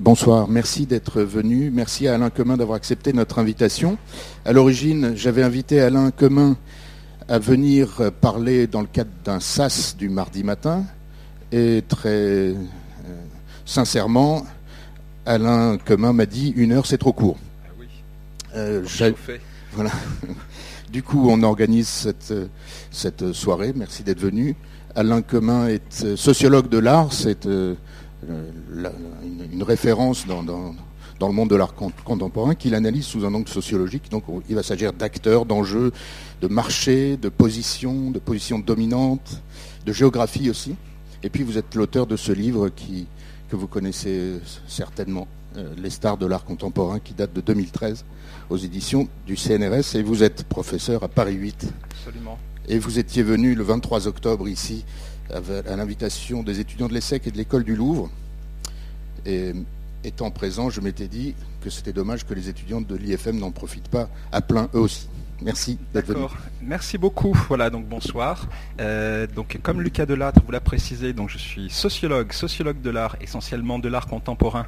Bonsoir, merci d'être venu. Merci à Alain Comin d'avoir accepté notre invitation. À l'origine, j'avais invité Alain Comin à venir parler dans le cadre d'un SAS du mardi matin. Et très euh, sincèrement, Alain Comin m'a dit une heure c'est trop court. Ah oui. Euh, voilà. Du coup, on organise cette, cette soirée. Merci d'être venu. Alain Comin est euh, sociologue de l'art. C'est euh, la- une, une référence dans, dans- dans le monde de l'art con- contemporain qu'il analyse sous un angle sociologique. Donc, il va s'agir d'acteurs, d'enjeux, de marché, de position, de position dominante, de géographie aussi. Et puis, vous êtes l'auteur de ce livre qui, que vous connaissez certainement, euh, Les stars de l'art contemporain, qui date de 2013 aux éditions du CNRS et vous êtes professeur à Paris 8. Absolument. Et vous étiez venu le 23 octobre ici à l'invitation des étudiants de l'ESSEC et de l'école du Louvre. Et étant présent, je m'étais dit que c'était dommage que les étudiants de l'IFM n'en profitent pas à plein eux aussi. Merci d'être venu. Merci beaucoup. Voilà, donc bonsoir. Euh, donc, comme Lucas Delattre vous l'a précisé, donc je suis sociologue, sociologue de l'art, essentiellement de l'art contemporain,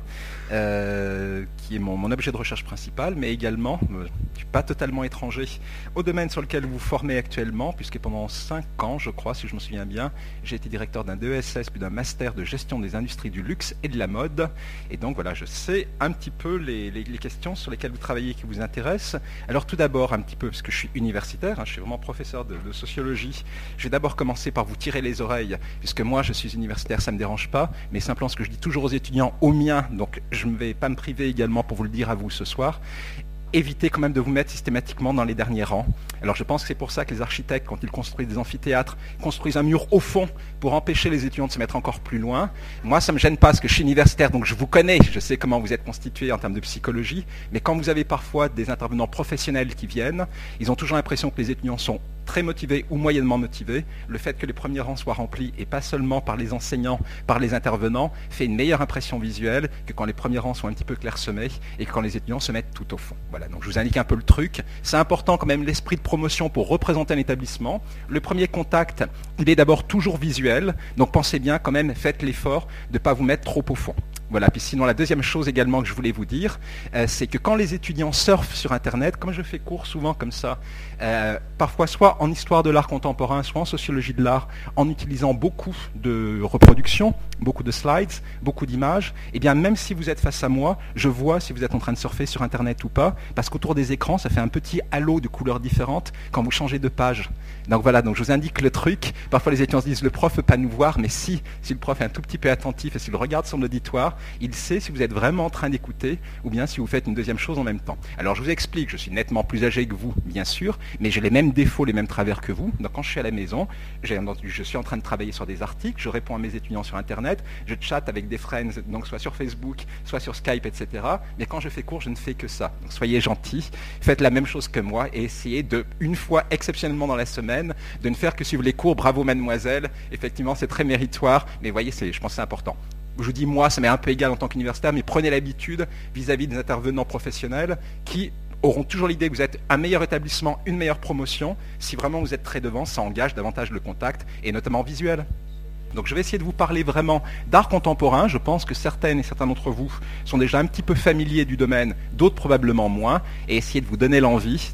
euh, qui est mon, objet de recherche principal, mais également, euh, je suis pas totalement étranger au domaine sur lequel vous formez actuellement, puisque pendant cinq ans, je crois, si je me souviens bien, j'ai été directeur d'un DESS puis d'un master de gestion des industries du luxe et de la mode. Et donc voilà, je sais un petit peu les, questions sur lesquelles vous travaillez qui vous intéressent. Alors tout d'abord, un petit peu, que je suis universitaire, hein, je suis vraiment professeur de, sociologie, je vais d'abord commencer par vous tirer les oreilles, puisque moi je suis universitaire, ça ne me dérange pas, mais simplement ce que je dis toujours aux étudiants, aux miens, donc je ne vais pas me priver également pour vous le dire à vous ce soir, évitez quand même de vous mettre systématiquement dans les derniers rangs. Alors je pense que c'est pour ça que les architectes, quand ils construisent des amphithéâtres, construisent un mur au fond pour empêcher les étudiants de se mettre encore plus loin. Moi, ça ne me gêne pas parce que je suis universitaire, donc je vous connais, je sais comment vous êtes constitué en termes de psychologie, mais quand vous avez parfois des intervenants professionnels qui viennent, ils ont toujours l'impression que les étudiants sont très motivés ou moyennement motivés. Le fait que les premiers rangs soient remplis, et pas seulement par les enseignants, par les intervenants, fait une meilleure impression visuelle que quand les premiers rangs sont un petit peu clairsemés et quand les étudiants se mettent tout au fond. Voilà, donc je vous indique un peu le truc. C'est important quand même l'esprit de promotion pour représenter un établissement. Le premier contact, il est d'abord toujours visuel, donc pensez bien quand même, faites l'effort de ne pas vous mettre trop au fond. Voilà, puis sinon la deuxième chose également que je voulais vous dire, euh, c'est que quand les étudiants surfent sur Internet, comme je fais cours souvent comme ça, euh, parfois soit en histoire de l'art contemporain, soit en sociologie de l'art, en utilisant beaucoup de reproductions, beaucoup de slides, beaucoup d'images, et bien même si vous êtes face à moi, je vois si vous êtes en train de surfer sur Internet ou pas, parce qu'autour des écrans, ça fait un petit halo de couleurs différentes quand vous changez de page. Donc voilà, donc je vous indique le truc. Parfois les étudiants se disent le prof peut pas nous voir, mais si, si le prof est un tout petit peu attentif et s'il regarde son auditoire, il sait si vous êtes vraiment en train d'écouter ou bien si vous faites une deuxième chose en même temps. Alors je vous explique, je suis nettement plus âgé que vous, bien sûr, mais j'ai les mêmes défauts, les mêmes travers que vous. Donc quand je suis à la maison, je suis en train de travailler sur des articles, je réponds à mes étudiants sur Internet, je chatte avec des friends, donc soit sur Facebook, soit sur Skype, etc. Mais quand je fais cours, je ne fais que ça. Donc soyez gentils, faites la même chose que moi et essayez de, une fois exceptionnellement dans la semaine, de ne faire que suivre les cours. Bravo mademoiselle, effectivement c'est très méritoire, mais voyez, je pense que c'est important. Je vous dis, moi, ça m'est un peu égal en tant qu'universitaire, mais prenez l'habitude vis-à-vis des intervenants professionnels qui auront toujours l'idée que vous êtes un meilleur établissement, une meilleure promotion. Si vraiment vous êtes très devant, ça engage davantage le contact, et notamment visuel. Donc je vais essayer de vous parler vraiment d'art contemporain. Je pense que certaines et certains d'entre vous sont déjà un petit peu familiers du domaine, d'autres probablement moins, et essayer de vous donner l'envie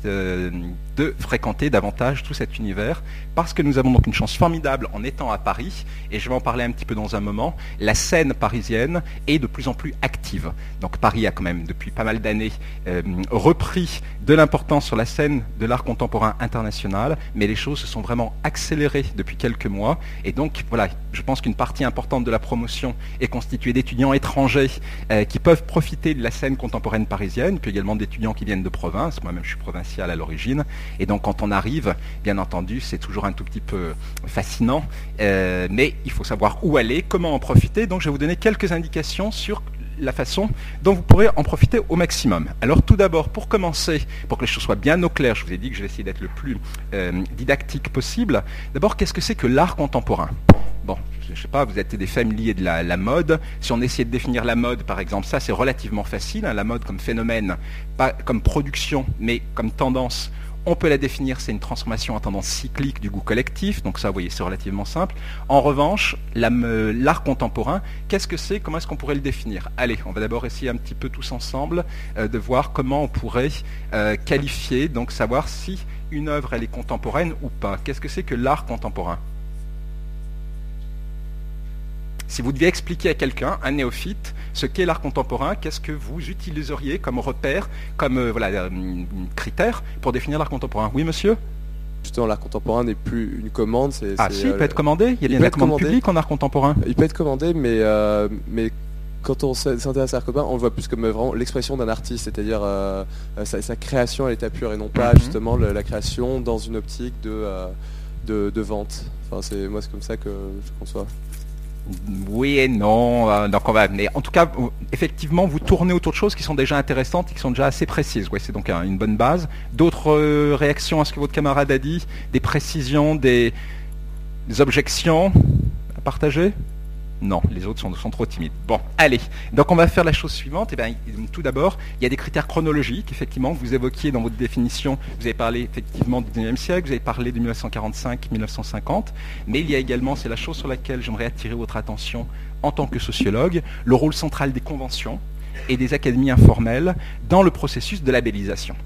de, fréquenter davantage tout cet univers, parce que nous avons donc une chance formidable en étant à Paris, et je vais en parler un petit peu dans un moment, la scène parisienne est de plus en plus active. Donc Paris a quand même depuis pas mal d'années euh, repris de l'importance sur la scène de l'art contemporain international, mais les choses se sont vraiment accélérées depuis quelques mois, et donc voilà, je pense qu'une partie importante de la promotion est constituée d'étudiants étrangers euh, qui peuvent profiter de la scène contemporaine parisienne, puis également d'étudiants qui viennent de province. Moi-même, je suis provincial à l'origine. Et donc, quand on arrive, bien entendu, c'est toujours un tout petit peu fascinant. Euh, mais il faut savoir où aller, comment en profiter. Donc, je vais vous donner quelques indications sur la façon dont vous pourrez en profiter au maximum. Alors tout d'abord, pour commencer, pour que les choses soient bien au clair, je vous ai dit que je vais essayer d'être le plus euh, didactique possible. D'abord, qu'est-ce que c'est que l'art contemporain? Bon, je ne sais pas, vous êtes des familiers de la, la, mode. Si on essayait de définir la mode, par exemple, ça c'est relativement facile. Hein, la mode comme phénomène, pas comme production, mais comme tendance. On peut la définir, c'est une transformation à tendance cyclique du goût collectif, donc ça, vous voyez, c'est relativement simple. En revanche, l'art contemporain, qu'est-ce que c'est? Comment est-ce qu'on pourrait le définir? Allez, on va d'abord essayer un petit peu tous ensemble euh, de voir comment on pourrait euh, qualifier, donc savoir si une œuvre, elle est contemporaine ou pas. Qu'est-ce que c'est que l'art contemporain? Si vous deviez expliquer à quelqu'un, un néophyte, ce qu'est l'art contemporain, qu'est-ce que vous utiliseriez comme repère, comme euh, voilà, euh, critère pour définir l'art contemporain? Oui, monsieur? Justement, l'art contemporain n'est plus une commande. ah si, il peut être commandé Il y a bien la commande publique en art contemporain Il peut être commandé, mais, euh, mais quand on s'intéresse à l'art contemporain, on le voit plus comme vraiment l'expression d'un artiste, c'est-à-dire sa, création à l'état pur et non pas mhm. justement la création dans une optique de, de, vente. Enfin, c'est, moi, c'est comme ça que je conçois. Oui et non. Euh, donc on va, mais en tout cas, effectivement, vous tournez autour de choses qui sont déjà intéressantes, qui sont déjà assez précises. C'est donc une bonne base. D'autres euh, réactions à ce que votre camarade a dit, des précisions, des objections à partager? Non, les autres sont, trop timides. Bon, allez. Donc on va faire la chose suivante. Eh bien, tout d'abord, il y a des critères chronologiques, effectivement, vous évoquiez dans votre définition. Vous avez parlé effectivement du 19e siècle, vous avez parlé de 1945-1950, mais il y a également, c'est la chose sur laquelle j'aimerais attirer votre attention en tant que sociologue, le rôle central des conventions et des académies informelles dans le processus de labellisation.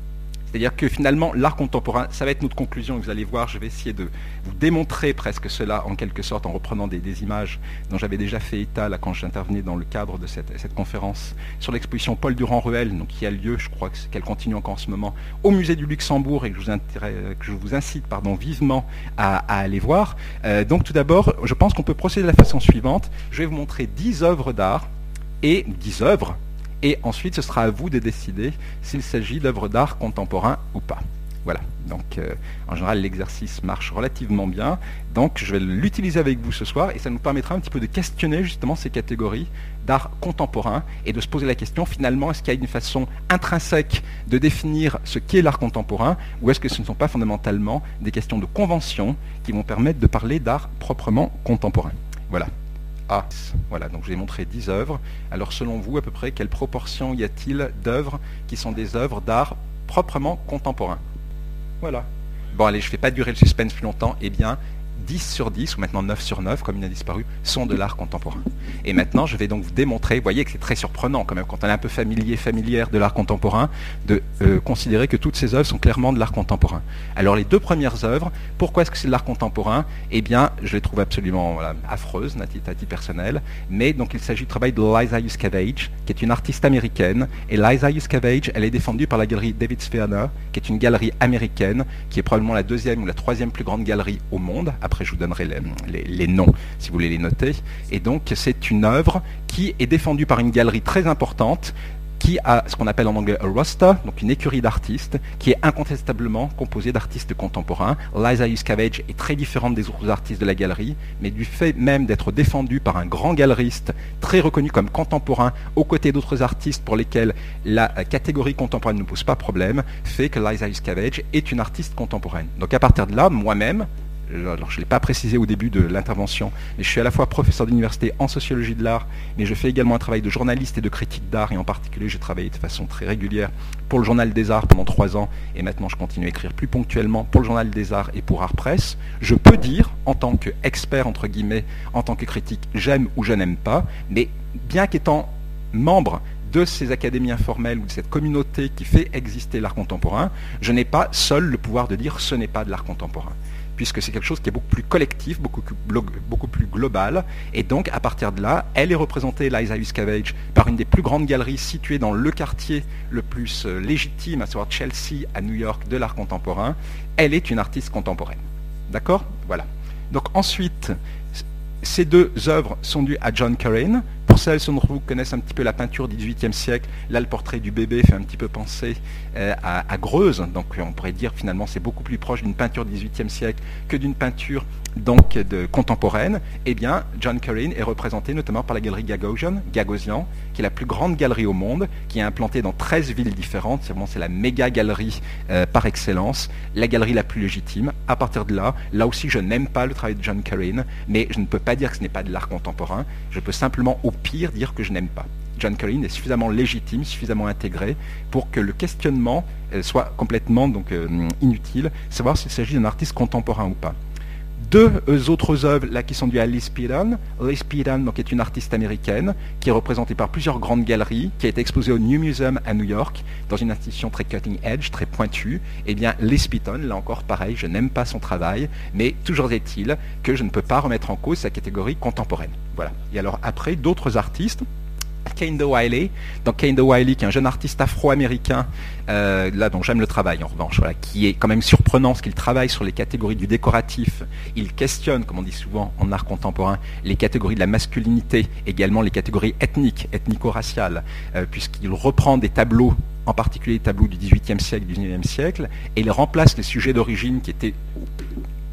C'est-à-dire que finalement, l'art contemporain, ça va être notre conclusion, vous allez voir, je vais essayer de vous démontrer presque cela en quelque sorte en reprenant des, images dont j'avais déjà fait état là, quand j'intervenais dans le cadre de cette, conférence sur l'exposition Paul Durand-Ruel, qui a lieu, je crois qu'elle continue encore en ce moment, au musée du Luxembourg et que je vous, incite pardon, vivement à, aller voir. Euh, donc tout d'abord, je pense qu'on peut procéder de la façon suivante. Je vais vous montrer 10 œuvres d'art et 10 œuvres et ensuite ce sera à vous de décider s'il s'agit d'œuvres d'art contemporain ou pas. Voilà, donc euh, en général l'exercice marche relativement bien, donc je vais l'utiliser avec vous ce soir et ça nous permettra un petit peu de questionner justement ces catégories d'art contemporain et de se poser la question finalement est-ce qu'il y a une façon intrinsèque de définir ce qu'est l'art contemporain ou est-ce que ce ne sont pas fondamentalement des questions de convention qui vont permettre de parler d'art proprement contemporain? Voilà. Voilà, donc je vais montré 10 œuvres. Alors selon vous, à peu près, quelle proportion y a-t-il d'œuvres qui sont des œuvres d'art proprement contemporain? Voilà. Bon allez, je ne fais pas durer le suspense plus longtemps. Eh bien, 10 sur 10, ou maintenant 9 sur 9, comme il a disparu, sont de l'art contemporain. Et maintenant, je vais donc vous démontrer, vous voyez que c'est très surprenant quand même, quand on est un peu familier, familière de l'art contemporain, de euh, considérer que toutes ces œuvres sont clairement de l'art contemporain. Alors les deux premières œuvres, pourquoi est-ce que c'est de l'art contemporain? Eh bien, je les trouve absolument affreuses, à titre personnel, mais donc il s'agit du travail de Liza Yuskavage, qui est une artiste américaine, et Liza Yuskavage, elle est défendue par la galerie David Sverner, qui est une galerie américaine, qui est probablement la deuxième ou la troisième plus grande galerie au monde, après, je vous donnerai les, noms si vous voulez les noter. Et donc, c'est une œuvre qui est défendue par une galerie très importante qui a ce qu'on appelle en anglais un roster, donc une écurie d'artistes, qui est incontestablement composée d'artistes contemporains. Liza Yuskavage est très différente des autres artistes de la galerie, mais du fait même d'être défendue par un grand galeriste très reconnu comme contemporain, aux côtés d'autres artistes pour lesquels la catégorie contemporaine ne pose pas problème, fait que Liza Yuskavage est une artiste contemporaine. Donc à partir de là, moi-même, alors je ne l'ai pas précisé au début de l'intervention, mais je suis à la fois professeur d'université en sociologie de l'art, mais je fais également un travail de journaliste et de critique d'art, et en particulier j'ai travaillé de façon très régulière pour le Journal des Arts pendant trois ans, et maintenant je continue à écrire plus ponctuellement pour le Journal des Arts et pour Art Press. Je peux dire, en tant qu'expert, entre guillemets, en tant que critique, j'aime ou je n'aime pas, mais bien qu'étant membre de ces académies informelles ou de cette communauté qui fait exister l'art contemporain, je n'ai pas seul le pouvoir de dire ce n'est pas de l'art contemporain puisque c'est quelque chose qui est beaucoup plus collectif, beaucoup, plus global. Et donc, à partir de là, elle est représentée, Liza Yuskavage, par une des plus grandes galeries situées dans le quartier le plus euh, légitime, à savoir Chelsea, à New York, de l'art contemporain. Elle est une artiste contemporaine. D'accord? Voilà. Donc ensuite, ces deux œuvres sont dues à John Curran, pour celles d'entre vous qui connaissent un petit peu la peinture du XVIIIe siècle, là le portrait du bébé fait un petit peu penser euh, à, Greuze, donc on pourrait dire finalement c'est beaucoup plus proche d'une peinture du XVIIIe siècle que d'une peinture donc de contemporaine. Eh bien, John Curran est représenté notamment par la galerie Gagosian, qui est la plus grande galerie au monde, qui est implantée dans 13 villes différentes. C'est vraiment la méga galerie euh, par excellence, la galerie la plus légitime. À partir de là, là aussi je n'aime pas le travail de John Curran, mais je ne peux pas dire que ce n'est pas de l'art contemporain. Je peux simplement pire dire que je n'aime pas. John Colleen est suffisamment légitime, suffisamment intégré pour que le questionnement euh, soit complètement euh, inutile, savoir s'il s'agit d'un artiste contemporain ou pas deux autres œuvres là qui sont dues à Liz Piran. Liz Piran donc, est une artiste américaine qui est représentée par plusieurs grandes galeries, qui a été exposée au New Museum à New York, dans une institution très cutting edge, très pointue. Eh bien, Liz Piton, là encore pareil, je n'aime pas son travail, mais toujours est-il que je ne peux pas remettre en cause sa catégorie contemporaine. Voilà. Et alors après, d'autres artistes Kane Wiley. Donc Kane Wiley, qui est un jeune artiste afro-américain, euh, là dont j'aime le travail en revanche, qui est quand même surprenant parce qu'il travaille sur les catégories du décoratif. Il questionne, comme on dit souvent en art contemporain, les catégories de la masculinité, également les catégories ethniques, ethnico-raciales, euh, puisqu'il reprend des tableaux en particulier les tableaux du XVIIIe siècle, du XIXe siècle, et il remplace les sujets d'origine qui étaient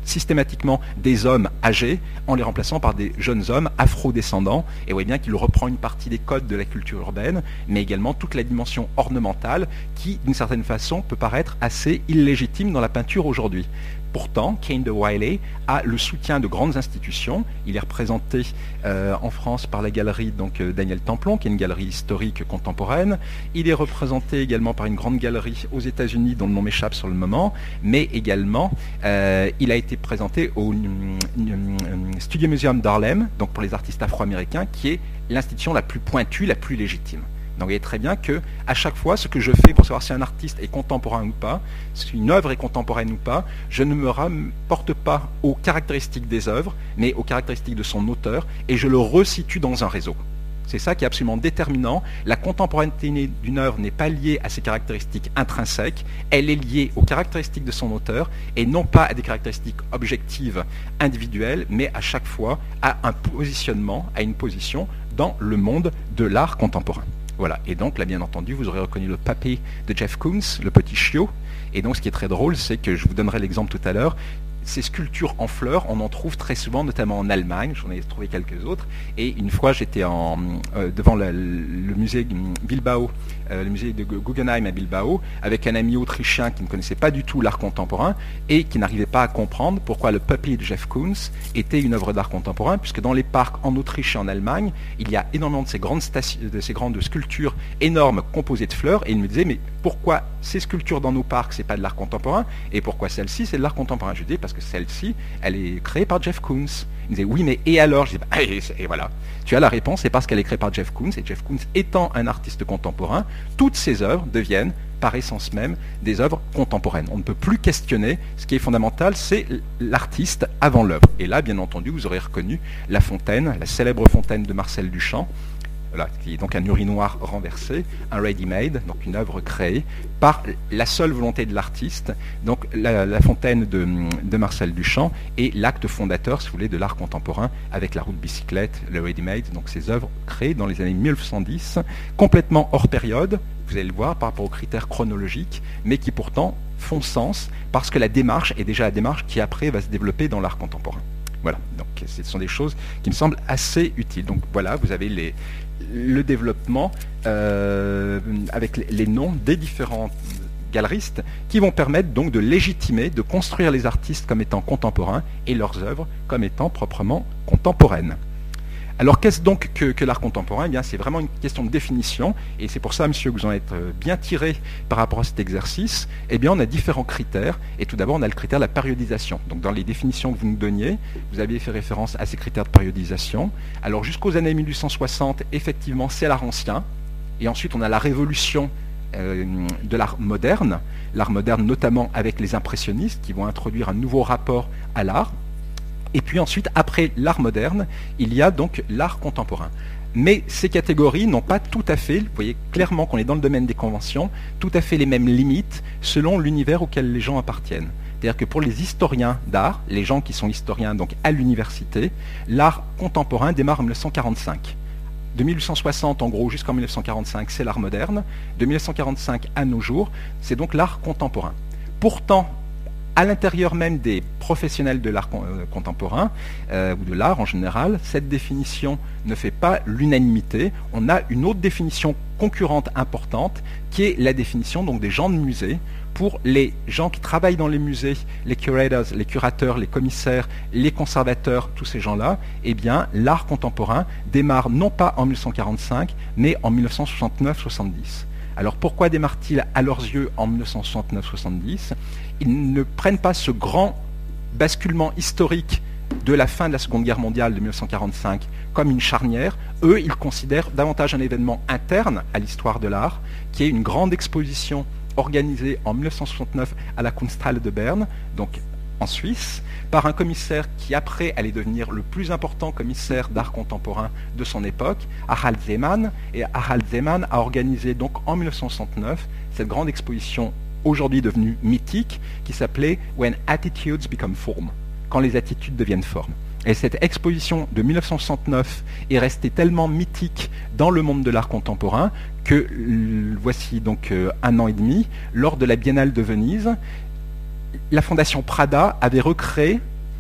systématiquement des hommes âgés en les remplaçant par des jeunes hommes afro-descendants. Et vous voyez bien qu'il reprend une partie des codes de la culture urbaine, mais également toute la dimension ornementale qui, d'une certaine façon, peut paraître assez illégitime dans la peinture aujourd'hui. Pourtant, Kane de Wiley a le soutien de grandes institutions. Il est représenté euh, en France par la galerie euh, Daniel Templon, qui est une galerie historique contemporaine. Il est représenté également par une grande galerie aux États-Unis, dont le nom m'échappe sur le moment, mais également euh, il a été présenté au Studio Museum d'Harlem, donc pour les artistes afro-américains, qui est l'institution la plus pointue, la plus légitime. Donc vous voyez très bien que à chaque fois, ce que je fais pour savoir si un artiste est contemporain ou pas, si une œuvre est contemporaine ou pas, je ne me rapporte pas aux caractéristiques des œuvres, mais aux caractéristiques de son auteur, et je le resitue dans un réseau. C'est ça qui est absolument déterminant. La contemporanéité d'une œuvre n'est pas liée à ses caractéristiques intrinsèques, elle est liée aux caractéristiques de son auteur et non pas à des caractéristiques objectives individuelles, mais à chaque fois à un positionnement, à une position dans le monde de l'art contemporain. Voilà. Et donc là, bien entendu, vous aurez reconnu le papé de Jeff Koons, le petit chiot. Et donc, ce qui est très drôle, c'est que je vous donnerai l'exemple tout à l'heure ces sculptures en fleurs, on en trouve très souvent, notamment en Allemagne. J'en ai trouvé quelques autres. Et une fois, j'étais euh, devant le musée Bilbao, euh, le musée de Guggenheim à Bilbao, avec un ami autrichien qui ne connaissait pas du tout l'art contemporain et qui n'arrivait pas à comprendre pourquoi le Puppy de Jeff Koons était une œuvre d'art contemporain, puisque dans les parcs en Autriche et en Allemagne, il y a énormément de ces grandes, de ces grandes sculptures énormes composées de fleurs. Et il me disait, mais pourquoi ces sculptures dans nos parcs, c'est pas de l'art contemporain, et pourquoi celle-ci, c'est de l'art contemporain? Je dis, parce que celle-ci, elle est créée par Jeff Koons. Il disait, oui, mais et alors? Je dis, bah, et, voilà. Tu as la réponse, c'est parce qu'elle est créée par Jeff Koons, et Jeff Koons étant un artiste contemporain, toutes ses œuvres deviennent, par essence même, des œuvres contemporaines. On ne peut plus questionner. Ce qui est fondamental, c'est l'artiste avant l'œuvre. Et là, bien entendu, vous aurez reconnu la fontaine, la célèbre fontaine de Marcel Duchamp, qui est donc un urinoir renversé, un ready-made, donc une œuvre créée par la seule volonté de l'artiste, donc la, fontaine de, Marcel Duchamp et l'acte fondateur, si vous voulez, de l'art contemporain avec la route bicyclette, le ready-made, donc ces œuvres créées dans les années 1910, complètement hors période, vous allez le voir par rapport aux critères chronologiques, mais qui pourtant font sens parce que la démarche est déjà la démarche qui après va se développer dans l'art contemporain. Voilà, donc ce sont des choses qui me semblent assez utiles. Donc voilà, vous avez les, le développement euh, avec les noms des différents galeristes qui vont permettre donc de légitimer, de construire les artistes comme étant contemporains et leurs œuvres comme étant proprement contemporaines. Alors qu'est-ce donc que, l'art contemporain? Eh bien, c'est vraiment une question de définition, et c'est pour ça, monsieur, que vous en êtes euh, bien tiré par rapport à cet exercice. Eh bien, on a différents critères, et tout d'abord, on a le critère de la périodisation. Donc, dans les définitions que vous nous donniez, vous aviez fait référence à ces critères de périodisation. Alors, jusqu'aux années 1860, effectivement, c'est l'art ancien, et ensuite, on a la révolution euh, de l'art moderne, l'art moderne notamment avec les impressionnistes qui vont introduire un nouveau rapport à l'art, et puis ensuite, après l'art moderne, il y a donc l'art contemporain. Mais ces catégories n'ont pas tout à fait, vous voyez clairement qu'on est dans le domaine des conventions, tout à fait les mêmes limites selon l'univers auquel les gens appartiennent. C'est-à-dire que pour les historiens d'art, les gens qui sont historiens donc à l'université, l'art contemporain démarre en 1945. De 1860 en gros jusqu'en 1945, c'est l'art moderne. De 1945 à nos jours, c'est donc l'art contemporain. Pourtant, à l'intérieur même des professionnels de l'art euh, contemporain euh, ou de l'art en général, cette définition ne fait pas l'unanimité. On a une autre définition concurrente importante qui est la définition donc des gens de musée. Pour les gens qui travaillent dans les musées, les curators, les curateurs, les commissaires, les conservateurs, tous ces gens-là, eh bien, l'art contemporain démarre non pas en 1945, mais en 1969-70. Alors pourquoi démarre-t-il à leurs yeux en 1969-70 Ils ne prennent pas ce grand basculement historique de la fin de la Seconde Guerre mondiale de 1945 comme une charnière. Eux, ils considèrent davantage un événement interne à l'histoire de l'art, qui est une grande exposition organisée en 1969 à la Kunsthalle de Berne, donc en Suisse, par un commissaire qui après allait devenir le plus important commissaire d'art contemporain de son époque, Harald Zeman. Et Harald Zeman a organisé donc en 1969 cette grande exposition aujourd'hui devenue mythique qui s'appelait When Attitudes Become Form, quand les attitudes deviennent forme. Et cette exposition de 1969 est restée tellement mythique dans le monde de l'art contemporain que voici donc euh, un an et demi, lors de la Biennale de Venise, la Fondation Prada avait recréé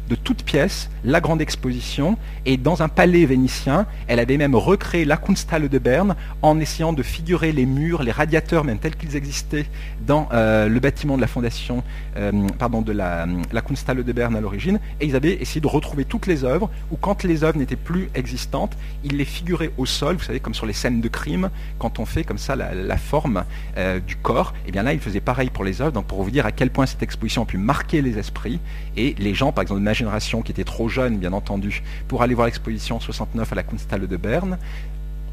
de toutes pièces la grande exposition. Et dans un palais vénitien, elle avait même recréé la Kunsthalle de Berne en essayant de figurer les murs, les radiateurs même tels qu'ils existaient dans euh, le bâtiment de la fondation, euh, pardon, de la, Kunsthalle de Berne à l'origine. Et ils avaient essayé de retrouver toutes les œuvres ou quand les œuvres n'étaient plus existantes, ils les figuraient au sol, vous savez comme sur les scènes de crime, quand on fait comme ça la, forme euh, du corps, et bien là ils faisaient pareil pour les œuvres, donc pour vous dire à quel point cette exposition a pu marquer les esprits. Et les gens par exemple génération qui était trop jeune, bien entendu, pour aller voir l'exposition 69 à la Kunsthalle de Berne,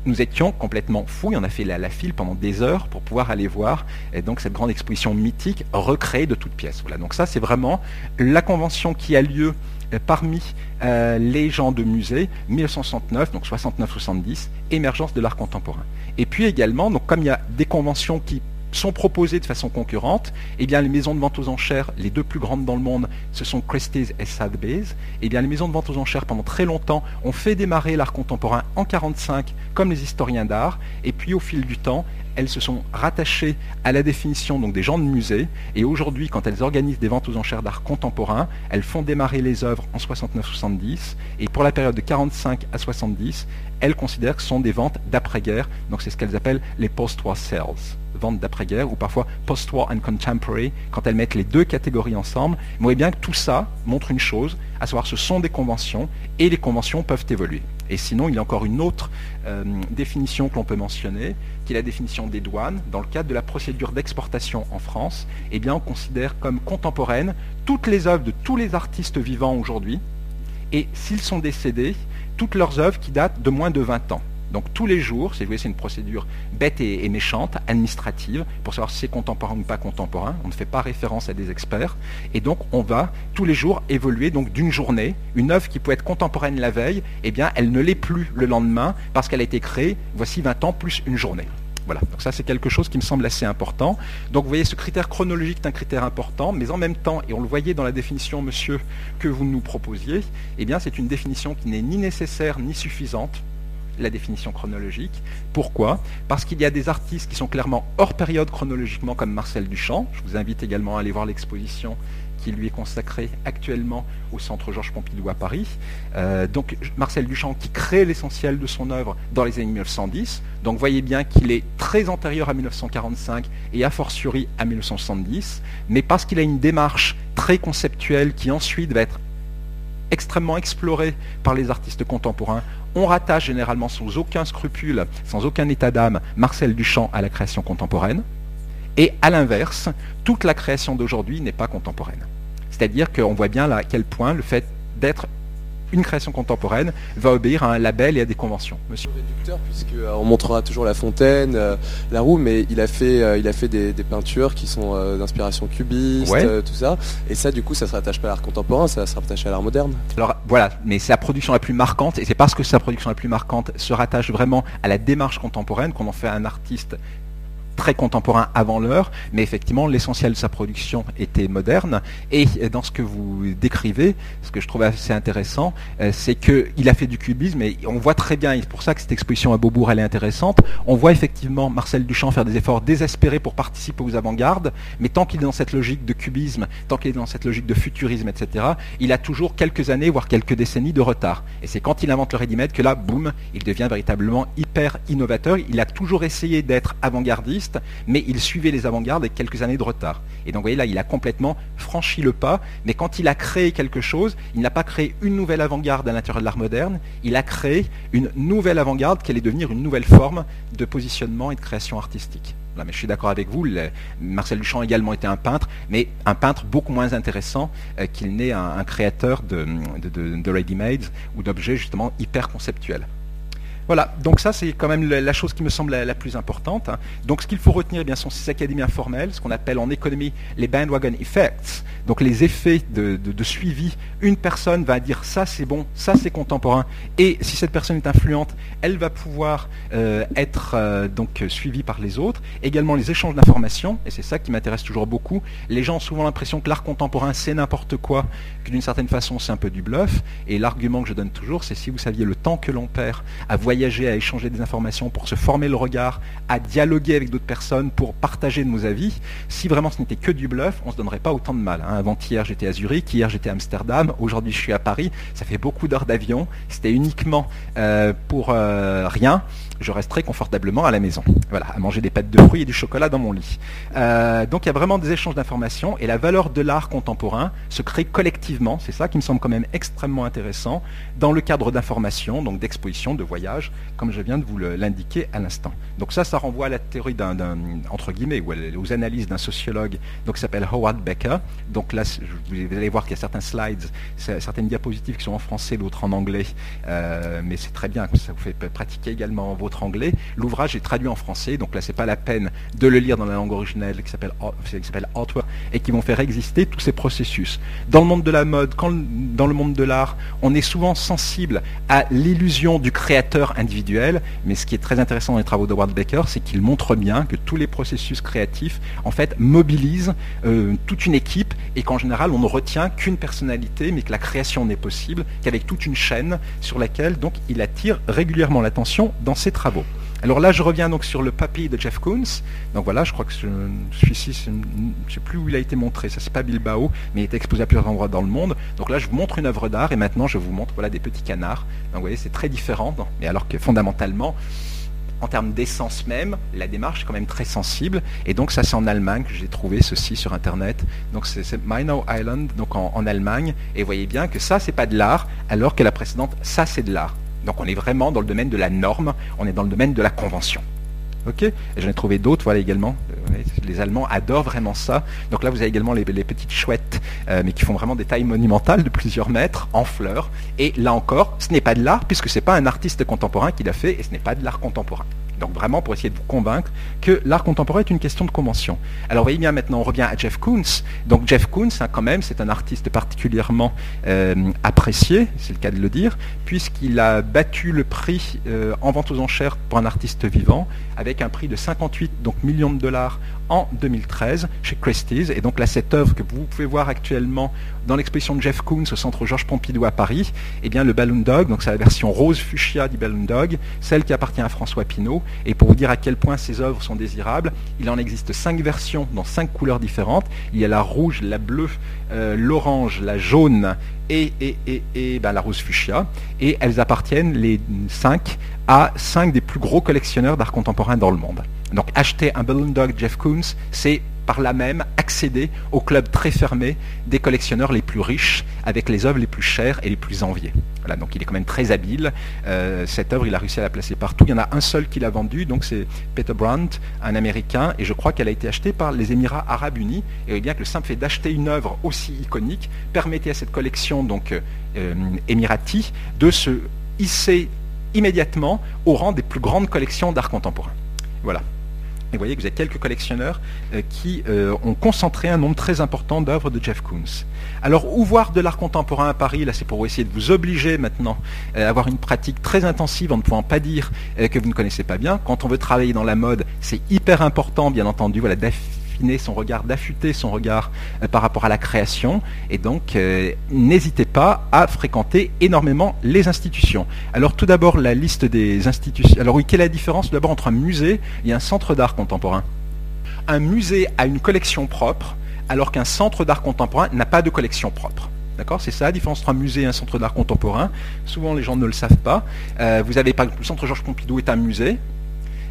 nous étions complètement fous on a fait la, file pendant des heures pour pouvoir aller voir et donc cette grande exposition mythique recréée de toutes pièces. Voilà, donc ça c'est vraiment la convention qui a lieu euh, parmi euh, les gens de musée 1969, donc 69-70, émergence de l'art contemporain. Et puis également, donc comme il y a des conventions qui sont proposés de façon concurrente, eh bien les maisons de vente aux enchères, les deux plus grandes dans le monde, ce sont Christie's et Sotheby's. Eh bien les maisons de vente aux enchères pendant très longtemps ont fait démarrer l'art contemporain en 45 comme les historiens d'art, et puis au fil du temps, elles se sont rattachées à la définition donc, des gens de musée. Et aujourd'hui, quand elles organisent des ventes aux enchères d'art contemporain, elles font démarrer les œuvres en 69-70. Et pour la période de 45 à 70, elles considèrent que ce sont des ventes d'après-guerre. Donc c'est ce qu'elles appellent les post-war sales ventes d'après-guerre, ou parfois post-war and contemporary, quand elles mettent les deux catégories ensemble. Vous voyez bien que tout ça montre une chose, à savoir ce sont des conventions, et les conventions peuvent évoluer. Et sinon, il y a encore une autre euh, définition que l'on peut mentionner, qui est la définition des douanes. Dans le cadre de la procédure d'exportation en France, eh on considère comme contemporaines toutes les œuvres de tous les artistes vivants aujourd'hui, et s'ils sont décédés, toutes leurs œuvres qui datent de moins de 20 ans. Donc tous les jours, c'est une procédure bête et, méchante, administrative, pour savoir si c'est contemporain ou pas contemporain. On ne fait pas référence à des experts. Et donc on va tous les jours évoluer d'une journée. Une œuvre qui peut être contemporaine la veille, eh bien elle ne l'est plus le lendemain parce qu'elle a été créée, voici 20 ans plus une journée. Voilà, donc ça c'est quelque chose qui me semble assez important. Donc vous voyez, ce critère chronologique est un critère important, mais en même temps, et on le voyait dans la définition, monsieur, que vous nous proposiez, eh c'est une définition qui n'est ni nécessaire ni suffisante la définition chronologique. Pourquoi? Parce qu'il y a des artistes qui sont clairement hors période chronologiquement, comme Marcel Duchamp. Je vous invite également à aller voir l'exposition qui lui est consacrée actuellement au Centre Georges Pompidou à Paris. Euh, donc Marcel Duchamp qui crée l'essentiel de son œuvre dans les années 1910. Donc voyez bien qu'il est très antérieur à 1945 et a fortiori à 1970, mais parce qu'il a une démarche très conceptuelle qui ensuite va être extrêmement explorée par les artistes contemporains, on rattache généralement sans aucun scrupule, sans aucun état d'âme, Marcel Duchamp à la création contemporaine. Et à l'inverse, toute la création d'aujourd'hui n'est pas contemporaine. C'est-à-dire qu'on voit bien là à quel point le fait d'être une création contemporaine va obéir à un label et à des conventions. Monsieur réducteur, puisque euh, on montrera toujours la fontaine, euh, la roue, mais il a fait, euh, il a fait des, peintures qui sont d'inspiration cubiste, tout ça. Et ça, du coup, ça se rattache pas à l'art contemporain, ça se rattache à l'art moderne. Alors voilà, mais c'est la production la plus marquante, et c'est parce que sa production la plus marquante se rattache vraiment à la démarche contemporaine qu'on en fait un artiste très contemporain avant l'heure, mais effectivement l'essentiel de sa production était moderne. Et dans ce que vous décrivez, ce que je trouve assez intéressant, euh, c'est qu'il a fait du cubisme et on voit très bien, et c'est pour ça que cette exposition à Beaubourg elle est intéressante, on voit effectivement Marcel Duchamp faire des efforts désespérés pour participer aux avant-gardes, mais tant qu'il est dans cette logique de cubisme, tant qu'il est dans cette logique de futurisme, etc., il a toujours quelques années, voire quelques décennies de retard. Et c'est quand il invente le ready-made que là, boum, il devient véritablement hyper innovateur. Il a toujours essayé d'être avant-gardiste, mais il suivait les avant-gardes avec quelques années de retard. Et donc, vous voyez, là, il a complètement franchi le pas, mais quand il a créé quelque chose, il n'a pas créé une nouvelle avant-garde à l'intérieur de l'art moderne, il a créé une nouvelle avant-garde qui allait devenir une nouvelle forme de positionnement et de création artistique. mais je suis d'accord avec vous, Marcel Duchamp également était un peintre, mais un peintre beaucoup moins intéressant euh, qu'il n'est un, créateur de, de ready-made ou d'objets justement hyper conceptuels. Voilà, donc ça c'est quand même la chose qui me semble la, plus importante. Hein. Donc ce qu'il faut retenir, eh bien, sont ces académies informelles, ce qu'on appelle en économie les bandwagon effects, donc les effets de, suivi. Une personne va dire ça c'est bon, ça c'est contemporain, et si cette personne est influente, elle va pouvoir euh, être euh, donc suivie par les autres. Également les échanges d'informations, et c'est ça qui m'intéresse toujours beaucoup. Les gens ont souvent l'impression que l'art contemporain c'est n'importe quoi, que d'une certaine façon c'est un peu du bluff, et l'argument que je donne toujours, c'est si vous saviez le temps que l'on perd à voyager à échanger des informations, pour se former le regard, à dialoguer avec d'autres personnes, pour partager nos avis. Si vraiment ce n'était que du bluff, on ne se donnerait pas autant de mal. Hein. Avant-hier, j'étais à Zurich, hier, j'étais à Amsterdam, aujourd'hui, je suis à Paris. Ça fait beaucoup d'heures d'avion. C'était uniquement euh, pour euh, rien je reste très confortablement à la maison. Voilà, à manger des pâtes de fruits et du chocolat dans mon lit. Euh, donc il y a vraiment des échanges d'informations et la valeur de l'art contemporain se crée collectivement. C'est ça qui me semble quand même extrêmement intéressant dans le cadre d'informations, donc d'expositions, de voyages, comme je viens de vous l'indiquer à l'instant. Donc ça, ça renvoie à la théorie d'un, entre guillemets, ou aux analyses d'un sociologue donc, qui s'appelle Howard Becker. Donc là, vous allez voir qu'il y a certains slides, certaines diapositives qui sont en français, d'autres en anglais, euh, mais c'est très bien, ça vous fait pratiquer également vos anglais. L'ouvrage est traduit en français, donc là c'est pas la peine de le lire dans la langue originelle qui s'appelle Artwork et qui vont faire exister tous ces processus. Dans le monde de la mode, quand, dans le monde de l'art, on est souvent sensible à l'illusion du créateur individuel, mais ce qui est très intéressant dans les travaux de Ward Baker, c'est qu'il montre bien que tous les processus créatifs en fait mobilisent euh, toute une équipe et qu'en général on ne retient qu'une personnalité, mais que la création n'est possible qu'avec toute une chaîne sur laquelle donc il attire régulièrement l'attention dans ses. Alors là, je reviens donc sur le papy de Jeff Koons. Donc voilà, je crois que celui-ci, je ne sais plus où il a été montré, ça c'est pas Bilbao, mais il est exposé à plusieurs endroits dans le monde. Donc là, je vous montre une œuvre d'art et maintenant je vous montre voilà, des petits canards. Donc vous voyez, c'est très différent, mais alors que fondamentalement, en termes d'essence même, la démarche est quand même très sensible. Et donc ça c'est en Allemagne que j'ai trouvé ceci sur Internet. Donc c'est Mainau Island, donc en, en, Allemagne. Et vous voyez bien que ça c'est pas de l'art, alors que la précédente, ça c'est de l'art. Donc on est vraiment dans le domaine de la norme, on est dans le domaine de la convention. J'en ai trouvé d'autres, voilà également. Euh, les Allemands adorent vraiment ça. Donc là, vous avez également les, petites chouettes, euh, mais qui font vraiment des tailles monumentales de plusieurs mètres, en fleurs. Et là encore, ce n'est pas de l'art, puisque ce n'est pas un artiste contemporain qui l'a fait, et ce n'est pas de l'art contemporain. Donc vraiment pour essayer de vous convaincre que l'art contemporain est une question de convention. Alors voyez bien maintenant on revient à Jeff Koons. Donc Jeff Koons hein, quand même c'est un artiste particulièrement euh, apprécié, c'est le cas de le dire, puisqu'il a battu le prix euh, en vente aux enchères pour un artiste vivant avec un prix de 58 donc, millions de dollars en 2013 chez Christie's. Et donc là, cette œuvre que vous pouvez voir actuellement dans l'exposition de Jeff Koons au centre Georges Pompidou à Paris, eh bien le Balloon Dog, donc c'est la version rose fuchsia du Balloon Dog, celle qui appartient à François Pinault. Et pour vous dire à quel point ces œuvres sont désirables, il en existe cinq versions dans cinq couleurs différentes. Il y a la rouge, la bleue, euh, l'orange, la jaune et, et, ben, la rose fuchsia. Et elles appartiennent, les cinq, à cinq des plus gros collectionneurs d'art contemporain dans le monde. Donc acheter un Balloon Dog Jeff Koons, c'est par là même accéder au club très fermé des collectionneurs les plus riches, avec les œuvres les plus chères et les plus enviées. Voilà, donc il est quand même très habile. Euh, cette œuvre, il a réussi à la placer partout. Il y en a un seul qui l'a vendue, donc c'est Peter Brandt, un Américain, et je crois qu'elle a été achetée par les Émirats Arabes Unis. Et bien que le simple fait d'acheter une œuvre aussi iconique permettait à cette collection donc euh, émirati de se hisser immédiatement au rang des plus grandes collections d'art contemporain. Voilà. Vous voyez que vous avez quelques collectionneurs euh, qui euh, ont concentré un nombre très important d'œuvres de Jeff Koons. Alors, où voir de l'art contemporain à Paris? Là, c'est pour essayer de vous obliger maintenant à avoir une pratique très intensive en ne pouvant pas dire que vous ne connaissez pas bien. Quand on veut travailler dans la mode, c'est hyper important, bien entendu, voilà, son regard, d'affûter son regard euh, par rapport à la création. Et donc, euh, n'hésitez pas à fréquenter énormément les institutions. Alors, tout d'abord, la liste des institutions. Alors, oui, quelle est la différence? D'abord entre un musée et un centre d'art contemporain Un musée a une collection propre, alors qu'un centre d'art contemporain n'a pas de collection propre. D'accord? C'est ça la différence entre un musée et un centre d'art contemporain. Souvent, les gens ne le savent pas. Euh, vous avez, par exemple, le centre Georges Pompidou est un musée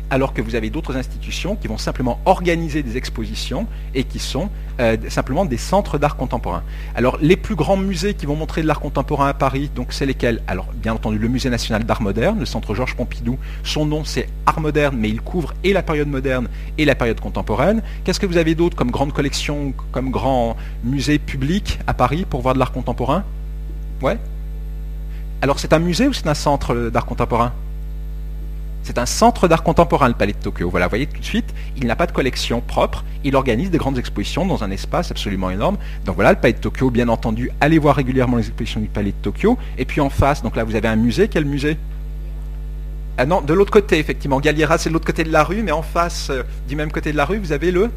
alors que vous avez d'autres institutions qui vont simplement organiser des expositions et qui sont euh, simplement des centres d'art contemporain. Alors les plus grands musées qui vont montrer de l'art contemporain à Paris, donc c'est lesquels? Alors bien entendu le Musée national d'art moderne, le centre Georges Pompidou, son nom c'est art moderne, mais il couvre et la période moderne et la période contemporaine. Qu'est-ce que vous avez d'autre comme grande collection, comme grand musée public à Paris pour voir de l'art contemporain? Ouais? Alors c'est un musée ou c'est un centre d'art contemporain? C'est un centre d'art contemporain, le Palais de Tokyo. Voilà, vous voyez tout de suite, il n'a pas de collection propre. Il organise des grandes expositions dans un espace absolument énorme. Donc voilà, le Palais de Tokyo, bien entendu, allez voir régulièrement les expositions du Palais de Tokyo. Et puis en face, donc là, vous avez un musée. Quel musée? Ah non, de l'autre côté, effectivement. Galliera, c'est de l'autre côté de la rue, mais en face, euh, du même côté de la rue, vous avez le,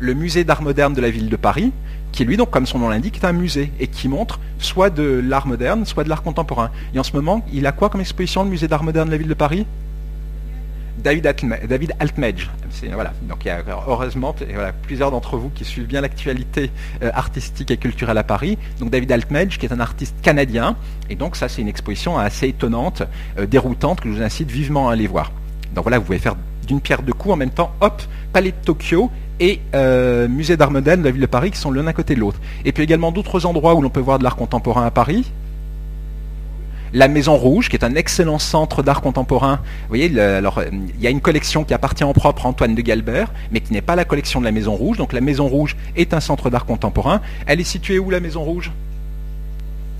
le musée d'art moderne de la ville de Paris, qui lui, donc, comme son nom l'indique, est un musée et qui montre soit de l'art moderne, soit de l'art contemporain. Et en ce moment, il a quoi comme exposition, le musée d'art moderne de la ville de Paris? David, Altmage. Voilà. Donc il y a heureusement plusieurs d'entre vous qui suivent bien l'actualité euh, artistique et culturelle à Paris. Donc David Altmage, qui est un artiste canadien. Et donc ça, c'est une exposition assez étonnante, euh, déroutante, que je vous incite vivement à aller voir. Donc voilà, vous pouvez faire d'une pierre deux coups en même temps, hop, Palais de Tokyo et euh, Musée d'art de la ville de Paris qui sont l'un à côté de l'autre. Et puis également d'autres endroits où l'on peut voir de l'art contemporain à Paris la Maison Rouge, qui est un excellent centre d'art contemporain. Voyez, alors, il y a une collection qui appartient en propre à Antoine de Galbert, mais qui n'est pas la collection de la Maison Rouge. Donc la Maison Rouge est un centre d'art contemporain. Elle est située où la Maison Rouge?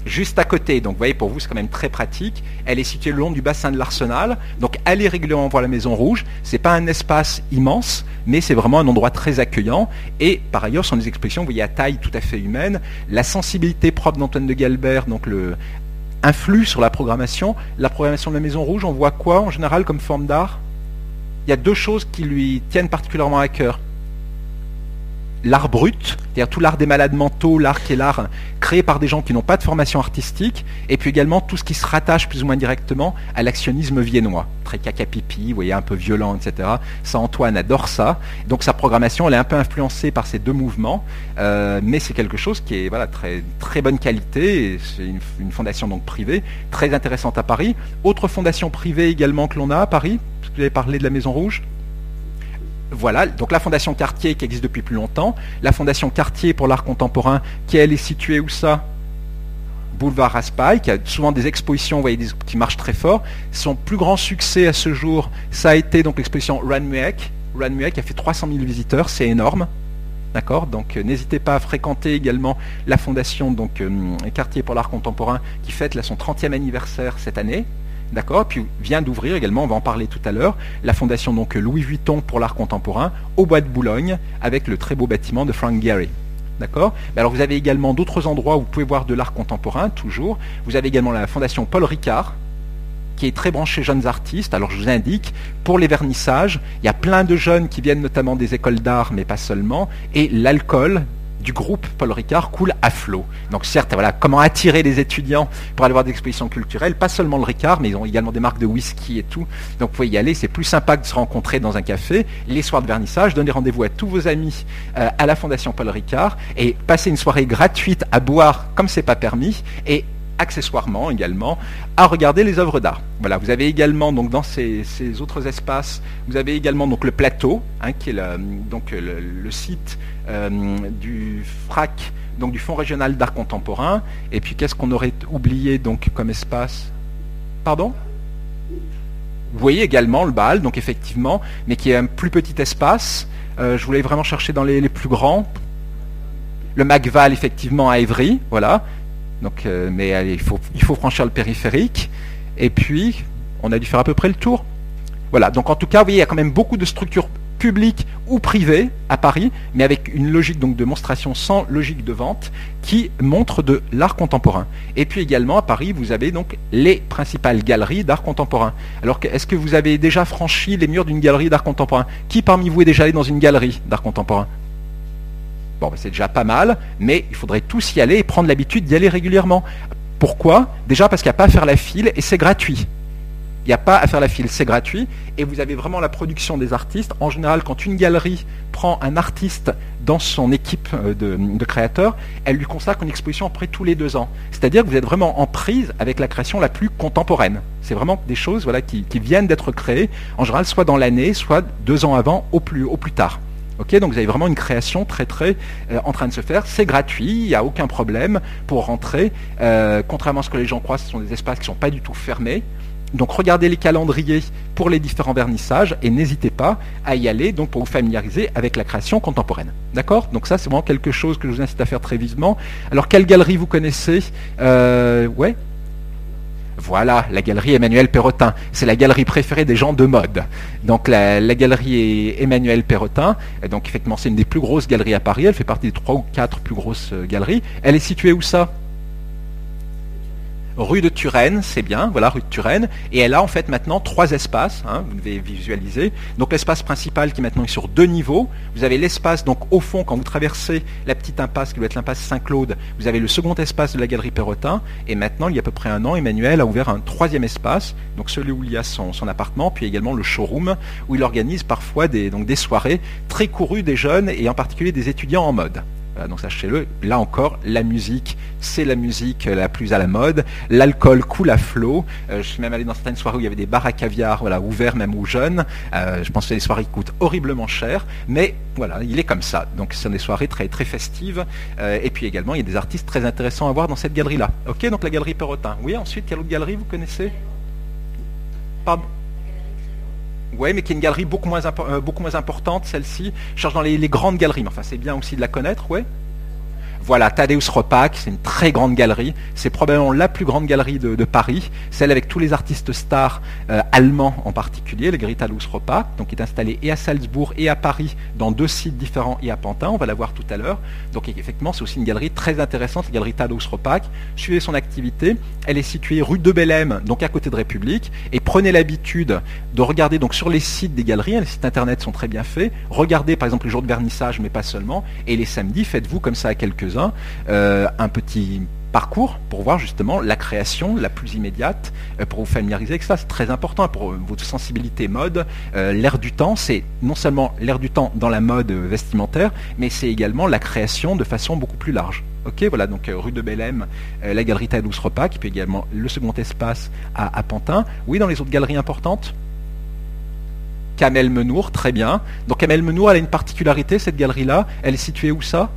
Juste à côté, donc vous voyez, pour vous, c'est quand même très pratique. Elle est située le long du bassin de l'Arsenal. Donc allez régulièrement voir la Maison Rouge. Ce n'est pas un espace immense, mais c'est vraiment un endroit très accueillant. Et par ailleurs, ce sont des expositions, vous voyez, à taille tout à fait humaine. La sensibilité propre d'Antoine de Galbert, donc le, influe sur la programmation. La programmation de la Maison Rouge, on voit quoi en général comme forme d'art? Il y a deux choses qui lui tiennent particulièrement à cœur l'art brut, c'est-à-dire tout l'art des malades mentaux, l'art qui est l'art créé par des gens qui n'ont pas de formation artistique, et puis également tout ce qui se rattache plus ou moins directement à l'actionnisme viennois, très caca-pipi, vous voyez, un peu violent, etc. Ça, Antoine adore ça. Donc sa programmation, elle est un peu influencée par ces deux mouvements, euh, mais c'est quelque chose qui est voilà, très, très bonne qualité, c'est une, fondation donc privée, très intéressante à Paris. Autre fondation privée également que l'on a à Paris, parce que vous avez parlé de la Maison Rouge voilà, donc la Fondation Cartier qui existe depuis plus longtemps, la Fondation Cartier pour l'art contemporain qui elle est située où ça? Boulevard Raspail, qui a souvent des expositions, vous voyez, qui marchent très fort. Son plus grand succès à ce jour, ça a été donc l'exposition Ranmuek. Ranmuek a fait 300 000 visiteurs, c'est énorme. D'accord? Donc euh, n'hésitez pas à fréquenter également la fondation donc, euh, Cartier pour l'art contemporain qui fête son 30e anniversaire cette année. D'accord Puis vient d'ouvrir également, on va en parler tout à l'heure, la fondation donc Louis Vuitton pour l'art contemporain au bois de Boulogne avec le très beau bâtiment de Frank Gehry. D'accord Alors vous avez également d'autres endroits où vous pouvez voir de l'art contemporain, toujours. Vous avez également la fondation Paul Ricard, qui est très branchée jeunes artistes. Alors je vous indique, pour les vernissages, il y a plein de jeunes qui viennent notamment des écoles d'art, mais pas seulement. Et l'alcool, du groupe Paul Ricard coule à flot. Donc certes, voilà, comment attirer les étudiants pour aller voir des expositions culturelles, pas seulement le Ricard, mais ils ont également des marques de whisky et tout. Donc vous pouvez y aller, c'est plus sympa que de se rencontrer dans un café, les soirs de vernissage, donner rendez-vous à tous vos amis euh, à la Fondation Paul Ricard et passer une soirée gratuite à boire comme c'est pas permis accessoirement également à regarder les œuvres d'art. Voilà, vous avez également donc dans ces, autres espaces, vous avez également donc le plateau, hein, qui est le, donc le, site euh, du FRAC, donc du Fonds régional d'art contemporain. Et puis qu'est-ce qu'on aurait oublié donc comme espace? Pardon? Vous voyez également le BAL, donc effectivement, mais qui est un plus petit espace. Euh, je voulais vraiment chercher dans les, plus grands. Le MacVal, effectivement, à Évry, voilà. Euh, mais il, faut, franchir le périphérique. Et puis, on a dû faire à peu près le tour. Voilà, donc en tout cas, vous voyez, il y a quand même beaucoup de structures public ou privé à Paris, mais avec une logique donc de monstration sans logique de vente qui montre de l'art contemporain. Et puis également à Paris, vous avez donc les principales galeries d'art contemporain. Alors est-ce que vous avez déjà franchi les murs d'une galerie d'art contemporain? Qui parmi vous est déjà allé dans une galerie d'art contemporain? Bon, ben, c'est déjà pas mal, mais il faudrait tous y aller et prendre l'habitude d'y aller régulièrement. Pourquoi? Déjà parce qu'il n'y a pas à faire la file et c'est gratuit. Il n'y a pas à faire la file, c'est gratuit. Et vous avez vraiment la production des artistes. En général, quand une galerie prend un artiste dans son équipe euh, de, créateurs, elle lui consacre une exposition après tous les deux ans. C'est-à-dire que vous êtes vraiment en prise avec la création la plus contemporaine. C'est vraiment des choses qui, viennent d'être créées, en général, soit dans l'année, soit deux ans avant, au plus tard. Donc vous avez vraiment une création très très euh, en train de se faire. C'est gratuit, il n'y a aucun problème pour rentrer. Euh, contrairement à ce que les gens croient, ce sont des espaces qui ne sont pas du tout fermés. Donc regardez les calendriers pour les différents vernissages et n'hésitez pas à y aller donc pour vous familiariser avec la création contemporaine. D'accord? Donc ça c'est vraiment quelque chose que je vous incite à faire très vivement. Alors quelle galerie vous connaissez? Euh, voilà, la galerie Emmanuel Perrotin. C'est la galerie préférée des gens de mode. Donc la, galerie Emmanuel Perrotin, donc effectivement c'est une des plus grosses galeries à Paris, elle fait partie des trois ou quatre plus grosses euh, galeries. Elle est située où ça? Rue de Turenne, c'est bien, voilà, rue de Turenne, et elle a en fait maintenant trois espaces, hein, vous devez visualiser. Donc l'espace principal qui maintenant est sur deux niveaux, vous avez l'espace donc au fond quand vous traversez la petite impasse qui doit être l'impasse Saint-Claude, vous avez le second espace de la galerie Perrotin, et maintenant il y a à peu près un an, Emmanuel a ouvert un troisième espace, donc celui où il y a son, appartement, puis également le showroom, où il organise parfois des, soirées très courues des jeunes et en particulier des étudiants en mode donc sachez-le, là encore, la musique, c'est la musique la plus à la mode. L'alcool coule à flot. Euh, je suis même allé dans certaines soirées où il y avait des bars à caviar, voilà, ouverts même aux jeunes. Euh, je pense que les soirées coûtent horriblement cher, mais voilà, il est comme ça. Donc ce sont des soirées très très festives. Euh, et puis également, il y a des artistes très intéressants à voir dans cette galerie-là. Ok, donc la galerie Perrotin. Oui, ensuite, quelle autre galerie vous connaissez? Pardon? Oui, mais qui est une galerie beaucoup moins, euh, importante, celle-ci. Je cherche dans les, les, grandes galeries, mais enfin c'est bien aussi de la connaître, ouais. Voilà, Thaddeus Repac, c'est une très grande galerie. C'est probablement la plus grande galerie de, Paris, celle avec tous les artistes stars euh, allemands en particulier, la galerie Thaddeus Repac, donc qui est installée et à Salzbourg et à Paris, dans deux sites différents et à Pantin, on va la voir tout à l'heure. Donc effectivement, c'est aussi une galerie très intéressante, la galerie Thaddeus Repac. Suivez son activité, elle est située rue de Bellem, donc à côté de République, et prenez l'habitude de regarder donc sur les sites des galeries, les sites internet sont très bien faits, regardez par exemple les jours de vernissage, mais pas seulement, et les samedis, faites-vous comme ça à euh, un petit parcours pour voir justement la création la plus immédiate, euh, pour vous familiariser avec ça. C'est très important pour euh, votre sensibilité mode. l'air du temps, c'est non seulement l'air du temps dans la mode vestimentaire, mais c'est également la création de façon beaucoup plus large. Ok, voilà, donc rue de Bellem, la galerie Tadouz Repac, puis également le second espace à, Pantin. Oui, dans les autres galeries importantes? Kamel Menour, très bien. Donc Kamel Menour, elle a une particularité, cette galerie-là. Elle est située où ça?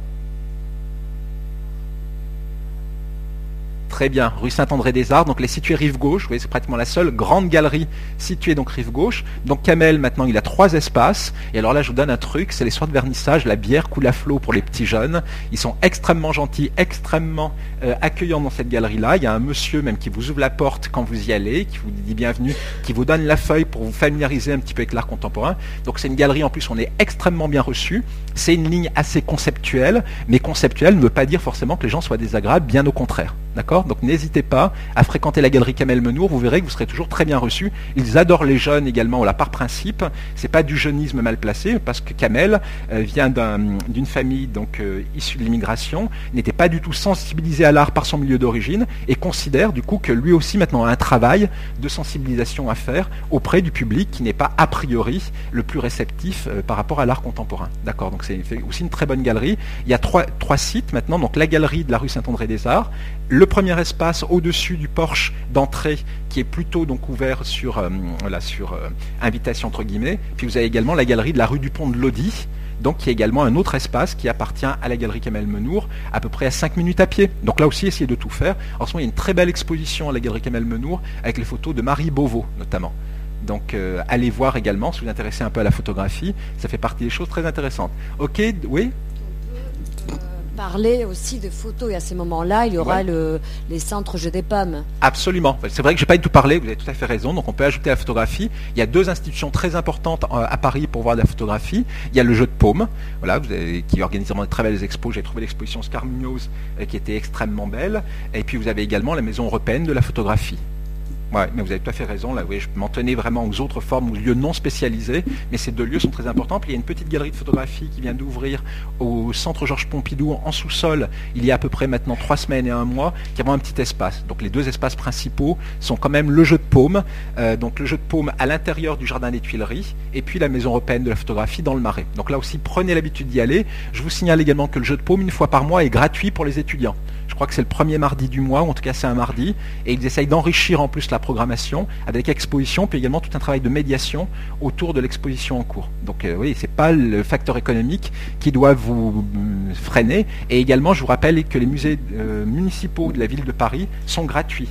Très bien, rue Saint-André-des-Arts, donc elle est située rive gauche, vous voyez, c'est pratiquement la seule grande galerie située donc rive gauche. Donc Kamel, maintenant, il a trois espaces. Et alors là, je vous donne un truc, c'est les soirs de vernissage, la bière coule à flot pour les petits jeunes. Ils sont extrêmement gentils, extrêmement euh, accueillants dans cette galerie-là. Il y a un monsieur même qui vous ouvre la porte quand vous y allez, qui vous dit bienvenue, qui vous donne la feuille pour vous familiariser un petit peu avec l'art contemporain. Donc c'est une galerie, en plus, on est extrêmement bien reçu. C'est une ligne assez conceptuelle, mais conceptuelle ne veut pas dire forcément que les gens soient désagréables, bien au contraire. D'accord? Donc n'hésitez pas à fréquenter la galerie Kamel Menour, vous verrez que vous serez toujours très bien reçu. Ils adorent les jeunes également, là par principe. C'est pas du jeunisme mal placé, parce que Kamel euh, vient d'une famille donc euh, issue de l'immigration, n'était pas du tout sensibilisé à l'art par son milieu d'origine, et considère du coup que lui aussi maintenant a un travail de sensibilisation à faire auprès du public qui n'est pas a priori le plus réceptif euh, par rapport à l'art contemporain. D'accord Donc c'est aussi une très bonne galerie. Il y a trois, sites maintenant, donc la galerie de la rue Saint-André-des-Arts, le premier espace au-dessus du porche d'entrée qui est plutôt donc ouvert sur, euh, sur euh, invitation entre guillemets. Puis vous avez également la galerie de la rue du Pont de Lodi, donc qui est également un autre espace qui appartient à la galerie Kamel Menour, à peu près à 5 minutes à pied. Donc là aussi, essayez de tout faire. En ce moment, il y a une très belle exposition à la galerie Kamel Menour avec les photos de Marie Beauvau notamment. Donc euh, allez voir également si vous vous intéressez un peu à la photographie, ça fait partie des choses très intéressantes. Ok, oui? Parler aussi de photos et à ces moments-là, il y aura le, les centres Jeux des Pommes. Absolument. C'est vrai que je n'ai pas du tout parlé, vous avez tout à fait raison. Donc on peut ajouter la photographie. Il y a deux institutions très importantes euh, à Paris pour voir de la photographie. Il y a le Jeu de Paume, voilà, qui organise vraiment de très belles expos. J'ai trouvé l'exposition Scar euh, qui était extrêmement belle. Et puis vous avez également la Maison européenne de la photographie. Ouais, mais vous avez tout à fait raison. Là, oui, je m'en tenais vraiment aux autres formes, aux lieux non spécialisés, mais ces deux lieux sont très importants. Il y a une petite galerie de photographie qui vient d'ouvrir au centre Georges Pompidou en sous-sol il y a à peu près maintenant trois semaines et un mois, qui a un petit espace. Donc les deux espaces principaux sont quand même le jeu de paume, euh, donc le jeu de paume à l'intérieur du jardin des Tuileries, et puis la maison européenne de la photographie dans le Marais. Donc là aussi, prenez l'habitude d'y aller. Je vous signale également que le jeu de paume, une fois par mois, est gratuit pour les étudiants. Je crois que c'est le premier mardi du mois, ou en tout cas c'est un mardi, et ils essayent d'enrichir en plus la programmation avec exposition, puis également tout un travail de médiation autour de l'exposition en cours. Donc euh, oui, c'est pas le facteur économique qui doit vous euh, freiner. Et également, je vous rappelle que les musées euh, municipaux de la ville de Paris sont gratuits.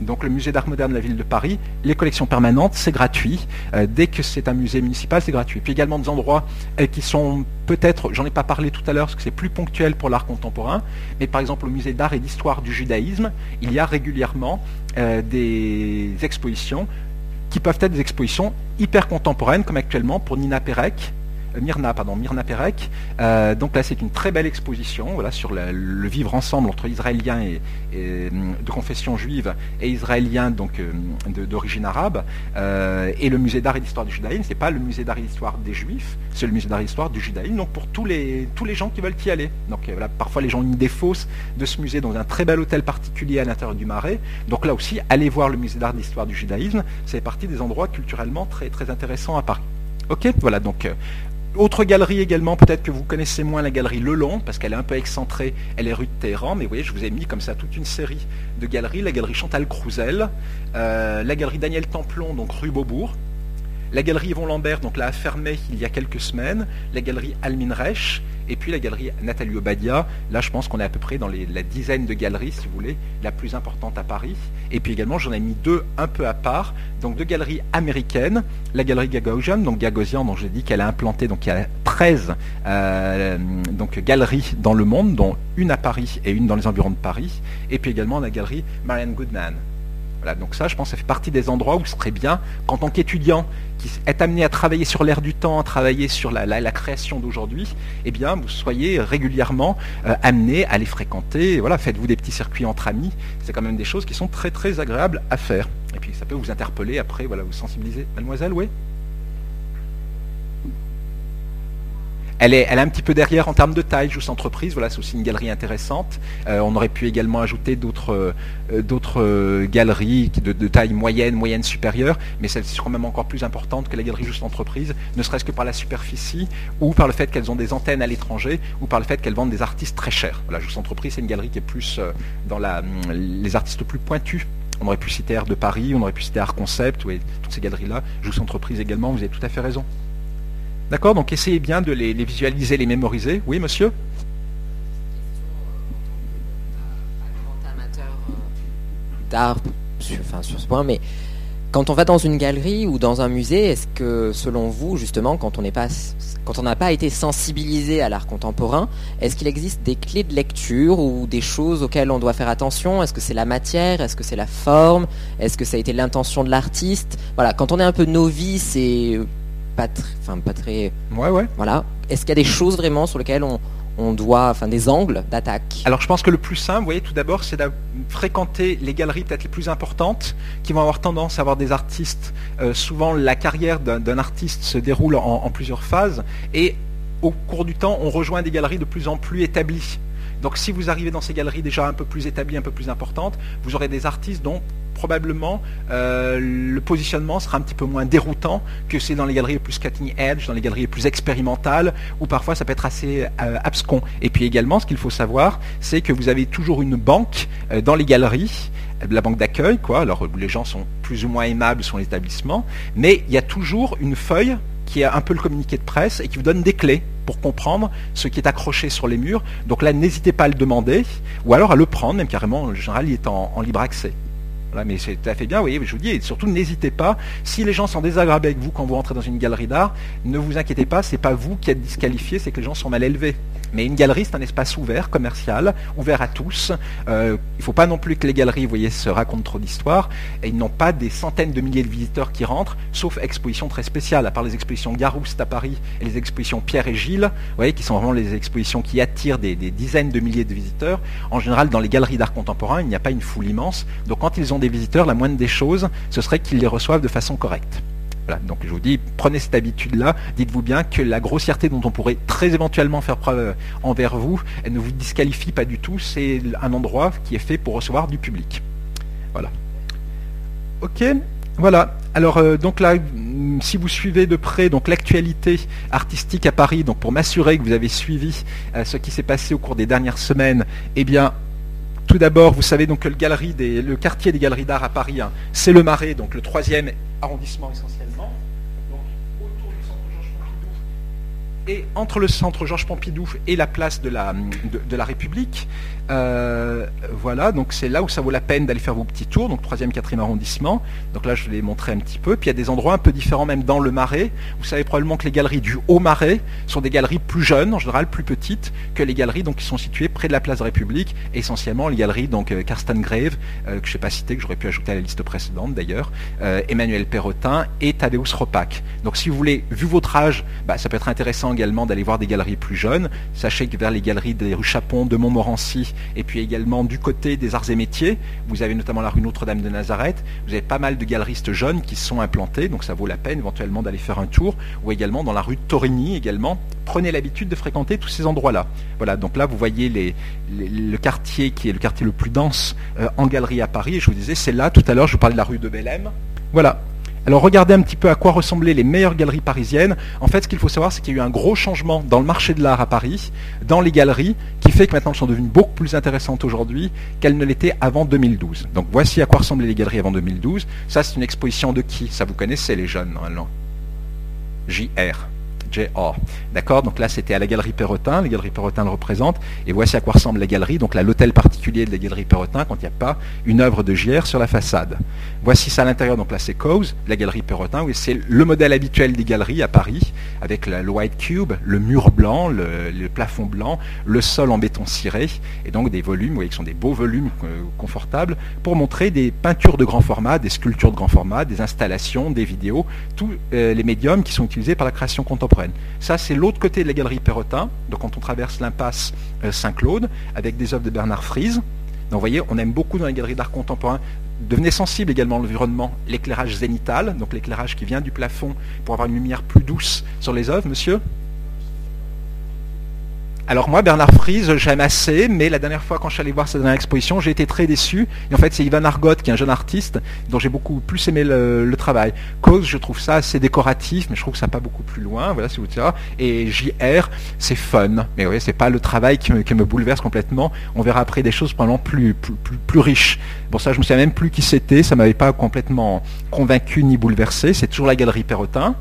Donc le musée d'art moderne de la ville de Paris, les collections permanentes, c'est gratuit. Euh, dès que c'est un musée municipal, c'est gratuit. Puis également des endroits euh, qui sont peut-être, j'en ai pas parlé tout à l'heure parce que c'est plus ponctuel pour l'art contemporain, mais par exemple au musée d'art et d'histoire du judaïsme, il y a régulièrement euh, des expositions qui peuvent être des expositions hyper contemporaines, comme actuellement pour Nina Perec, Myrna, pardon, Myrna Perek. Euh, donc là, c'est une très belle exposition voilà, sur le, vivre ensemble entre Israéliens euh, de confession juive et Israéliens donc d'origine arabe. et le musée d'art et d'histoire du judaïsme, c'est pas le musée d'art et d'histoire des juifs, c'est le musée d'art et d'histoire du judaïsme. Donc pour tous les tous les gens qui veulent y aller. Donc parfois les gens ont une idée fausse de ce musée dans un très bel hôtel particulier à l'intérieur du Marais. Donc là aussi, allez voir le musée d'art et d'histoire du judaïsme. C'est partie des endroits culturellement très très intéressants à Paris. Ok, voilà donc autre galerie également, peut-être que vous connaissez moins la galerie Le Long, parce qu'elle est un peu excentrée, elle est rue de Téhéran, mais vous voyez, je vous ai mis comme ça toute une série de galeries. La galerie Chantal Crouzel, euh, la galerie Daniel Templon, donc rue Beaubourg, la galerie Yvon Lambert, donc là a fermé il y a quelques semaines, la galerie Almin Reich, et puis la galerie Nathalie Obadia. Là, je pense qu'on est à peu près dans la dizaine de galeries, si vous voulez, la plus importante à Paris. Et puis également, j'en ai mis deux un peu à part. Donc deux galeries américaines, la galerie Gagosian, donc Gagosian, dont j'ai dit qu'elle a implanté, donc il y a 13 euh, donc, galeries dans le monde, dont une à Paris et une dans les environs de Paris. Et puis également la galerie Marianne Goodman. Donc ça, je pense, ça fait partie des endroits où ce serait bien, qu'en tant qu'étudiant qui est amené à travailler sur l'air du temps, à travailler sur la, création d'aujourd'hui, eh bien, vous soyez régulièrement euh, amené à les fréquenter. Voilà, faites-vous des petits circuits entre amis. C'est quand même des choses qui sont très très agréables à faire. Et puis ça peut vous interpeller après, voilà, vous sensibiliser. Mademoiselle, oui? Elle est, un petit peu derrière en termes de taille, Juste Entreprise, voilà, c'est aussi une galerie intéressante. Euh, on aurait pu également ajouter d'autres euh, euh, galeries de, taille moyenne, moyenne supérieure, mais celles-ci quand même encore plus importantes que la galerie Juste Entreprise, ne serait-ce que par la superficie, ou par le fait qu'elles ont des antennes à l'étranger, ou par le fait qu'elles vendent des artistes très chers. Voilà, Juste Entreprise, c'est une galerie qui est plus dans hum, les artistes plus pointus on aurait pu citer Art de Paris, on aurait pu citer Art Concept, toutes ces galeries-là. Juste Entreprise également, vous avez tout à fait raison. D'accord Donc essayez bien de les, visualiser, les mémoriser. Oui, monsieur d'art enfin, sur ce point, mais quand on va dans une galerie ou dans un musée, est-ce que selon vous, justement, quand on quand on n'a pas été sensibilisé à l'art contemporain, est-ce qu'il existe des clés de lecture ou des choses auxquelles on doit faire attention? Est-ce que c'est la matière? Est-ce que c'est la forme? Est-ce que ça a été l'intention de l'artiste? Voilà, quand on est un peu novice et pas, enfin, pas très. Ouais, ouais. Voilà. Est-ce qu'il y a des choses vraiment sur lesquelles on, on doit, enfin des angles d'attaque? Alors je pense que le plus simple, vous voyez, tout d'abord, c'est de fréquenter les galeries peut-être les plus importantes, qui vont avoir tendance à avoir des artistes. Euh, souvent, la carrière d'un artiste se déroule en, plusieurs phases, et au cours du temps, on rejoint des galeries de plus en plus établies. Donc si vous arrivez dans ces galeries déjà un peu plus établies, un peu plus importantes, vous aurez des artistes dont probablement euh, le positionnement sera un petit peu moins déroutant que c'est dans les galeries plus cutting edge, dans les galeries plus expérimentales, où parfois ça peut être assez euh, abscon. Et puis également, ce qu'il faut savoir, c'est que vous avez toujours une banque euh, dans les galeries la banque d'accueil, quoi. Alors les gens sont plus ou moins aimables sur l'établissement, mais il y a toujours une feuille qui est un peu le communiqué de presse et qui vous donne des clés pour comprendre ce qui est accroché sur les murs. Donc là, n'hésitez pas à le demander, ou alors à le prendre, même carrément, en général, il est en libre accès mais c'est tout à fait bien, oui, je vous dis, et surtout n'hésitez pas, si les gens sont désagréables avec vous quand vous rentrez dans une galerie d'art, ne vous inquiétez pas, c'est pas vous qui êtes disqualifié, c'est que les gens sont mal élevés. Mais une galerie, c'est un espace ouvert, commercial, ouvert à tous. Euh, il ne faut pas non plus que les galeries, se racontent trop d'histoires. Et ils n'ont pas des centaines de milliers de visiteurs qui rentrent, sauf expositions très spéciales, à part les expositions Garouste à Paris et les expositions Pierre et Gilles, qui sont vraiment les expositions qui attirent des dizaines de milliers de visiteurs. En général, dans les galeries d'art contemporain, il n'y a pas une foule immense. Donc quand ils ont des visiteurs, la moindre des choses, ce serait qu'ils les reçoivent de façon correcte donc je vous dis, prenez cette habitude-là, dites-vous bien que la grossièreté dont on pourrait très éventuellement faire preuve envers vous, elle ne vous disqualifie pas du tout, c'est un endroit qui est fait pour recevoir du public. Voilà. Ok, voilà. Alors euh, donc là, si vous suivez de près l'actualité artistique à Paris, donc pour m'assurer que vous avez suivi euh, ce qui s'est passé au cours des dernières semaines, eh bien tout d'abord, vous savez donc que le, quartier des galeries d'art à Paris, hein, c'est le Marais, donc le troisième arrondissement essentiellement. Donc, autour du centre Georges Pompidou. Et entre le centre Georges Pompidou et la place de la, la République, euh, voilà, donc c'est là où ça vaut la peine d'aller faire vos petits tours, donc 3e, 4e arrondissement. Donc là, je vais les montrer un petit peu. Puis il y a des endroits un peu différents, même dans le Marais. Vous savez probablement que les galeries du Haut-Marais sont des galeries plus jeunes, en général plus petites, que les galeries donc, qui sont situées près de la place de République, essentiellement les galeries donc euh, Karsten Grave, euh, que je n'ai pas cité, que j'aurais pu ajouter à la liste précédente d'ailleurs, Emmanuel Perrotin et Tadeusz Ropak. Donc si vous voulez, vu votre âge, bah, ça peut être intéressant également d'aller voir des galeries plus jeunes. Sachez que vers les galeries des rues Chapon, de Montmorency, et puis également du côté des arts et métiers, vous avez notamment la rue Notre-Dame de Nazareth, vous avez pas mal de galeristes jeunes qui sont implantés, donc ça vaut la peine éventuellement d'aller faire un tour, ou également dans la rue Torigny également. Prenez l'habitude de fréquenter tous ces endroits-là. Voilà, donc là vous voyez le quartier qui est le quartier le plus dense euh, en galerie à Paris, et je vous disais, c'est là tout à l'heure, je vous parlais de la rue de Bellem. Voilà, alors regardez un petit peu à quoi ressemblaient les meilleures galeries parisiennes. En fait, ce qu'il faut savoir, c'est qu'il y a eu un gros changement dans le marché de l'art à Paris, dans les galeries, qui fait que maintenant elles sont devenues beaucoup plus intéressantes aujourd'hui qu'elles ne l'étaient avant 2012. Donc voici à quoi ressemblaient les galeries avant 2012. Ça, c'est une exposition de qui? Ça vous connaissez les jeunes, normalement JR. JR. D'accord? Donc là, c'était à la Galerie Perrotin. La Galerie Perrotin le représente. Et voici à quoi ressemble la galerie. Donc là, l'hôtel particulier de la Galerie Perrotin quand il n'y a pas une œuvre de JR sur la façade. Voici ça à l'intérieur. Donc là, c'est Cause, la Galerie Perrotin. Oui, c'est le modèle habituel des galeries à Paris, avec le white cube, le mur blanc, le, plafond blanc, le sol en béton ciré, et donc des volumes, vous voyez, qui sont des beaux volumes euh, confortables, pour montrer des peintures de grand format, des sculptures de grand format, des installations, des vidéos, tous euh, les médiums qui sont utilisés par la création contemporaine. Ça, c'est l'autre côté de la galerie Perrotin, donc quand on traverse l'impasse euh, Saint-Claude, avec des œuvres de Bernard Fries. Donc vous voyez, on aime beaucoup dans les galeries d'art contemporain. Devenez sensible également à l'environnement, l'éclairage zénital, donc l'éclairage qui vient du plafond pour avoir une lumière plus douce sur les œuvres, monsieur? Alors moi, Bernard Fries, j'aime assez, mais la dernière fois quand je suis allé voir sa dernière exposition, j'ai été très déçu. Et en fait, c'est Ivan Argot, qui est un jeune artiste, dont j'ai beaucoup plus aimé le, travail. Cause, je trouve ça assez décoratif, mais je trouve que ça va pas beaucoup plus loin, voilà, si vous tirez. Et JR, c'est fun, mais oui, c'est pas le travail qui me, bouleverse complètement. On verra après des choses probablement plus, plus, plus, riches. Bon, ça, je me souviens même plus qui c'était, ça m'avait pas complètement convaincu ni bouleversé. C'est toujours la galerie Perrotin.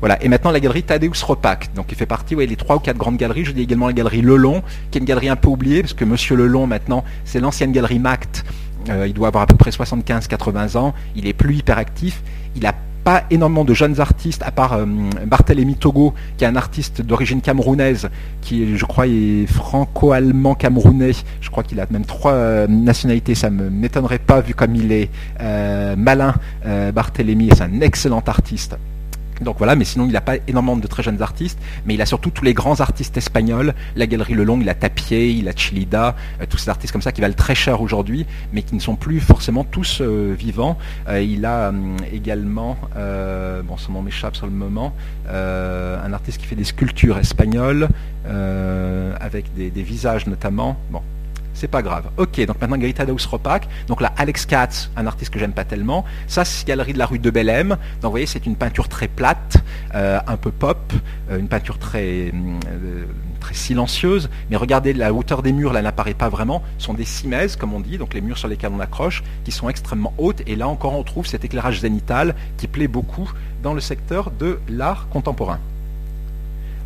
Voilà. Et maintenant la galerie Tadeusz Ropak, donc il fait partie, ouais, les trois ou quatre grandes galeries. Je dis également la galerie Lelon, qui est une galerie un peu oubliée, parce que Monsieur Lelon maintenant, c'est l'ancienne galerie Mact. Euh, il doit avoir à peu près 75-80 ans. Il est plus hyper actif. Il n'a pas énormément de jeunes artistes, à part euh, Barthélemy Togo, qui est un artiste d'origine camerounaise, qui je crois est franco-allemand camerounais. Je crois qu'il a même trois euh, nationalités. Ça ne m'étonnerait pas vu comme il est malin. Barthélemy est un excellent artiste. Donc voilà, mais sinon il n'a pas énormément de très jeunes artistes, mais il a surtout tous les grands artistes espagnols, la Galerie Lelong, il a Tapier, il a Chilida, euh, tous ces artistes comme ça qui valent très cher aujourd'hui, mais qui ne sont plus forcément tous euh, vivants. Euh, il a hum, également, bon son nom m'échappe sur le moment, un artiste qui fait des sculptures espagnoles, avec des, des visages notamment. Bon, c'est pas grave. Ok, donc maintenant Gaëta Ropak. Donc là, Alex Katz, un artiste que j'aime pas tellement. Ça, c'est Galerie de la rue de Bellem. Donc vous voyez, c'est une peinture très plate, euh, un peu pop, euh, une peinture très, euh, très silencieuse. Mais regardez, la hauteur des murs, là, n'apparaît pas vraiment. Ce sont des cimaises, comme on dit, donc les murs sur lesquels on accroche, qui sont extrêmement hautes. Et là encore, on trouve cet éclairage zénital qui plaît beaucoup dans le secteur de l'art contemporain.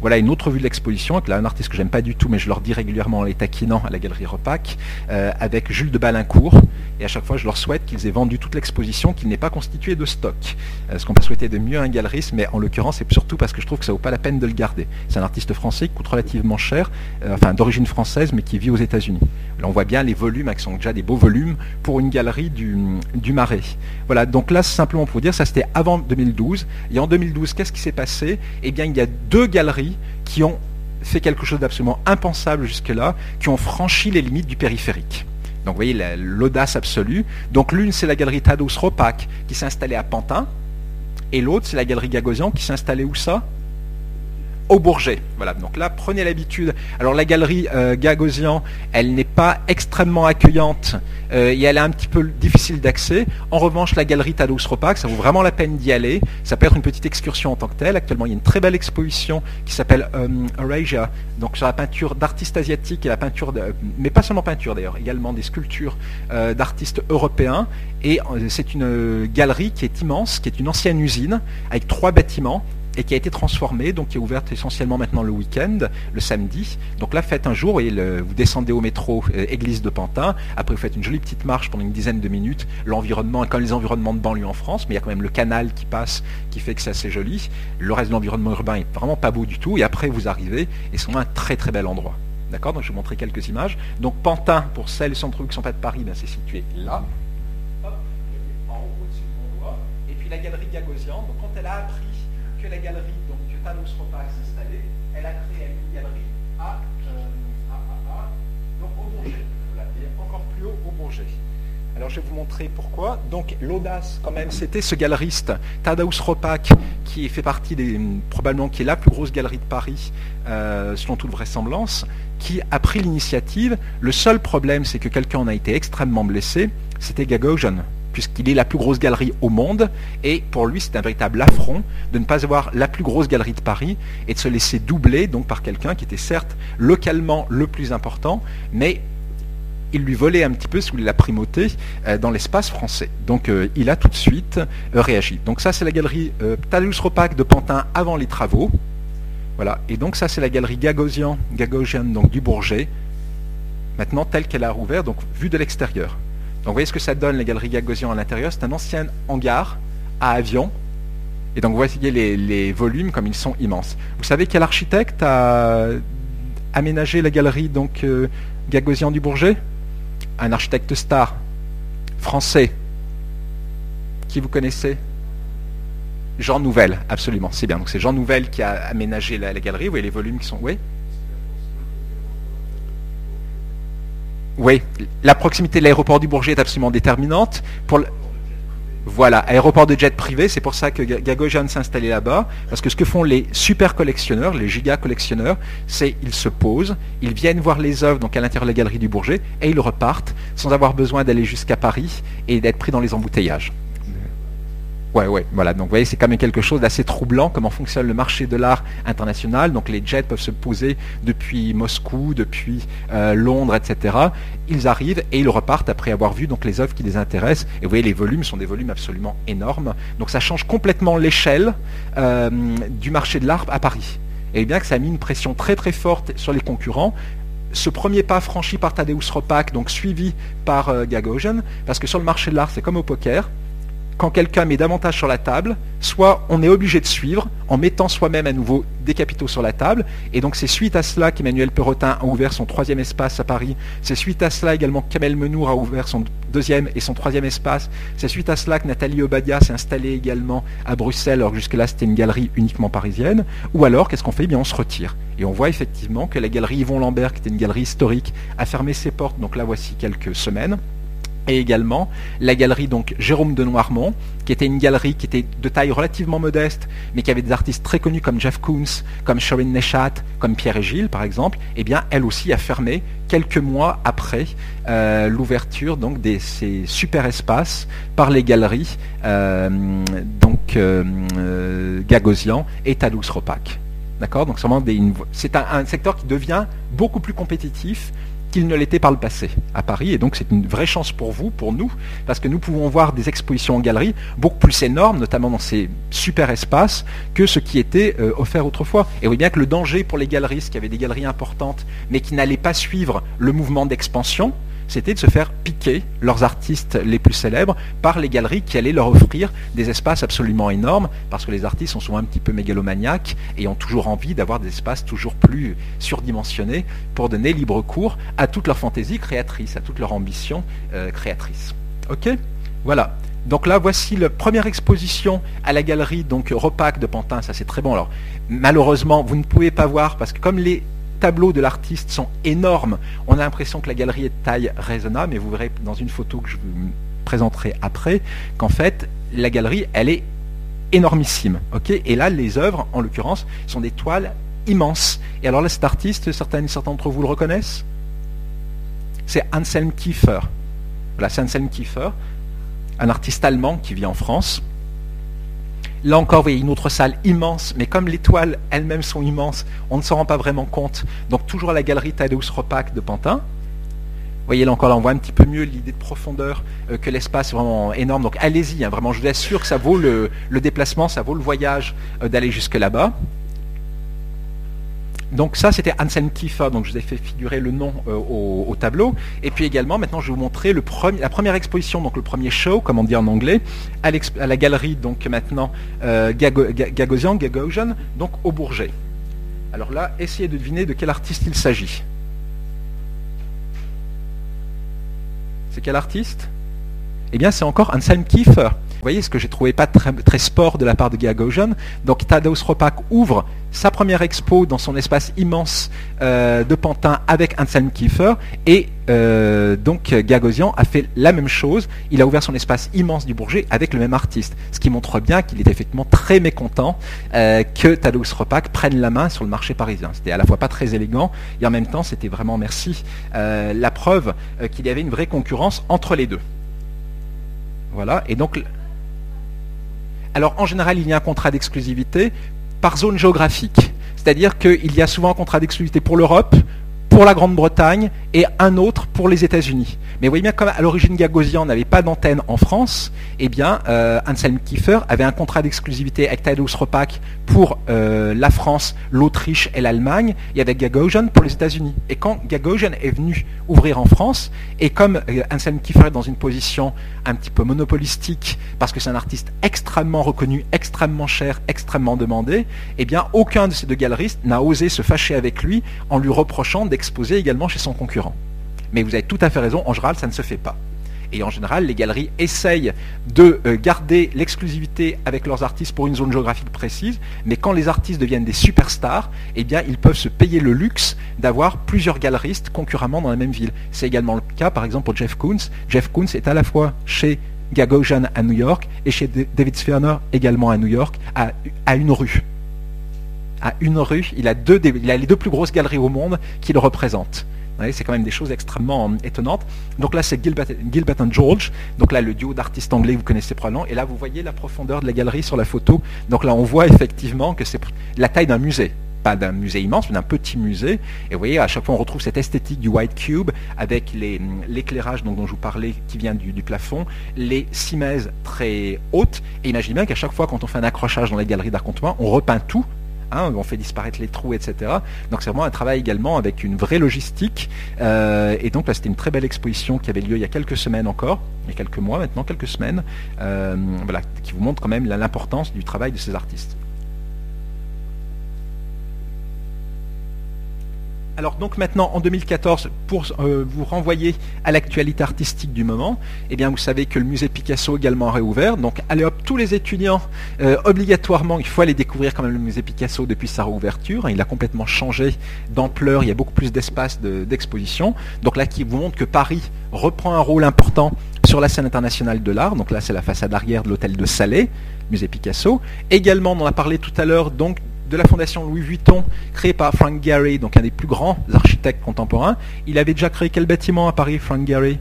Voilà une autre vue de l'exposition, avec un artiste que j'aime pas du tout, mais je leur dis régulièrement en les taquinant à la galerie Repac, euh, avec Jules de Balincourt. Et à chaque fois, je leur souhaite qu'ils aient vendu toute l'exposition, qu'il n'est pas constitué de stock. Euh, ce qu'on peut souhaiter de mieux à un galeriste, mais en l'occurrence, c'est surtout parce que je trouve que ça vaut pas la peine de le garder. C'est un artiste français qui coûte relativement cher, euh, enfin d'origine française, mais qui vit aux États-Unis. Là, on voit bien les volumes, qui sont déjà des beaux volumes pour une galerie du, du Marais. Voilà, donc là, simplement pour vous dire, ça c'était avant 2012. Et en 2012, qu'est-ce qui s'est passé? Eh bien, il y a deux galeries qui ont fait quelque chose d'absolument impensable jusque-là, qui ont franchi les limites du périphérique. Donc vous voyez l'audace absolue. Donc l'une c'est la galerie Tadeusz Ropak qui s'est installée à Pantin, et l'autre c'est la galerie Gagosian qui s'est installée où ça? Au Bourget. Voilà, donc là, prenez l'habitude. Alors la galerie euh, Gagosian, elle n'est pas extrêmement accueillante euh, et elle est un petit peu difficile d'accès. En revanche, la galerie Tadeusz Ropak, ça vaut vraiment la peine d'y aller. Ça peut être une petite excursion en tant que telle. Actuellement, il y a une très belle exposition qui s'appelle euh, Eurasia, donc sur la peinture d'artistes asiatiques et la peinture, de, mais pas seulement peinture d'ailleurs, également des sculptures d'artistes européens. Et c'est une galerie qui est immense, qui est une ancienne usine avec trois bâtiments et qui a été transformée, donc qui est ouverte essentiellement maintenant le week-end, le samedi. Donc là, faites un jour et vous descendez au métro euh, Église de Pantin. Après, vous faites une jolie petite marche pendant une dizaine de minutes. L'environnement, comme les environnements de banlieue en France, mais il y a quand même le canal qui passe, qui fait que c'est assez joli. Le reste de l'environnement urbain est vraiment pas beau du tout. Et après, vous arrivez et c'est un très très bel endroit. D'accord? Donc je vais vous montrer quelques images. Donc Pantin, pour celles et ceux qui ne sont pas de Paris, ben, c'est situé là. Hop, en haut au-dessus de mon doigt. Et puis la galerie Gagosian, donc quand elle a appris la galerie donc, que Thanos s'installait, elle a créé une galerie à, euh, donc au Bourget, encore plus haut au Bourget. Alors je vais vous montrer pourquoi. Donc l'audace quand même, c'était ce galeriste Tadeusz Ropak qui fait partie des probablement qui est la plus grosse galerie de Paris euh, selon toute vraisemblance, qui a pris l'initiative. Le seul problème, c'est que quelqu'un en a été extrêmement blessé. C'était Gagosian puisqu'il est la plus grosse galerie au monde, et pour lui c'est un véritable affront de ne pas avoir la plus grosse galerie de Paris et de se laisser doubler donc par quelqu'un qui était certes localement le plus important, mais il lui volait un petit peu, sous la primauté, euh, dans l'espace français. Donc euh, il a tout de suite euh, réagi. Donc ça c'est la galerie Talus Ropac de Pantin avant les travaux. Voilà. Et donc ça c'est la galerie Gagosian, Gagosian donc du Bourget, maintenant telle qu'elle a rouvert, donc vue de l'extérieur. Donc vous voyez ce que ça donne les galeries Gagosian à l'intérieur? C'est un ancien hangar à avion. Et donc vous voyez les, volumes comme ils sont immenses. Vous savez quel architecte a aménagé la galerie donc euh, Gagosian du Bourget? Un architecte star français. Qui vous connaissez? Jean Nouvel, absolument, c'est bien. C'est Jean Nouvel qui a aménagé la, la galerie. Vous voyez les volumes qui sont. Oui Oui, la proximité de l'aéroport du Bourget est absolument déterminante. Voilà, aéroport de jet privé, c'est pour ça que Gagosian s'est installé là-bas, parce que ce que font les super collectionneurs, les giga collectionneurs, c'est ils se posent, ils viennent voir les œuvres donc à l'intérieur de la galerie du Bourget, et ils repartent sans avoir besoin d'aller jusqu'à Paris et d'être pris dans les embouteillages. Ouais, voilà. Donc, vous voyez, c'est quand même quelque chose d'assez troublant comment fonctionne le marché de l'art international. Donc, les jets peuvent se poser depuis Moscou, depuis euh, Londres, etc. Ils arrivent et ils repartent après avoir vu les œuvres qui les intéressent. Et vous voyez, les volumes sont des volumes absolument énormes. Donc, ça change complètement l'échelle euh, du marché de l'art à Paris. Et bien que ça a mis une pression très très forte sur les concurrents, ce premier pas franchi par Tadeusz Ropak, donc suivi par euh, Gagosian, parce que sur le marché de l'art, c'est comme au poker, quand quelqu'un met davantage sur la table, soit on est obligé de suivre en mettant soi-même à nouveau des capitaux sur la table. Et donc c'est suite à cela qu'Emmanuel Perrotin a ouvert son troisième espace à Paris. C'est suite à cela également qu'Amel Menour a ouvert son deuxième et son troisième espace. C'est suite à cela que Nathalie Obadia s'est installée également à Bruxelles, alors que jusque-là c'était une galerie uniquement parisienne. Ou alors, qu'est-ce qu'on fait? Eh bien, On se retire. Et on voit effectivement que la galerie Yvon Lambert, qui était une galerie historique, a fermé ses portes, donc là voici quelques semaines et également la galerie donc Jérôme de Noirmont, qui était une galerie qui était de taille relativement modeste, mais qui avait des artistes très connus comme Jeff Koons, comme Sharon Nechat, comme Pierre et Gilles par exemple, eh bien elle aussi a fermé quelques mois après euh, l'ouverture donc de ces super espaces par les galeries euh, donc euh, Gagosian et Tadeusz Ropak. D'accord? Donc c'est un secteur qui devient beaucoup plus compétitif qu'il ne l'était par le passé à Paris. Et donc c'est une vraie chance pour vous, pour nous, parce que nous pouvons voir des expositions en galerie beaucoup plus énormes, notamment dans ces super espaces, que ce qui était euh, offert autrefois. Et voyez bien que le danger pour les galeristes qui avaient des galeries importantes, mais qui n'allaient pas suivre le mouvement d'expansion, c'était de se faire piquer leurs artistes les plus célèbres par les galeries qui allaient leur offrir des espaces absolument énormes, parce que les artistes sont un petit peu mégalomaniaques et ont toujours envie d'avoir des espaces toujours plus surdimensionnés pour donner libre cours à toute leur fantaisie créatrice, à toute leur ambition euh, créatrice. Ok? Voilà. Donc là, voici la première exposition à la galerie donc Repac de Pantin. Ça, c'est très bon. Alors, malheureusement, vous ne pouvez pas voir parce que comme les tableaux de l'artiste sont énormes. On a l'impression que la galerie est de taille raisonnable, mais vous verrez dans une photo que je vous présenterai après qu'en fait, la galerie, elle est énormissime. et là, les œuvres, en l'occurrence, sont des toiles immenses. Et alors là, cet artiste, certains, certains d'entre vous le reconnaissent? C'est Anselm Kiefer. Voilà, c'est Anselm Kiefer, un artiste allemand qui vit en France. Là encore, vous voyez une autre salle immense, mais comme les toiles elles-mêmes sont immenses, on ne s'en rend pas vraiment compte. Donc toujours à la galerie Tadeusz Ropac de Pantin. Vous voyez là encore, là, on voit un petit peu mieux l'idée de profondeur, euh, que l'espace vraiment énorme. Donc allez-y, hein, vraiment, je vous assure que ça vaut le, déplacement, ça vaut le voyage euh, d'aller jusque là-bas. Donc ça, c'était Anselm Kiefer, donc je vous ai fait figurer le nom euh, au, tableau. Et puis également, maintenant, je vais vous montrer la première exposition, donc le premier show, comme on dit en anglais, à, la galerie, donc maintenant, euh, Gagosian, Gagosian, donc au Bourget. Alors là, essayez de deviner de quel artiste il s'agit. C'est quel artiste? Eh bien, c'est encore Anselm Kiefer. Vous voyez ce que j'ai trouvé pas très, sport de la part de Gagosian. Donc Tadeusz Ropak ouvre sa première expo dans son espace immense euh, de Pantin avec Anselm Kiefer et euh, donc Gagosian a fait la même chose. Il a ouvert son espace immense du Bourget avec le même artiste, ce qui montre bien qu'il est effectivement très mécontent euh, que Tadeusz Ropak prenne la main sur le marché parisien. C'était à la fois pas très élégant et en même temps c'était vraiment merci la preuve qu'il y avait une vraie concurrence entre les deux. Voilà et donc alors en général il y a un contrat d'exclusivité par zone géographique. C'est-à-dire qu'il y a souvent un contrat d'exclusivité pour l'Europe, pour la Grande-Bretagne et un autre pour les États-Unis. Mais vous voyez bien, comme à l'origine Gagosian n'avait pas d'antenne en France, eh bien, euh, Anselm Kiefer avait un contrat d'exclusivité avec Tadeusz Ropak pour euh, la France, l'Autriche et l'Allemagne, et avec Gagosian pour les États-Unis. Et quand Gagosian est venu ouvrir en France, et comme euh, Anselm Kiefer est dans une position un petit peu monopolistique, parce que c'est un artiste extrêmement reconnu, extrêmement cher, extrêmement demandé, eh bien, aucun de ces deux galeristes n'a osé se fâcher avec lui en lui reprochant d'exposer exposé également chez son concurrent. Mais vous avez tout à fait raison, en général, ça ne se fait pas. Et en général, les galeries essayent de euh, garder l'exclusivité avec leurs artistes pour une zone géographique précise, mais quand les artistes deviennent des superstars, eh bien, ils peuvent se payer le luxe d'avoir plusieurs galeristes concurremment dans la même ville. C'est également le cas, par exemple, pour Jeff Koons. Jeff Koons est à la fois chez Gagosian à New York et chez David Sferner également à New York, à une rue à une rue, il a, les deux plus grosses galeries au monde qui le représentent. C'est quand même des choses extrêmement euh, étonnantes. Donc là, c'est Gilbert, and George. Donc là, le duo d'artistes anglais, vous connaissez probablement. Et là, vous voyez la profondeur de la galerie sur la photo. Donc là, on voit effectivement que c'est la taille d'un musée pas d'un musée immense, mais d'un petit musée. Et vous voyez, à chaque fois, on retrouve cette esthétique du white cube avec l'éclairage dont, je vous parlais qui vient du, plafond, les cimaises très hautes. Et imaginez bien qu'à chaque fois, quand on fait un accrochage dans les galeries d'art contemporain, on repeint tout On fait disparaître les trous, etc. Donc c'est vraiment un travail également avec une vraie logistique. Euh, et donc là, c'était une très belle exposition qui avait lieu il y a quelques semaines encore, il y a quelques mois maintenant, quelques semaines, euh, voilà, qui vous montre quand même l'importance du travail de ces artistes. Alors donc maintenant en 2014, pour euh, vous renvoyer à l'actualité artistique du moment, eh bien vous savez que le musée Picasso également réouvert. Donc allez hop, tous les étudiants, euh, obligatoirement, il faut aller découvrir quand même le musée Picasso depuis sa réouverture. Il a complètement changé d'ampleur, il y a beaucoup plus d'espace d'exposition. donc là qui vous montre que Paris reprend un rôle important sur la scène internationale de l'art. Donc là c'est la façade arrière de l'hôtel de Salé, musée Picasso. Également, on en a parlé tout à l'heure, donc de la fondation Louis Vuitton, créée par Frank Gehry, donc un des plus grands architectes contemporains. Il avait déjà créé quel bâtiment à Paris, Frank Gehry?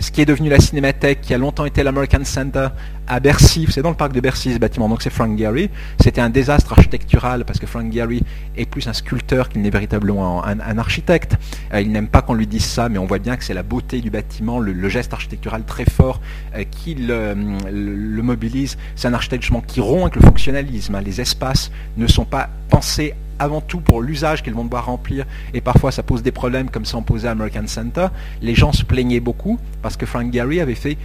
Ce qui est devenu la Cinémathèque, qui a longtemps été l'American Center à Bercy. C'est dans le parc de Bercy ce bâtiment, donc c'est Frank Gehry. C'était un désastre architectural parce que Frank Gehry est plus un sculpteur qu'il n'est véritablement un, architecte. Euh, il n'aime pas qu'on lui dise ça, mais on voit bien que c'est la beauté du bâtiment, le, geste architectural très fort euh, qui le, mobilise. C'est un architecte qui rompt avec le fonctionnalisme. Hein. Les espaces ne sont pas pensés avant tout pour l'usage qu'ils vont devoir remplir, et parfois ça pose des problèmes comme ça on posait à American Center, les gens se plaignaient beaucoup parce que Frank Gehry avait fait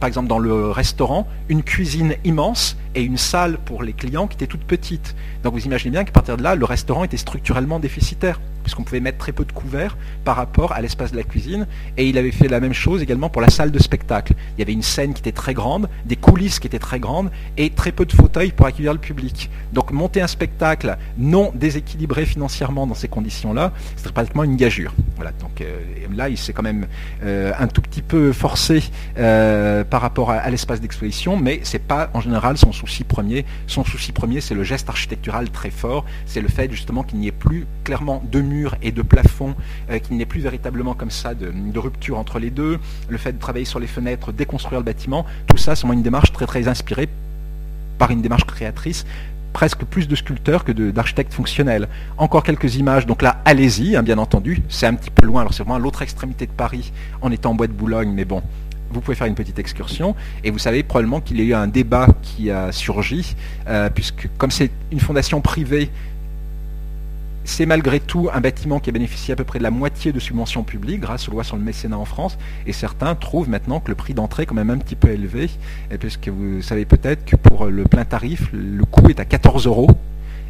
par exemple dans le restaurant, une cuisine immense et une salle pour les clients qui était toute petite. Donc vous imaginez bien qu'à partir de là, le restaurant était structurellement déficitaire, puisqu'on pouvait mettre très peu de couverts par rapport à l'espace de la cuisine. Et il avait fait la même chose également pour la salle de spectacle. Il y avait une scène qui était très grande, des coulisses qui étaient très grandes, et très peu de fauteuils pour accueillir le public. Donc monter un spectacle non déséquilibré financièrement dans ces conditions-là, c'était pratiquement une gageure. Voilà, donc euh, là, il s'est quand même euh, un tout petit peu forcé euh, par rapport à, l'espace d'exposition, mais c'est pas en général son souci premier. Son souci premier, c'est le geste architectural très fort, c'est le fait justement qu'il n'y ait plus clairement de murs et de plafonds, euh, qu'il n'y ait plus véritablement comme ça de, rupture entre les deux, le fait de travailler sur les fenêtres, déconstruire le bâtiment, tout ça, c'est une démarche très très inspirée par une démarche créatrice presque plus de sculpteurs que d'architectes fonctionnels. Encore quelques images, donc là, allez-y, hein, bien entendu, c'est un petit peu loin, alors c'est vraiment à l'autre extrémité de Paris, en étant en bois de Boulogne, mais bon, vous pouvez faire une petite excursion et vous savez probablement qu'il y a eu un débat qui a surgi, euh, puisque comme c'est une fondation privée, c'est malgré tout un bâtiment qui a bénéficié à peu près de la moitié de subventions publiques grâce aux lois sur le mécénat en France. Et certains trouvent maintenant que le prix d'entrée est quand même un petit peu élevé, puisque vous savez peut-être que pour le plein tarif, le coût est à 14 euros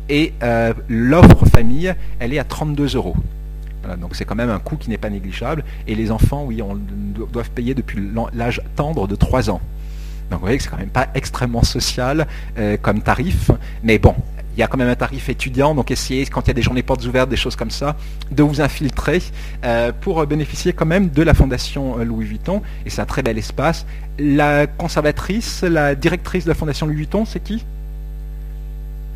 et euh, l'offre famille, elle est à 32 euros donc c'est quand même un coût qui n'est pas négligeable. Et les enfants, oui, on, doivent payer depuis l'âge tendre de 3 ans. Donc vous voyez que c'est quand même pas extrêmement social euh, comme tarif. Mais bon, il y a quand même un tarif étudiant, donc essayez, quand il y a des journées portes ouvertes, des choses comme ça, de vous infiltrer euh, pour bénéficier quand même de la Fondation euh, Louis Vuitton. Et c'est un très bel espace. La conservatrice, la directrice de la Fondation Louis Vuitton, c'est qui?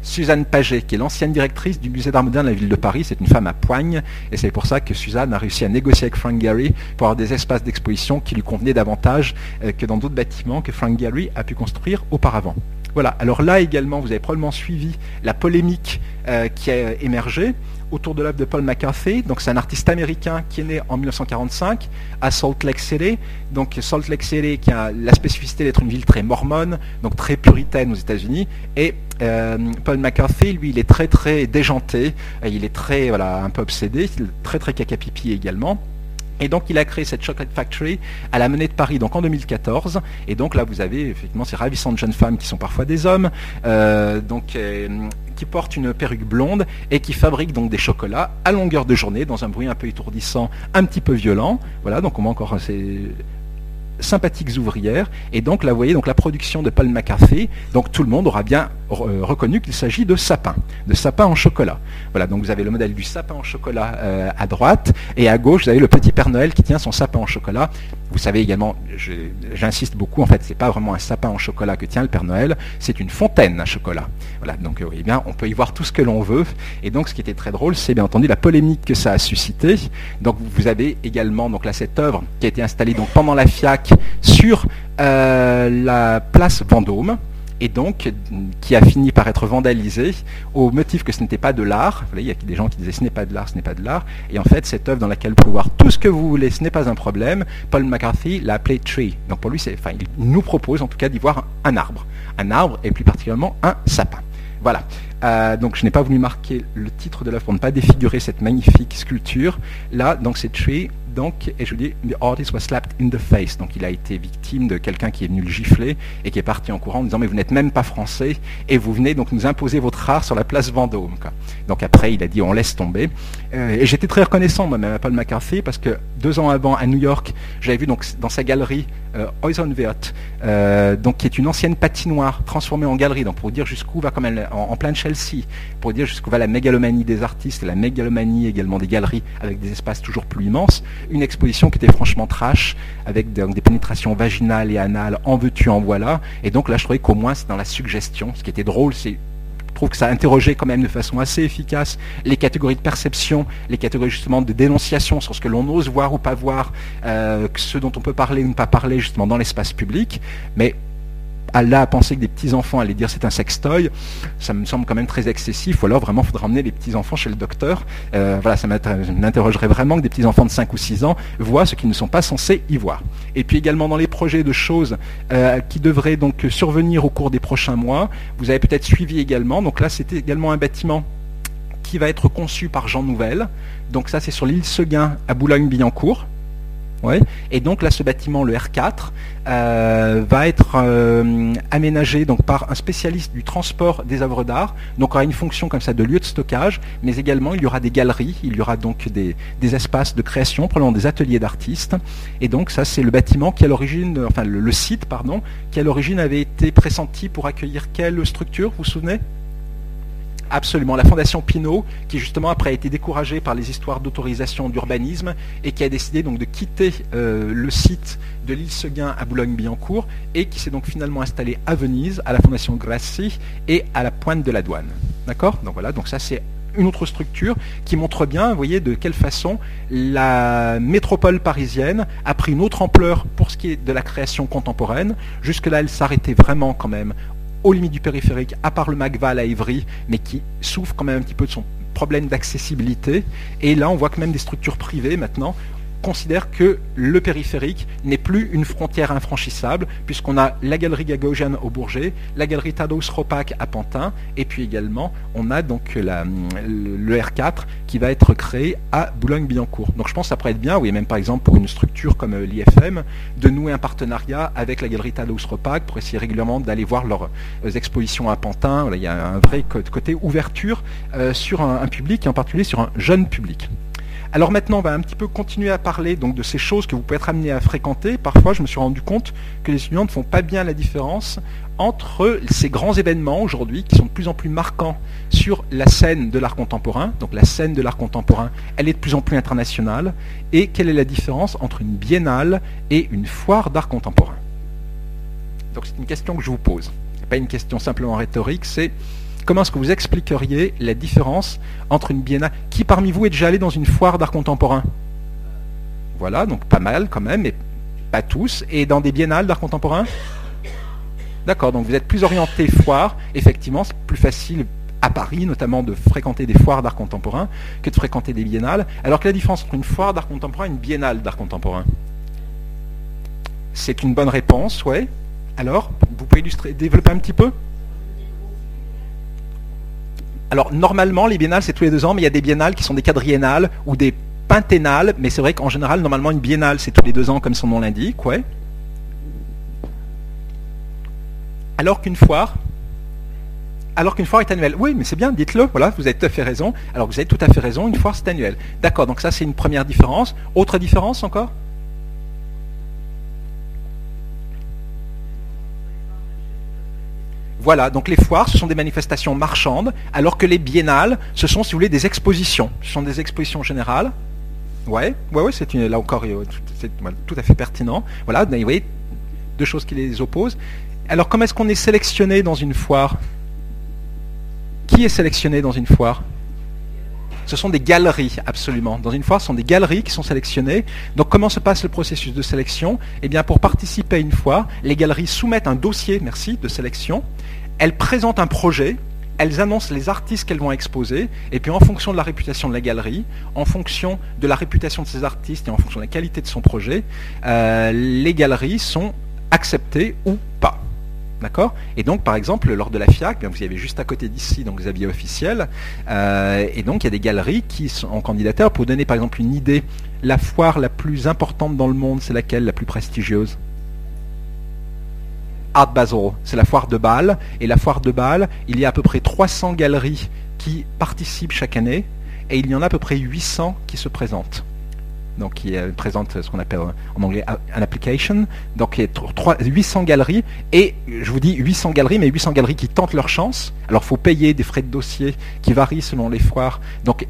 Suzanne Paget, qui est l'ancienne directrice du musée d'art moderne de la ville de Paris. C'est une femme à poigne, et c'est pour ça que Suzanne a réussi à négocier avec Frank Gehry pour avoir des espaces d'exposition qui lui convenaient davantage euh, que dans d'autres bâtiments que Frank Gehry a pu construire auparavant. Voilà, alors là également, vous avez probablement suivi la polémique euh, qui a émergé autour de l'œuvre de Paul McCarthy. Donc c'est un artiste américain qui est né en 1945 à Salt Lake City. Donc Salt Lake City qui a la spécificité d'être une ville très mormone, donc très puritaine aux États-Unis. Et euh, Paul McCarthy, lui, il est très très déjanté, il est très voilà un peu obsédé, très très caca-pipi également. Et donc il a créé cette Chocolate Factory à la Menée de Paris, donc en 2014. Et donc là vous avez effectivement ces ravissantes jeunes femmes qui sont parfois des hommes, euh, donc euh, qui portent une perruque blonde et qui fabriquent donc des chocolats à longueur de journée dans un bruit un peu étourdissant, un petit peu violent. Voilà, donc on voit encore ces sympathiques ouvrières. Et donc là, vous voyez donc la production de Paul McCarthy. Donc tout le monde aura bien reconnu qu'il s'agit de sapin, de sapin en chocolat. Voilà, donc vous avez le modèle du sapin en chocolat euh, à droite, et à gauche, vous avez le petit Père Noël qui tient son sapin en chocolat. Vous savez également, j'insiste beaucoup, en fait, c'est pas vraiment un sapin en chocolat que tient le Père Noël, c'est une fontaine à chocolat. Voilà, donc vous voyez bien, on peut y voir tout ce que l'on veut. Et donc ce qui était très drôle, c'est bien entendu la polémique que ça a suscité. Donc vous avez également donc cette œuvre qui a été installée donc pendant la FIAC sur euh, la place Vendôme et donc qui a fini par être vandalisé au motif que ce n'était pas de l'art. Il y a des gens qui disaient ce n'est pas de l'art, ce n'est pas de l'art. Et en fait, cette œuvre dans laquelle vous pouvez voir tout ce que vous voulez, ce n'est pas un problème. Paul McCarthy l'a appelé tree. Donc pour lui, c'est, il nous propose en tout cas d'y voir un arbre. Un arbre et plus particulièrement un sapin. Voilà. Euh, donc je n'ai pas voulu marquer le titre de l'œuvre pour ne pas défigurer cette magnifique sculpture. Là, donc c'est Tree, donc, et je dis, the artist was slapped in the face. Donc il a été victime de quelqu'un qui est venu le gifler et qui est parti en courant en disant mais vous n'êtes même pas français et vous venez donc nous imposer votre art sur la place Vendôme. Donc après il a dit on laisse tomber. Euh, et j'étais très reconnaissant moi-même à Paul McCarthy parce que deux ans avant à New York, j'avais vu donc dans sa galerie euh, euh, donc qui est une ancienne patinoire transformée en galerie. Donc pour dire jusqu'où va comme elle en, en plein Chelsea, pour dire jusqu'où va la mégalomanie des artistes, la mégalomanie également des galeries avec des espaces toujours plus immenses une exposition qui était franchement trash, avec des, pénétrations vaginales et anales, en veux-tu, en voilà. Et donc là, je trouvais qu'au moins c'est dans la suggestion. Ce qui était drôle, c'est trouve que ça a interrogé quand même de façon assez efficace les catégories de perception, les catégories justement de dénonciation sur ce que l'on ose voir ou pas voir, euh, ce dont on peut parler ou ne pas parler justement dans l'espace public. Mais là à penser que des petits-enfants allaient dire c'est un sextoy, ça me semble quand même très excessif, ou alors vraiment il faudra emmener les petits-enfants chez le docteur. Euh, voilà, ça m'interrogerait vraiment que des petits-enfants de 5 ou 6 ans voient ce qu'ils ne sont pas censés y voir. Et puis également dans les projets de choses euh, qui devraient donc survenir au cours des prochains mois, vous avez peut-être suivi également, donc là c'était également un bâtiment qui va être conçu par Jean Nouvel. Donc ça c'est sur l'île Seguin à Boulogne-Billancourt. Et donc là, ce bâtiment, le R4, euh, va être euh, aménagé par un spécialiste du transport des œuvres d'art. Donc, aura une fonction comme ça de lieu de stockage, mais également il y aura des galeries, il y aura donc des, espaces de création, probablement des ateliers d'artistes. Et donc, ça, c'est le bâtiment qui à l'origine, enfin le, le site, pardon, qui à l'origine avait été pressenti pour accueillir quelle structure, vous vous souvenez? Absolument. La Fondation Pinault, qui justement après a été découragée par les histoires d'autorisation d'urbanisme et qui a décidé donc de quitter euh, le site de l'île Seguin à Boulogne-Billancourt et qui s'est donc finalement installée à Venise, à la Fondation Grassi et à la Pointe de la Douane. D'accord? Donc voilà, donc ça c'est une autre structure qui montre bien, vous voyez, de quelle façon la métropole parisienne a pris une autre ampleur pour ce qui est de la création contemporaine. Jusque-là, elle s'arrêtait vraiment quand même aux limites du périphérique, à part le Macval à Ivry, mais qui souffre quand même un petit peu de son problème d'accessibilité. Et là, on voit que même des structures privées maintenant considère que le périphérique n'est plus une frontière infranchissable, puisqu'on a la galerie Gagosian au Bourget, la galerie Tadeusz Ropak à Pantin, et puis également on a donc le, R4 qui va être créé à Boulogne-Billancourt. Donc je pense que ça pourrait être bien, oui, même par exemple pour une structure comme euh, l'IFM, de nouer un partenariat avec la galerie Tadeusz Ropak pour essayer régulièrement d'aller voir leurs euh, expositions à Pantin. il y a un vrai côté ouverture euh, sur un public, et en particulier sur un jeune public. Alors maintenant, on va un petit peu continuer à parler donc, de ces choses que vous pouvez être amené à fréquenter. Parfois, je me suis rendu compte que les étudiants ne font pas bien la différence entre ces grands événements aujourd'hui qui sont de plus en plus marquants sur la scène de l'art contemporain. Donc la scène de l'art contemporain, elle est de plus en plus internationale. Et quelle est la différence entre une biennale et une foire d'art contemporain? Donc c'est une question que je vous pose. Ce n'est pas une question simplement rhétorique, c'est comment est-ce que vous expliqueriez la différence entre une biennale Qui parmi vous est déjà allé dans une foire d'art contemporain? Voilà, donc pas mal quand même, mais pas tous. Et dans des biennales d'art contemporain? D'accord, donc vous êtes plus orienté foire. Effectivement, c'est plus facile à Paris, notamment de fréquenter des foires d'art contemporain que de fréquenter des biennales. Alors que la différence entre une foire d'art contemporain et une biennale d'art contemporain? C'est une bonne réponse, ouais. Alors, vous pouvez illustrer, développer un petit peu? Alors normalement, les biennales, c'est tous les deux ans, mais il y a des biennales qui sont des quadriennales ou des penténales, mais c'est vrai qu'en général, normalement, une biennale, c'est tous les deux ans, comme son nom l'indique, ouais. Alors qu'une foire, alors qu'une foire est annuelle. Oui, mais c'est bien, dites-le, voilà, vous avez tout à fait raison. Alors vous avez tout à fait raison, une foire c'est annuel. D'accord, donc ça c'est une première différence. Autre différence encore? Voilà, donc les foires, ce sont des manifestations marchandes, alors que les biennales, ce sont, si vous voulez, des expositions. Ce sont des expositions générales. Ouais, ouais, ouais, c'est là encore c'est tout à fait pertinent. Voilà, vous voyez, deux choses qui les opposent. Alors, comment est-ce qu'on est sélectionné dans une foire? Qui est sélectionné dans une foire? Ce sont des galeries, absolument. Dans une foire, ce sont des galeries qui sont sélectionnées. Donc comment se passe le processus de sélection? Eh bien, pour participer une foire, les galeries soumettent un dossier, merci, de sélection. Elles présentent un projet, elles annoncent les artistes qu'elles vont exposer, et puis en fonction de la réputation de la galerie, en fonction de la réputation de ces artistes et en fonction de la qualité de son projet, euh, les galeries sont acceptées ou. D'accord Et donc, par exemple, lors de la FIAC, vous y avez juste à côté d'ici, donc Xavier officiel, euh, et donc il y a des galeries qui sont en candidateur. Pour vous donner par exemple une idée, la foire la plus importante dans le monde, c'est laquelle La plus prestigieuse? Art Basel, c'est la foire de Bâle. Et la foire de Bâle, il y a à peu près 300 galeries qui participent chaque année, et il y en a à peu près 800 qui se présentent donc qui présente ce qu'on appelle en anglais un application, donc il y a 800 galeries, et je vous dis 800 galeries, mais 800 galeries qui tentent leur chance. Alors il faut payer des frais de dossier qui varient selon les foires. Donc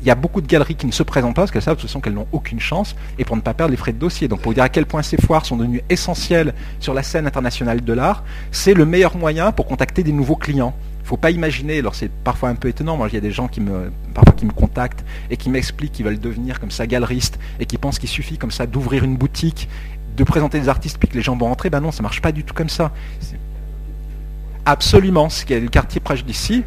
il y a beaucoup de galeries qui ne se présentent pas parce qu'elles savent de toute façon qu'elles n'ont aucune chance et pour ne pas perdre les frais de dossier. Donc pour vous dire à quel point ces foires sont devenues essentielles sur la scène internationale de l'art, c'est le meilleur moyen pour contacter des nouveaux clients. Faut pas imaginer, alors c'est parfois un peu étonnant, moi il y a des gens qui me, parfois qui me contactent et qui m'expliquent qu'ils veulent devenir comme ça galeristes et qui pensent qu'il suffit comme ça d'ouvrir une boutique, de présenter des artistes puis que les gens vont rentrer. Ben non, ça marche pas du tout comme ça. Absolument, ce qui est le quartier proche d'ici,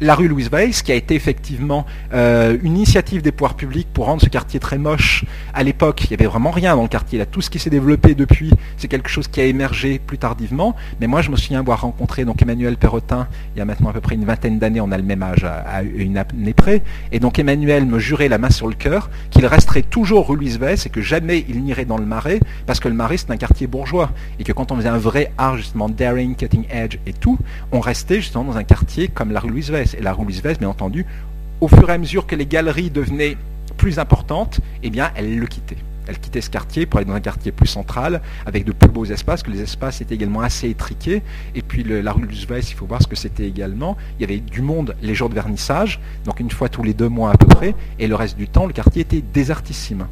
la rue Louise Weiss, qui a été effectivement euh, une initiative des pouvoirs publics pour rendre ce quartier très moche. À l'époque, il n'y avait vraiment rien dans le quartier. Là, tout ce qui s'est développé depuis, c'est quelque chose qui a émergé plus tardivement. Mais moi, je me souviens avoir rencontré donc Emmanuel Perrotin il y a maintenant à peu près une vingtaine d'années. On a le même âge à, une année près. Et donc Emmanuel me jurait la main sur le cœur qu'il resterait toujours rue Louise Weiss et que jamais il n'irait dans le Marais parce que le Marais c'est un quartier bourgeois et que quand on faisait un vrai art justement daring, cutting edge et tout, on restait justement dans un quartier comme la rue Louise Weiss et la rue Louise bien entendu, au fur et à mesure que les galeries devenaient plus importantes, eh bien, elle le quittait. Elle quittait ce quartier pour aller dans un quartier plus central, avec de plus beaux espaces, que les espaces étaient également assez étriqués. Et puis la rue Louise il faut voir ce que c'était également. Il y avait du monde les jours de vernissage, donc une fois tous les deux mois à peu près, et le reste du temps, le quartier était désertissime.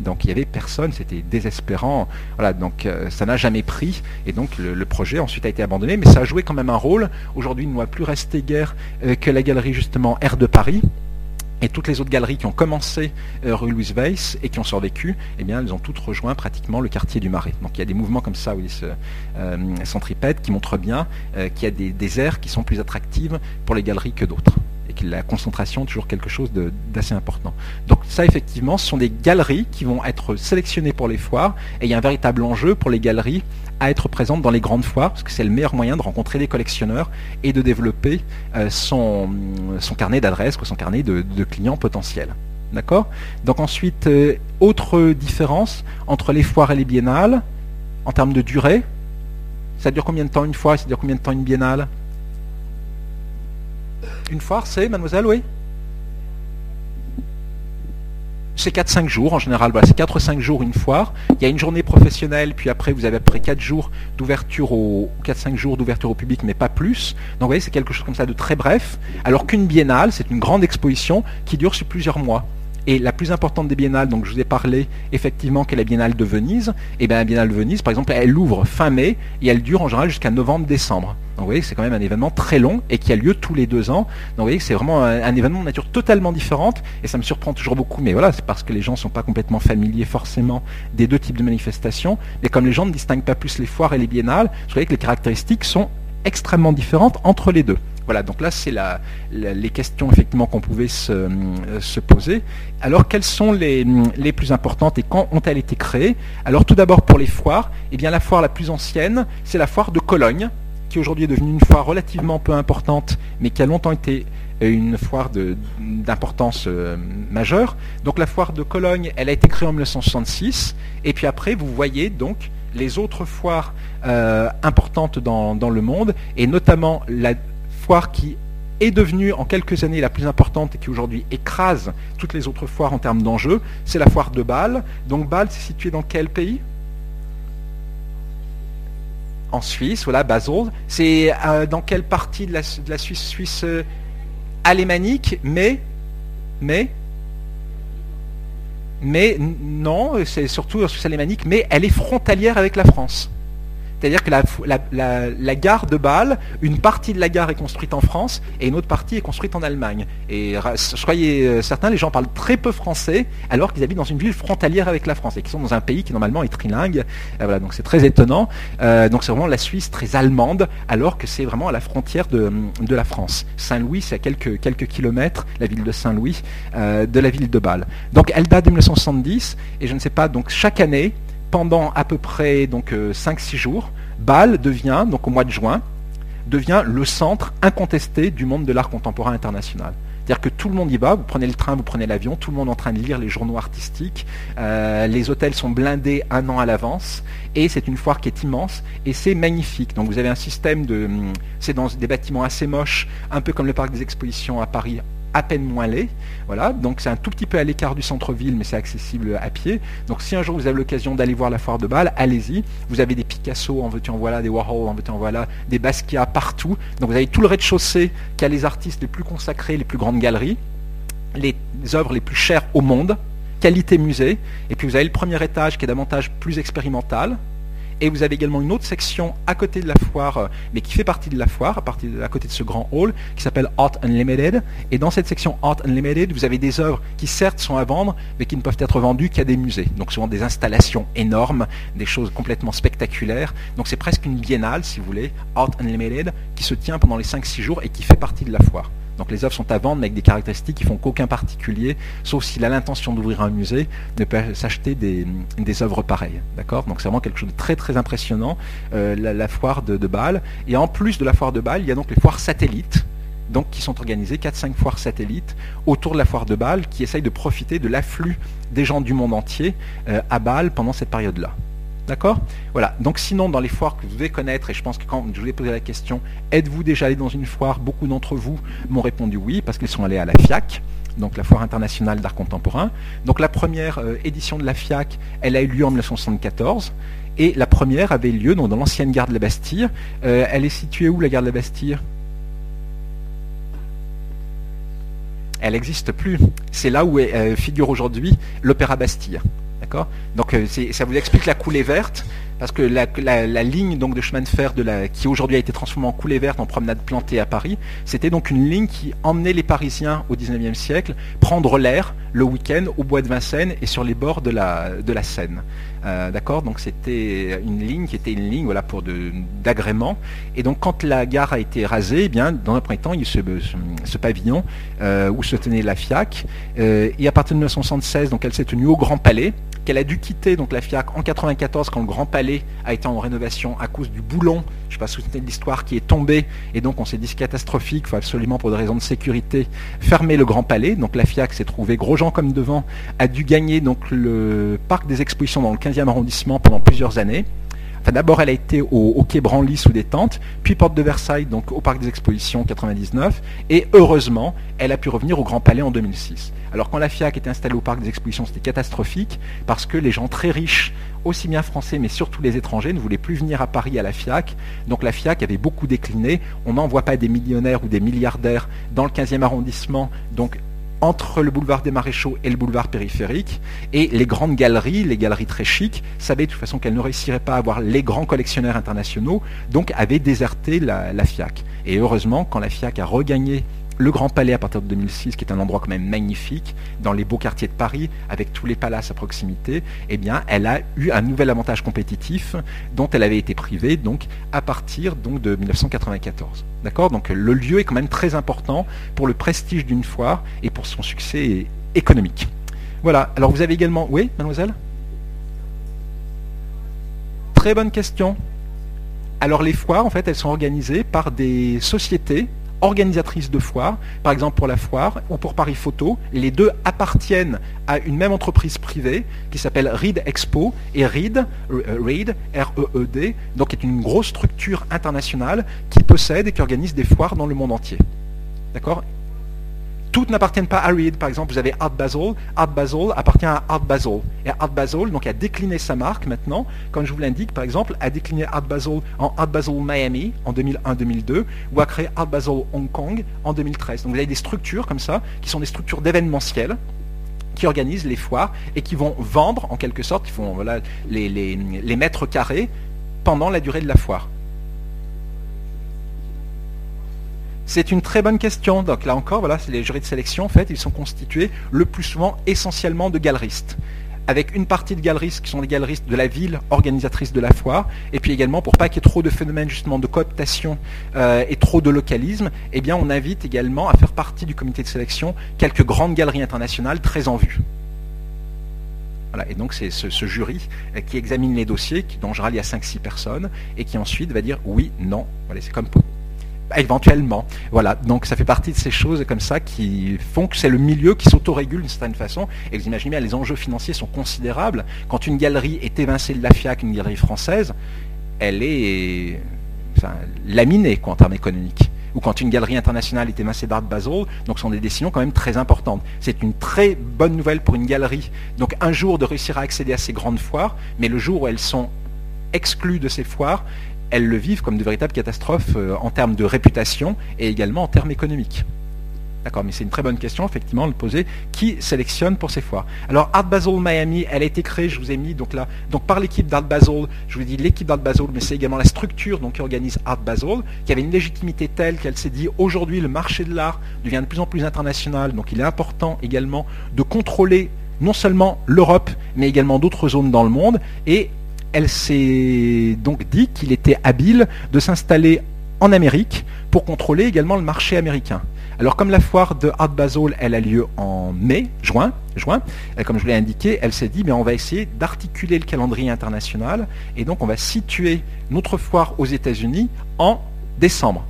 Donc il n'y avait personne, c'était désespérant. Voilà, donc euh, ça n'a jamais pris. Et donc le, projet ensuite a été abandonné, mais ça a joué quand même un rôle. Aujourd'hui, il ne doit plus rester guère euh, que la galerie justement Air de Paris. Et toutes les autres galeries qui ont commencé euh, rue Louise Weiss et qui ont survécu, eh bien, elles ont toutes rejoint pratiquement le quartier du Marais. Donc il y a des mouvements comme ça où ils se qui montrent bien qu'il y a des, des aires qui sont plus attractives pour les galeries que d'autres la concentration toujours quelque chose d'assez important. Donc ça, effectivement, ce sont des galeries qui vont être sélectionnées pour les foires, et il y a un véritable enjeu pour les galeries à être présentes dans les grandes foires, parce que c'est le meilleur moyen de rencontrer des collectionneurs et de développer euh, son, carnet d'adresses, son carnet de, clients potentiels. D'accord? Donc ensuite, euh, autre différence entre les foires et les biennales, en termes de durée, ça dure combien de temps une et ça dure combien de temps une biennale? Une foire, c'est, mademoiselle, oui c'est 4-5 jours en général, c'est 4-5 jours une foire. Il y a une journée professionnelle, puis après vous avez après 4 jours d'ouverture au 4-5 jours d'ouverture au public, mais pas plus. Donc vous voyez, c'est quelque chose comme ça de très bref. Alors qu'une biennale, c'est une grande exposition qui dure sur plusieurs mois. Et la plus importante des biennales, donc je vous ai parlé effectivement qu'est la biennale de Venise. Et bien la biennale de Venise, par exemple, elle ouvre fin mai et elle dure en général jusqu'à novembre-décembre. Donc vous voyez que c'est quand même un événement très long et qui a lieu tous les deux ans. Donc vous voyez que c'est vraiment un, événement de nature totalement différente et ça me surprend toujours beaucoup. Mais voilà, c'est parce que les gens ne sont pas complètement familiers forcément des deux types de manifestations. Mais comme les gens ne distinguent pas plus les foires et les biennales, je voyez que les caractéristiques sont extrêmement différentes entre les deux. Voilà, donc là, c'est les questions effectivement qu'on pouvait euh, se, poser. Alors, quelles sont les, plus importantes et quand ont-elles été créées? Alors, tout d'abord, pour les foires, eh bien, la foire la plus ancienne, c'est la foire de Cologne, qui aujourd'hui est devenue une foire relativement peu importante, mais qui a longtemps été une foire d'importance euh, majeure. Donc la foire de Cologne, elle a été créée en 1966, et puis après, vous voyez donc les autres foires euh, importantes dans, le monde, et notamment la foire qui est devenue en quelques années la plus importante et qui aujourd'hui écrase toutes les autres foires en termes d'enjeux, c'est la foire de Bâle. Donc Bâle, c'est situé dans quel pays? En Suisse, voilà, Basel. C'est euh, dans quelle partie de la, de la Suisse Suisse euh, alémanique, mais, mais, mais non, c'est surtout Suisse alémanique, mais elle est frontalière avec la France. C'est-à-dire que la, gare de Bâle, une partie de la gare est construite en France et une autre partie est construite en Allemagne. Et soyez euh, certains, les gens parlent très peu français alors qu'ils habitent dans une ville frontalière avec la France et qui sont dans un pays qui normalement est trilingue. Euh, voilà, donc c'est très étonnant. Euh, donc c'est vraiment la Suisse très allemande alors que c'est vraiment à la frontière de, la France. Saint-Louis, c'est à quelques, quelques kilomètres, la ville de Saint-Louis, de la ville de Bâle. Donc elle date de 1970 et je ne sais pas, donc chaque année, pendant à peu près donc 5-6 euh, jours, Bâle devient, donc au mois de juin, devient le centre incontesté du monde de l'art contemporain international. C'est-à-dire que tout le monde y va, vous prenez le train, vous prenez l'avion, tout le monde est en train de lire les journaux artistiques, euh, les hôtels sont blindés un an à l'avance, et c'est une foire qui est immense, et c'est magnifique. Donc vous avez un système de... C'est dans des bâtiments assez moches, un peu comme le parc des expositions à Paris, à peine moins laid. Voilà, donc c'est un tout petit peu à l'écart du centre-ville, mais c'est accessible à pied. Donc si un jour vous avez l'occasion d'aller voir la foire de Bâle, allez-y. Vous avez des Picasso en voilà, des Warhol en en voilà, des Basquiat partout. Donc vous avez tout le rez-de-chaussée qui a les artistes les plus consacrés, les plus grandes galeries, les œuvres les plus chères au monde, qualité musée. Et puis vous avez le premier étage qui est davantage plus expérimental. Et vous avez également une autre section à côté de la foire, euh, mais qui fait partie de la foire, à, côté de ce grand hall, qui s'appelle Art Unlimited. Et dans cette section Art Unlimited, vous avez des œuvres qui certes sont à vendre, mais qui ne peuvent être vendues qu'à des musées. Donc souvent des installations énormes, des choses complètement spectaculaires. Donc c'est presque une biennale, si vous voulez, Art Unlimited, qui se tient pendant les 5-6 jours et qui fait partie de la foire. Donc les œuvres sont à vendre mais avec des caractéristiques qui font qu'aucun particulier, sauf s'il a l'intention d'ouvrir un musée, ne peut s'acheter des, œuvres pareilles. D'accord? Donc c'est vraiment quelque chose de très très impressionnant, euh, la, foire de, Bâle. Et en plus de la foire de Bâle, il y a donc les foires satellites, qui sont organisées, 4-5 foires satellites autour de la foire de Bâle, qui essayent de profiter de l'afflux des gens du monde entier euh, à Bâle pendant cette période-là. D'accord Voilà. Donc sinon, dans les foires que vous devez connaître, et je pense que quand je vous ai posé la question, êtes-vous déjà allé dans une foire? Beaucoup d'entre vous m'ont répondu oui, parce qu'ils sont allés à la FIAC, donc la Foire internationale d'art contemporain. Donc la première euh, édition de la FIAC, elle a eu lieu en 1974. Et la première avait lieu donc, dans l'ancienne gare de la Bastille. Euh, elle est située où la gare de la Bastille? Elle n'existe plus. C'est là où euh, figure aujourd'hui l'Opéra Bastille. Donc euh, ça vous explique la coulée verte, parce que la, ligne de chemin de fer qui aujourd'hui a été transformée en coulée verte en promenade plantée à Paris, c'était donc une ligne qui emmenait les Parisiens au 19e siècle prendre l'air le week-end au bois de Vincennes et sur les bords de la Seine. Euh, D'accord Donc c'était une ligne qui était une ligne voilà, pour d'agrément. Et donc quand la gare a été rasée, eh bien, dans un premier temps, il y a ce, ce- pavillon euh, où se tenait la FIAC. Euh, et à partir de 1976, donc elle s'est tenue au Grand Palais qu'elle a dû quitter donc la FIAC en 94 quand le Grand Palais a été en rénovation à cause du boulon, je ne sais pas si vous souvenez de l'histoire, qui est tombé et donc on s'est dit catastrophique, il faut absolument pour des raisons de sécurité fermer le Grand Palais. Donc la FIAC s'est trouvée Grosjean comme devant, a dû gagner donc le parc des expositions dans le 15e arrondissement pendant plusieurs années. D'abord, elle a été au, au quai Branly sous des tentes, puis porte de Versailles, donc au parc des expositions 99, et heureusement, elle a pu revenir au Grand Palais en 2006. Alors quand la FIAC était installée au parc des expositions, c'était catastrophique, parce que les gens très riches, aussi bien français, mais surtout les étrangers, ne voulaient plus venir à Paris à la FIAC. Donc la FIAC avait beaucoup décliné. On n'envoie pas des millionnaires ou des milliardaires dans le 15e arrondissement, donc entre le boulevard des Maréchaux et le boulevard périphérique. Et les grandes galeries, les galeries très chics, savaient de toute façon qu'elles ne réussiraient pas à avoir les grands collectionneurs internationaux, donc avaient déserté la, la FIAC. Et heureusement, quand la FIAC a regagné le Grand Palais à partir de 2006, qui est un endroit quand même magnifique, dans les beaux quartiers de Paris, avec tous les palaces à proximité, eh bien, elle a eu un nouvel avantage compétitif dont elle avait été privée donc à partir de 1994. D'accord? Donc le lieu est quand même très important pour le prestige d'une foire et pour son succès économique. Voilà. Alors vous avez également, oui, mademoiselle? Très bonne question. Alors les foires, en fait, elles sont organisées par des sociétés organisatrices de foires, par exemple pour la foire ou pour Paris Photo, les deux appartiennent à une même entreprise privée qui s'appelle Reed Expo et Reed, euh, Reed, R-E-E-D, donc est une grosse structure internationale qui possède et qui organise des foires dans le monde entier. D'accord? Toutes n'appartiennent pas à Reed. Par exemple, vous avez Art Basel. Art Basel appartient à Art Basel. Et Art Basel donc, a décliné sa marque maintenant, comme je vous l'indique, par exemple, a décliné Art Basel en Art Basel Miami en 2001-2002, ou a créé Art Basel Hong Kong en 2013. Donc vous avez des structures comme ça, qui sont des structures d'événementiel, qui organisent les foires et qui vont vendre, en quelque sorte, qui font voilà, les, mètres carrés pendant la durée de la foire. C'est une très bonne question. Donc là encore, voilà, les jurys de sélection, en fait, ils sont constitués le plus souvent essentiellement de galeristes. Avec une partie de galeristes qui sont les galeristes de la ville organisatrice de la foire, et puis également pour pas qu'il y ait trop de phénomènes justement de cooptation euh, et trop de localisme, eh bien on invite également à faire partie du comité de sélection quelques grandes galeries internationales très en vue. Voilà, et donc c'est ce, jury euh, qui examine les dossiers, dont il y a 5-6 personnes, et qui ensuite va dire oui, non, voilà, c'est comme Éventuellement. Voilà. Donc ça fait partie de ces choses comme ça qui font que c'est le milieu qui s'autorégule d'une certaine façon. Et vous imaginez bien, les enjeux financiers sont considérables. Quand une galerie est évincée de la FIAC, une galerie française, elle est laminée en termes économiques. Ou quand une galerie internationale est évincée d'Art Basel, donc ce sont des décisions quand même très importantes. C'est une très bonne nouvelle pour une galerie. Donc un jour de réussir à accéder à ces grandes foires, mais le jour où elles sont exclues de ces foires, elles le vivent comme de véritables catastrophes euh, en termes de réputation et également en termes économiques. D'accord, mais c'est une très bonne question, effectivement, de poser. Qui sélectionne pour ces foires Alors, Art Basel Miami, elle a été créée, je vous ai mis donc là, donc par l'équipe d'Art Basel, je vous dis l'équipe d'Art Basel, mais c'est également la structure donc, qui organise Art Basel, qui avait une légitimité telle qu'elle s'est dit aujourd'hui le marché de l'art devient de plus en plus international, donc il est important également de contrôler non seulement l'Europe, mais également d'autres zones dans le monde, et elle s'est donc dit qu'il était habile de s'installer en Amérique pour contrôler également le marché américain. Alors comme la foire de Art Basel, elle a lieu en mai, juin, juin, comme je l'ai indiqué, elle s'est dit, mais on va essayer d'articuler le calendrier international, et donc on va situer notre foire aux États-Unis en décembre.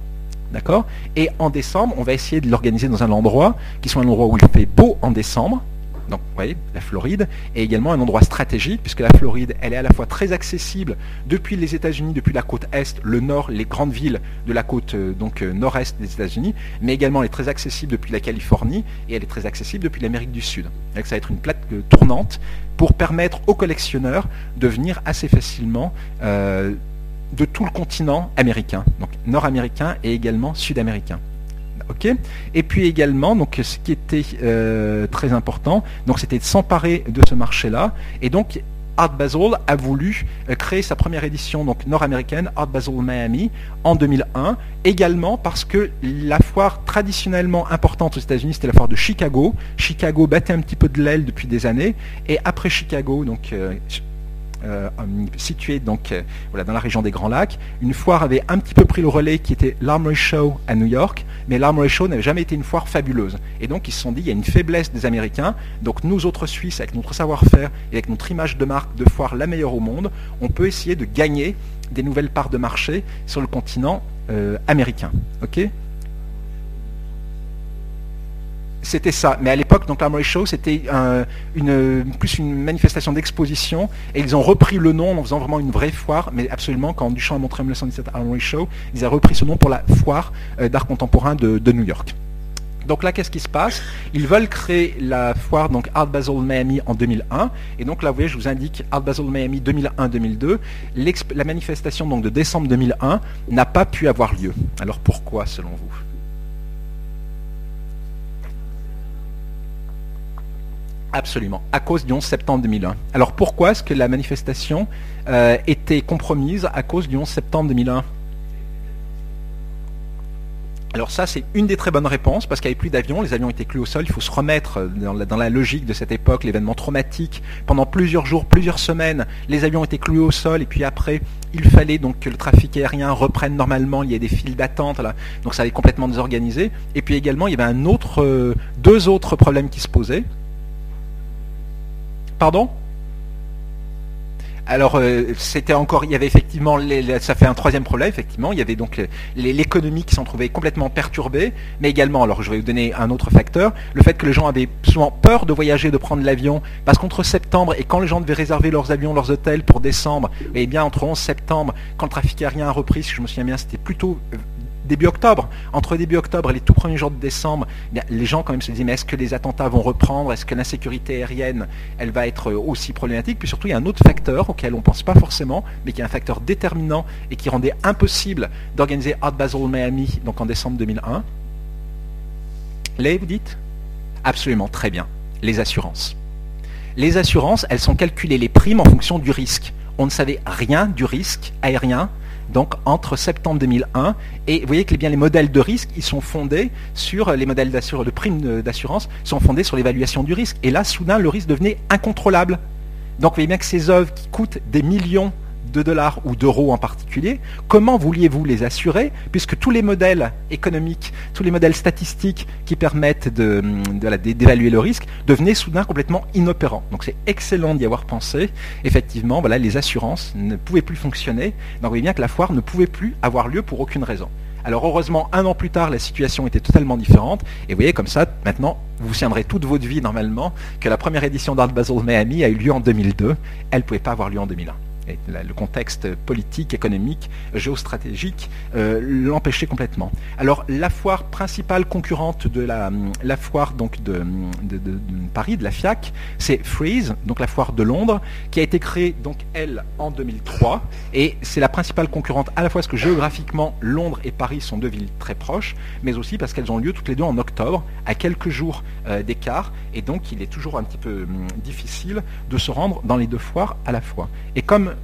D'accord? Et en décembre, on va essayer de l'organiser dans un endroit qui soit un endroit où il fait beau en décembre, donc vous voyez, la Floride, est également un endroit stratégique, puisque la Floride, elle est à la fois très accessible depuis les États-Unis, depuis la côte Est, le Nord, les grandes villes de la côte euh, donc euh, nord-est des États-Unis, mais également elle est très accessible depuis la Californie, et elle est très accessible depuis l'Amérique du Sud. Donc ça va être une plaque euh, tournante pour permettre aux collectionneurs de venir assez facilement de tout le continent américain, donc nord-américain et également sud-américain. Et puis également, donc, ce qui était euh, très important, donc, c'était de s'emparer de ce marché-là. Et donc, Art Basel a voulu euh, créer sa première édition donc nord-américaine, Art Basel Miami, en 2001, également parce que la foire traditionnellement importante aux États-Unis, c'était la foire de Chicago. Chicago battait un petit peu de l'aile depuis des années, et après Chicago, donc euh, euh, situé donc euh, dans la région des Grands Lacs. Une foire avait un petit peu pris le relais qui était l'Armory Show à New York, mais l'Armory Show n'avait jamais été une foire fabuleuse. Et donc ils se sont dit, il y a une faiblesse des Américains, donc nous autres Suisses, avec notre savoir-faire et avec notre image de marque de foire la meilleure au monde, on peut essayer de gagner des nouvelles parts de marché sur le continent euh, américain. ok? C'était ça. Mais à l'époque, donc l'Armory Show, c'était plus une manifestation d'exposition. Et ils ont repris le nom en faisant vraiment une vraie foire. Mais absolument, quand Duchamp a montré en 1917 Armory Show, ils ont repris ce nom pour la foire euh, d'art contemporain de, New York. Donc là, qu'est-ce qui se passe? Ils veulent créer la foire donc Art Basel Miami en 2001. Et donc là, vous voyez, je vous indique Art Basel Miami 2001-2002. La manifestation donc de décembre 2001 n'a pas pu avoir lieu. Alors pourquoi, selon vous? Absolument, à cause du 11 septembre 2001. Alors pourquoi est-ce que la manifestation euh, était compromise à cause du 11 septembre 2001 alors ça, c'est une des très bonnes réponses, parce qu'il n'y avait plus d'avions, les avions étaient clus au sol, il faut se remettre dans la, dans la logique de cette époque, l'événement traumatique. Pendant plusieurs jours, plusieurs semaines, les avions étaient cloués au sol, et puis après, il fallait donc que le trafic aérien reprenne normalement, il y a des files d'attente, là, donc ça avait complètement désorganisé. Et puis également, il y avait euh, deux autres problèmes qui se posaient. Pardon? Alors euh, c'était encore, il y avait effectivement, ça fait un troisième problème effectivement. Il y avait donc l'économie qui s'en trouvait complètement perturbée, mais également, alors je vais vous donner un autre facteur, le fait que les gens avaient souvent peur de voyager, de prendre l'avion, parce qu'entre septembre et quand les gens devaient réserver leurs avions, leurs hôtels pour décembre, et eh bien entre 11 septembre, quand le trafic aérien a repris, si je me souviens bien, c'était plutôt début octobre. Entre début octobre et les tout premiers jours de décembre, les gens quand même se disent mais est-ce que les attentats vont reprendre? Est-ce que l'insécurité aérienne, elle va être euh, aussi problématique? Puis surtout, il y a un autre facteur auquel on ne pense pas forcément, mais qui est un facteur déterminant et qui rendait impossible d'organiser Art Basel Miami donc en décembre 2001. Les, vous dites? Absolument, très bien. Les assurances. Les assurances, elles sont calculées les primes en fonction du risque. On ne savait rien du risque aérien donc entre septembre 2001 et vous voyez que les modèles de risque, ils sont fondés sur les modèles d'assurance, primes d'assurance sont fondés sur l'évaluation du risque. Et là, soudain, le risque devenait incontrôlable. Donc vous voyez bien que ces œuvres qui coûtent des millions de dollars ou d'euros en particulier, comment vouliez-vous les assurer puisque tous les modèles économiques, tous les modèles statistiques qui permettent d'évaluer le risque devenaient soudain complètement inopérants. Donc c'est excellent d'y avoir pensé. Effectivement, voilà, les assurances ne pouvaient plus fonctionner. Donc vous voyez bien que la foire ne pouvait plus avoir lieu pour aucune raison. Alors heureusement, un an plus tard, la situation était totalement différente. Et vous voyez, comme ça, maintenant, vous tiendrez toute votre vie normalement que la première édition d'Art Basel Miami a eu lieu en 2002. Elle ne pouvait pas avoir lieu en 2001. Le contexte politique, économique, géostratégique euh, l'empêchait complètement. Alors la foire principale concurrente de la, la foire donc de, Paris, de la FIAC, c'est Freeze, donc la foire de Londres, qui a été créée donc elle en 2003 et c'est la principale concurrente à la fois parce que géographiquement Londres et Paris sont deux villes très proches, mais aussi parce qu'elles ont lieu toutes les deux en octobre, à quelques jours euh, d'écart, et donc il est toujours un petit peu hum, difficile de se rendre dans les deux foires à la fois. Et comme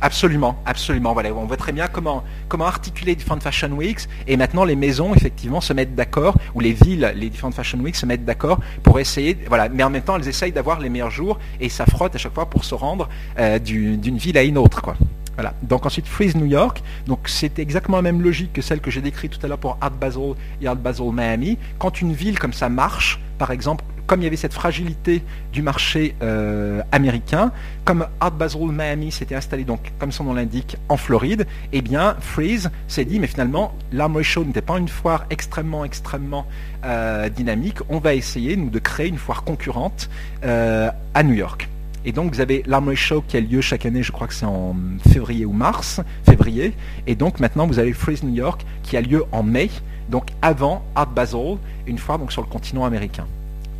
Absolument, absolument. Voilà, on voit très bien comment, comment articuler différentes Fashion Weeks et maintenant les maisons effectivement se mettent d'accord ou les villes, les différentes Fashion Weeks se mettent d'accord pour essayer, voilà, mais en même temps elles essayent d'avoir les meilleurs jours et ça frotte à chaque fois pour se rendre euh, d'une ville à une autre. Voilà. Donc ensuite Freeze New York. Donc c'est exactement la même logique que celle que j'ai décrite tout à l'heure pour Art Basel et Art Basel Miami. Quand une ville comme ça marche, par exemple, comme il y avait cette fragilité du marché euh, américain, comme Art Basel Miami s'était installé donc, comme son nom l'indique, en Floride, eh bien Freeze s'est dit mais finalement l'Armory Show n'était pas une foire extrêmement extrêmement euh, dynamique. On va essayer de créer une foire concurrente euh, à New York. Et donc vous avez l'Armory Show qui a lieu chaque année, je crois que c'est en février ou mars, février. Et donc maintenant vous avez Freeze New York qui a lieu en mai, donc avant Art Basel, une donc sur le continent américain.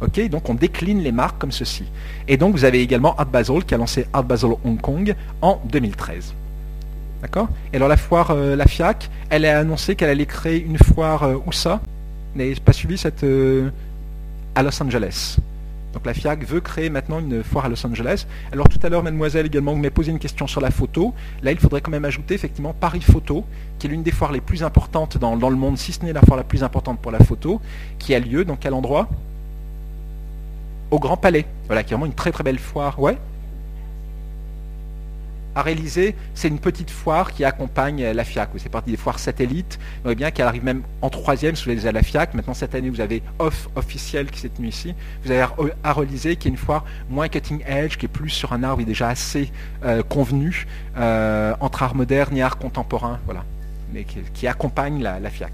Ok, donc on décline les marques comme ceci. Et donc vous avez également Art Basel qui a lancé Art Basel Hong Kong en 2013. D'accord? Et alors la foire, euh, la FIAC, elle a annoncé qu'elle allait créer une foire euh, où ça pas suivi cette euh, à Los Angeles. Donc la FIAC veut créer maintenant une foire à Los Angeles. Alors tout à l'heure, mademoiselle également, vous m'avez posé une question sur la photo. Là, il faudrait quand même ajouter effectivement Paris Photo, qui est l'une des foires les plus importantes dans le monde, si ce n'est la foire la plus importante pour la photo, qui a lieu dans quel endroit Au Grand Palais. Voilà, qui est vraiment une très très belle foire. Ouais à réaliser, c'est une petite foire qui accompagne la FIAC. C'est partie des foires satellites. On bien qu'elle arrive même en troisième, si vous déjà la FIAC. Maintenant, cette année, vous avez Off officiel qui s'est tenu ici. Vous avez à réaliser qui est une foire moins cutting edge, qui est plus sur un art déjà assez euh, convenu euh, entre art moderne et art contemporain. Voilà. Mais qui, accompagne la, FIAC.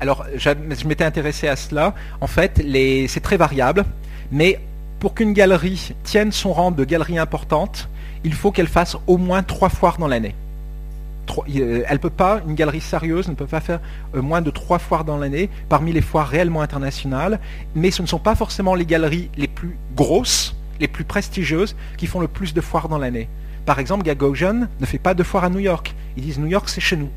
Alors, je, m'étais intéressé à cela. En fait, c'est très variable. Mais pour qu'une galerie tienne son rang de galerie importante, il faut qu'elle fasse au moins trois foires dans l'année. Euh, elle peut pas, une galerie sérieuse ne peut pas faire euh, moins de trois foires dans l'année parmi les foires réellement internationales, mais ce ne sont pas forcément les galeries les plus grosses, les plus prestigieuses, qui font le plus de foires dans l'année. Par exemple, Gagosian ne fait pas de foires à New York. Ils disent New York, c'est chez nous.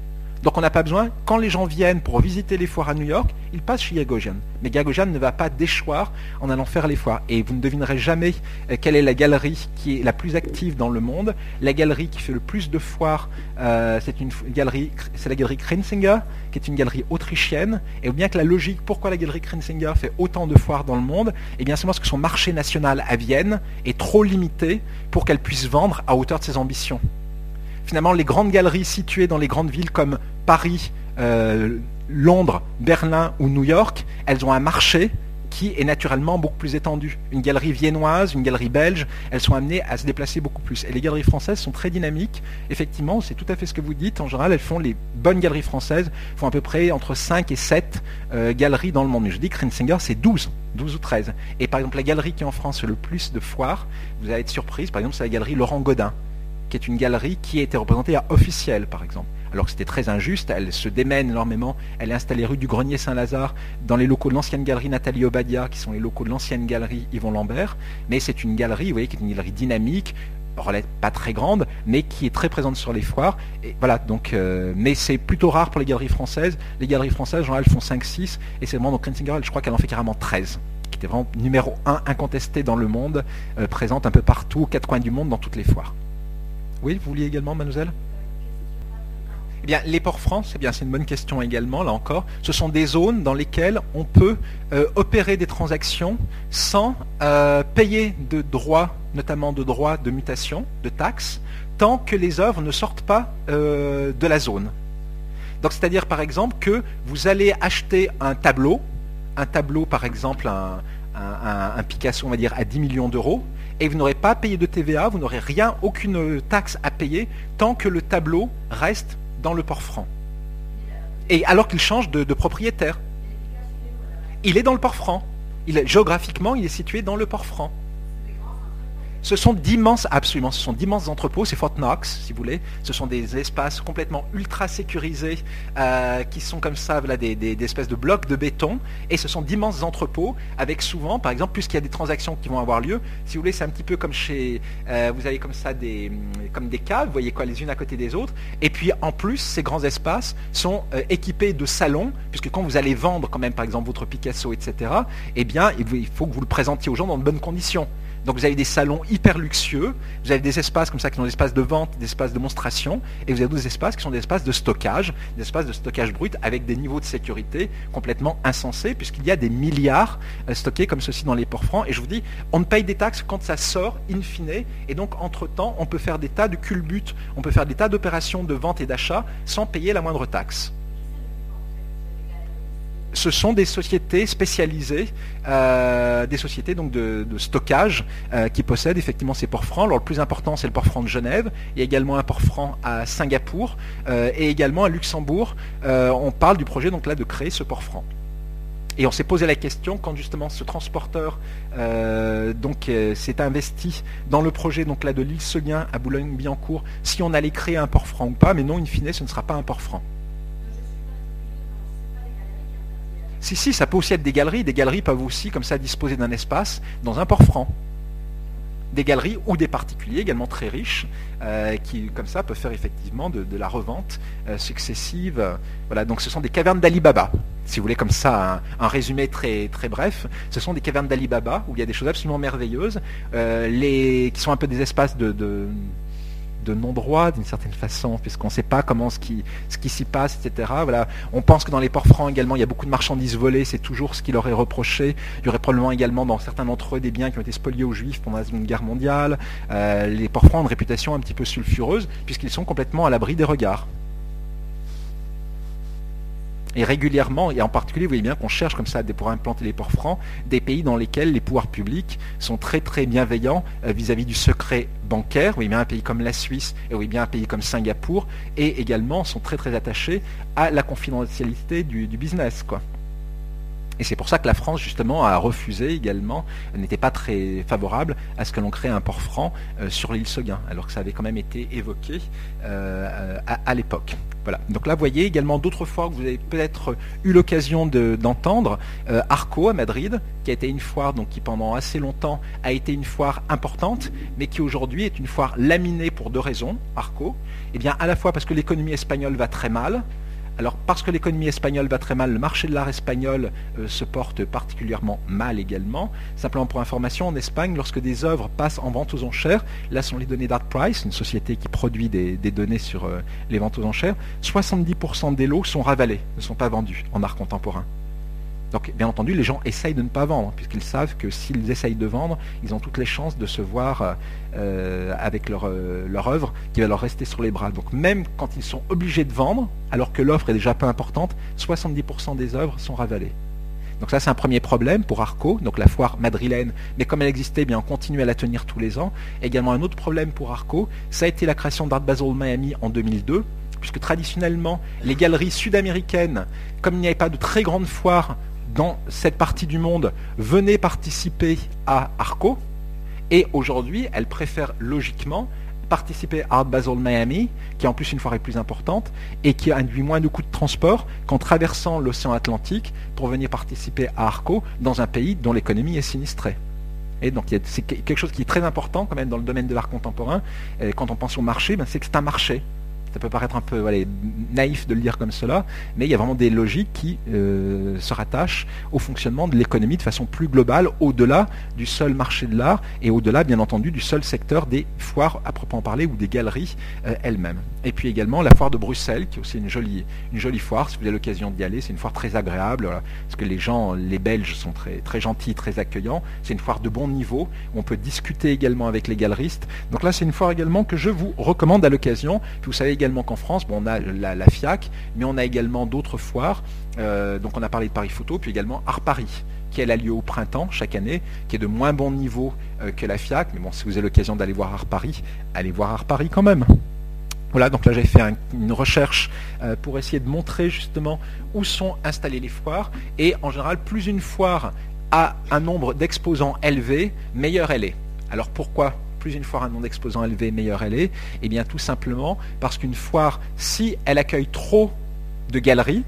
Donc on n'a pas besoin, quand les gens viennent pour visiter les foires à New York, ils passent chez Gagosian. Mais Gagosian ne va pas déchoir en allant faire les foires. Et vous ne devinerez jamais euh, quelle est la galerie qui est la plus active dans le monde. La galerie qui fait le plus de foires, euh, c'est la galerie Krinsinger, qui est une galerie autrichienne. Et bien que la logique, pourquoi la galerie Krinsinger fait autant de foires dans le monde, eh bien c'est parce que son marché national à Vienne est trop limité pour qu'elle puisse vendre à hauteur de ses ambitions finalement, les grandes galeries situées dans les grandes villes comme Paris, euh, Londres, Berlin ou New York, elles ont un marché qui est naturellement beaucoup plus étendu. Une galerie viennoise, une galerie belge, elles sont amenées à se déplacer beaucoup plus. Et les galeries françaises sont très dynamiques. Effectivement, c'est tout à fait ce que vous dites. En général, elles font les bonnes galeries françaises, font à peu près entre 5 et 7 euh, galeries dans le monde. Mais je dis que c'est 12. 12 ou 13. Et par exemple, la galerie qui en France le plus de foires, vous allez être surprise, par exemple, c'est la galerie Laurent Godin qui est une galerie qui était représentée à officiel, par exemple. Alors que c'était très injuste, elle se démène énormément, elle est installée rue du Grenier Saint-Lazare, dans les locaux de l'ancienne galerie Nathalie Obadia, qui sont les locaux de l'ancienne galerie Yvon Lambert, mais c'est une galerie, vous voyez, qui est une galerie dynamique, pas très grande, mais qui est très présente sur les foires. Voilà, donc, euh, mais c'est plutôt rare pour les galeries françaises. Les galeries françaises, en elles font 5-6, et c'est vraiment, donc Rensinger, je crois qu'elle en fait carrément 13 qui était vraiment numéro 1 incontesté dans le monde, euh, présente un peu partout, quatre coins du monde, dans toutes les foires. Oui, vous vouliez également, mademoiselle? Eh bien, les ports France, eh bien, c'est une bonne question également, là encore. Ce sont des zones dans lesquelles on peut euh, opérer des transactions sans euh, payer de droits, notamment de droits de mutation, de taxes, tant que les œuvres ne sortent pas euh, de la zone. Donc, c'est-à-dire, par exemple, que vous allez acheter un tableau, un tableau, par exemple, un, un Picasso, on va dire, à 10 millions d'euros, et vous n'aurez pas payé de TVA, vous n'aurez rien, aucune taxe à payer tant que le tableau reste dans le port franc. Et alors qu'il change de, propriétaire. Il est dans le port franc. Géographiquement, il est situé dans le port franc. Ce sont d'immenses, absolument, ce sont d'immenses entrepôts, c'est Fort Knox, si vous voulez. Ce sont des espaces complètement ultra sécurisés, euh, qui sont comme ça, voilà, des, espèces de blocs de béton. Et ce sont d'immenses entrepôts, avec souvent, par exemple, puisqu'il y a des transactions qui vont avoir lieu, si vous voulez, c'est un petit peu comme chez, euh, vous avez comme ça des, comme des caves, vous voyez quoi, les unes à côté des autres. Et puis, en plus, ces grands espaces sont euh, équipés de salons, puisque quand vous allez vendre, quand même, par exemple, votre Picasso, etc., eh bien, il faut que vous le présentiez aux gens dans de bonnes conditions. Donc vous avez des salons hyper luxueux, vous avez des espaces comme ça qui sont des espaces de vente, des espaces de monstration, et vous avez d'autres espaces qui sont des espaces de stockage, des espaces de stockage brut avec des niveaux de sécurité complètement insensés, puisqu'il y a des milliards euh, stockés comme ceci dans les ports francs. Et je vous dis, on ne paye des taxes quand ça sort, in fine, et donc entre-temps, on peut faire des tas de culbutes, on peut faire des tas d'opérations de vente et d'achat sans payer la moindre taxe ce sont des sociétés spécialisées, euh, des sociétés donc de, stockage euh, qui possèdent effectivement ces ports francs. Alors le plus important c'est le port franc de Genève. Il y a également un port franc à Singapour euh, et également à Luxembourg. on parle du projet donc là de créer ce port franc. Et on s'est posé la question quand justement ce transporteur s'est investi dans le projet donc là de l'île Seguin à Boulogne-Billancourt, si on allait créer un port franc ou pas, mais non, in fine, ce ne sera pas un port franc. Si, si, ça peut aussi être des galeries. Des galeries peuvent aussi, comme ça, disposer d'un espace dans un port franc. Des galeries ou des particuliers également très riches, euh, qui, comme ça, peuvent faire effectivement de, la revente euh, successive. Voilà, donc ce sont des cavernes d'Alibaba. Si vous voulez, comme ça, un, résumé très, très bref, ce sont des cavernes d'Alibaba où il y a des choses absolument merveilleuses, euh, qui sont un peu des espaces de non-droit d'une certaine façon, puisqu'on ne sait pas comment ce qui, s'y passe, etc. Voilà. On pense que dans les ports francs également, il y a beaucoup de marchandises volées, c'est toujours ce qui leur est reproché. Il y aurait probablement également dans certains d'entre eux des biens qui ont été spoliés aux juifs pendant la Seconde Guerre mondiale. Euh, les ports francs ont une réputation un petit peu sulfureuse, puisqu'ils sont complètement à l'abri des regards. Et régulièrement, et en particulier, vous voyez bien qu'on cherche comme ça pour implanter les ports francs, des pays dans lesquels les pouvoirs publics sont très très bienveillants euh, vis-à-vis du secret bancaire. Vous voyez bien un pays comme la Suisse et vous voyez bien un pays comme Singapour, et également sont très très attachés à la confidentialité du, business. Quoi. Et c'est pour ça que la France, justement, a refusé également, n'était pas très favorable à ce que l'on crée un port franc euh, sur l'île Seguin, alors que ça avait quand même été évoqué euh, à l'époque. Voilà. Donc là, vous voyez également d'autres fois que vous avez peut-être eu l'occasion d'entendre euh, Arco à Madrid, qui a été une foire donc, qui pendant assez longtemps a été une foire importante, mais qui aujourd'hui est une foire laminée pour deux raisons. Arco, eh bien à la fois parce que l'économie espagnole va très mal, alors parce que l'économie espagnole va très mal, le marché de l'art espagnol euh, se porte particulièrement mal également. Simplement pour information, en Espagne, lorsque des œuvres passent en vente aux enchères, là sont les données d'ArtPrice, une société qui produit des, données sur euh, les ventes aux enchères, 70% des lots sont ravalés, ne sont pas vendus en art contemporain. Donc, bien entendu, les gens essayent de ne pas vendre, puisqu'ils savent que s'ils essayent de vendre, ils ont toutes les chances de se voir euh, avec leur, euh, leur œuvre qui va leur rester sur les bras. Donc, même quand ils sont obligés de vendre, alors que l'offre est déjà peu importante, 70% des œuvres sont ravalées. Donc ça, c'est un premier problème pour Arco, donc la foire madrilène. Mais comme elle existait, eh bien, on continue à la tenir tous les ans. Également, un autre problème pour Arco, ça a été la création d'Art Basel Miami en 2002 puisque traditionnellement, les galeries sud-américaines, comme il n'y avait pas de très grandes foires dans cette partie du monde venaient participer à Arco. Et aujourd'hui, elles préfèrent logiquement participer à Art Basel Miami, qui en plus une fois est plus importante, et qui induit moins de coûts de transport qu'en traversant l'océan Atlantique pour venir participer à Arco dans un pays dont l'économie est sinistrée. Et donc c'est quelque chose qui est très important quand même dans le domaine de l'art contemporain. Et quand on pense au marché, ben, c'est que c'est un marché. Ça peut paraître un peu naïf de le dire comme cela, mais il y a vraiment des logiques qui euh, se rattachent au fonctionnement de l'économie de façon plus globale, au-delà du seul marché de l'art et au-delà, bien entendu, du seul secteur des foires à proprement parler ou des galeries euh, elles-mêmes. Et puis également la foire de Bruxelles, qui est aussi une jolie, une jolie foire, si vous avez l'occasion d'y aller, c'est une foire très agréable, parce que les gens, les Belges sont très, très gentils, très accueillants. C'est une foire de bon niveau, où on peut discuter également avec les galeristes. Donc là, c'est une foire également que je vous recommande à l'occasion. Vous savez également qu'en France, bon, on a la, FIAC, mais on a également d'autres foires. Euh, donc on a parlé de Paris Photo, puis également Art Paris, qui a lieu au printemps chaque année, qui est de moins bon niveau euh, que la FIAC. Mais bon, si vous avez l'occasion d'aller voir Art Paris, allez voir Art Paris quand même. Voilà, donc là j'ai fait une recherche euh, pour essayer de montrer justement où sont installées les foires. Et en général, plus une foire a un nombre d'exposants élevé, meilleure elle est. Alors pourquoi plus une foire a un nombre d'exposants élevé, meilleure elle est? Eh bien tout simplement parce qu'une foire, si elle accueille trop de galeries,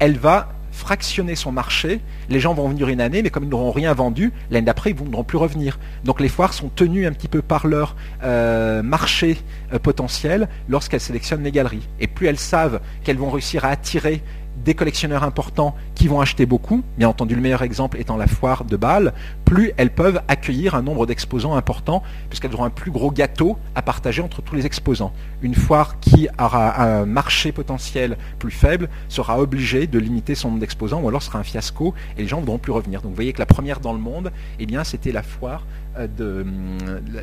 elle va fractionner son marché. Les gens vont venir une année, mais comme ils n'auront rien vendu, l'année d'après, ils ne voudront plus revenir. Donc les foires sont tenues un petit peu par leur euh, marché euh, potentiel lorsqu'elles sélectionnent les galeries. Et plus elles savent qu'elles vont réussir à attirer des collectionneurs importants qui vont acheter beaucoup, bien entendu le meilleur exemple étant la foire de Bâle, plus elles peuvent accueillir un nombre d'exposants important, puisqu'elles auront un plus gros gâteau à partager entre tous les exposants. Une foire qui aura un marché potentiel plus faible sera obligée de limiter son nombre d'exposants, ou alors sera un fiasco et les gens ne voudront plus revenir. Donc vous voyez que la première dans le monde, eh c'était la foire euh, de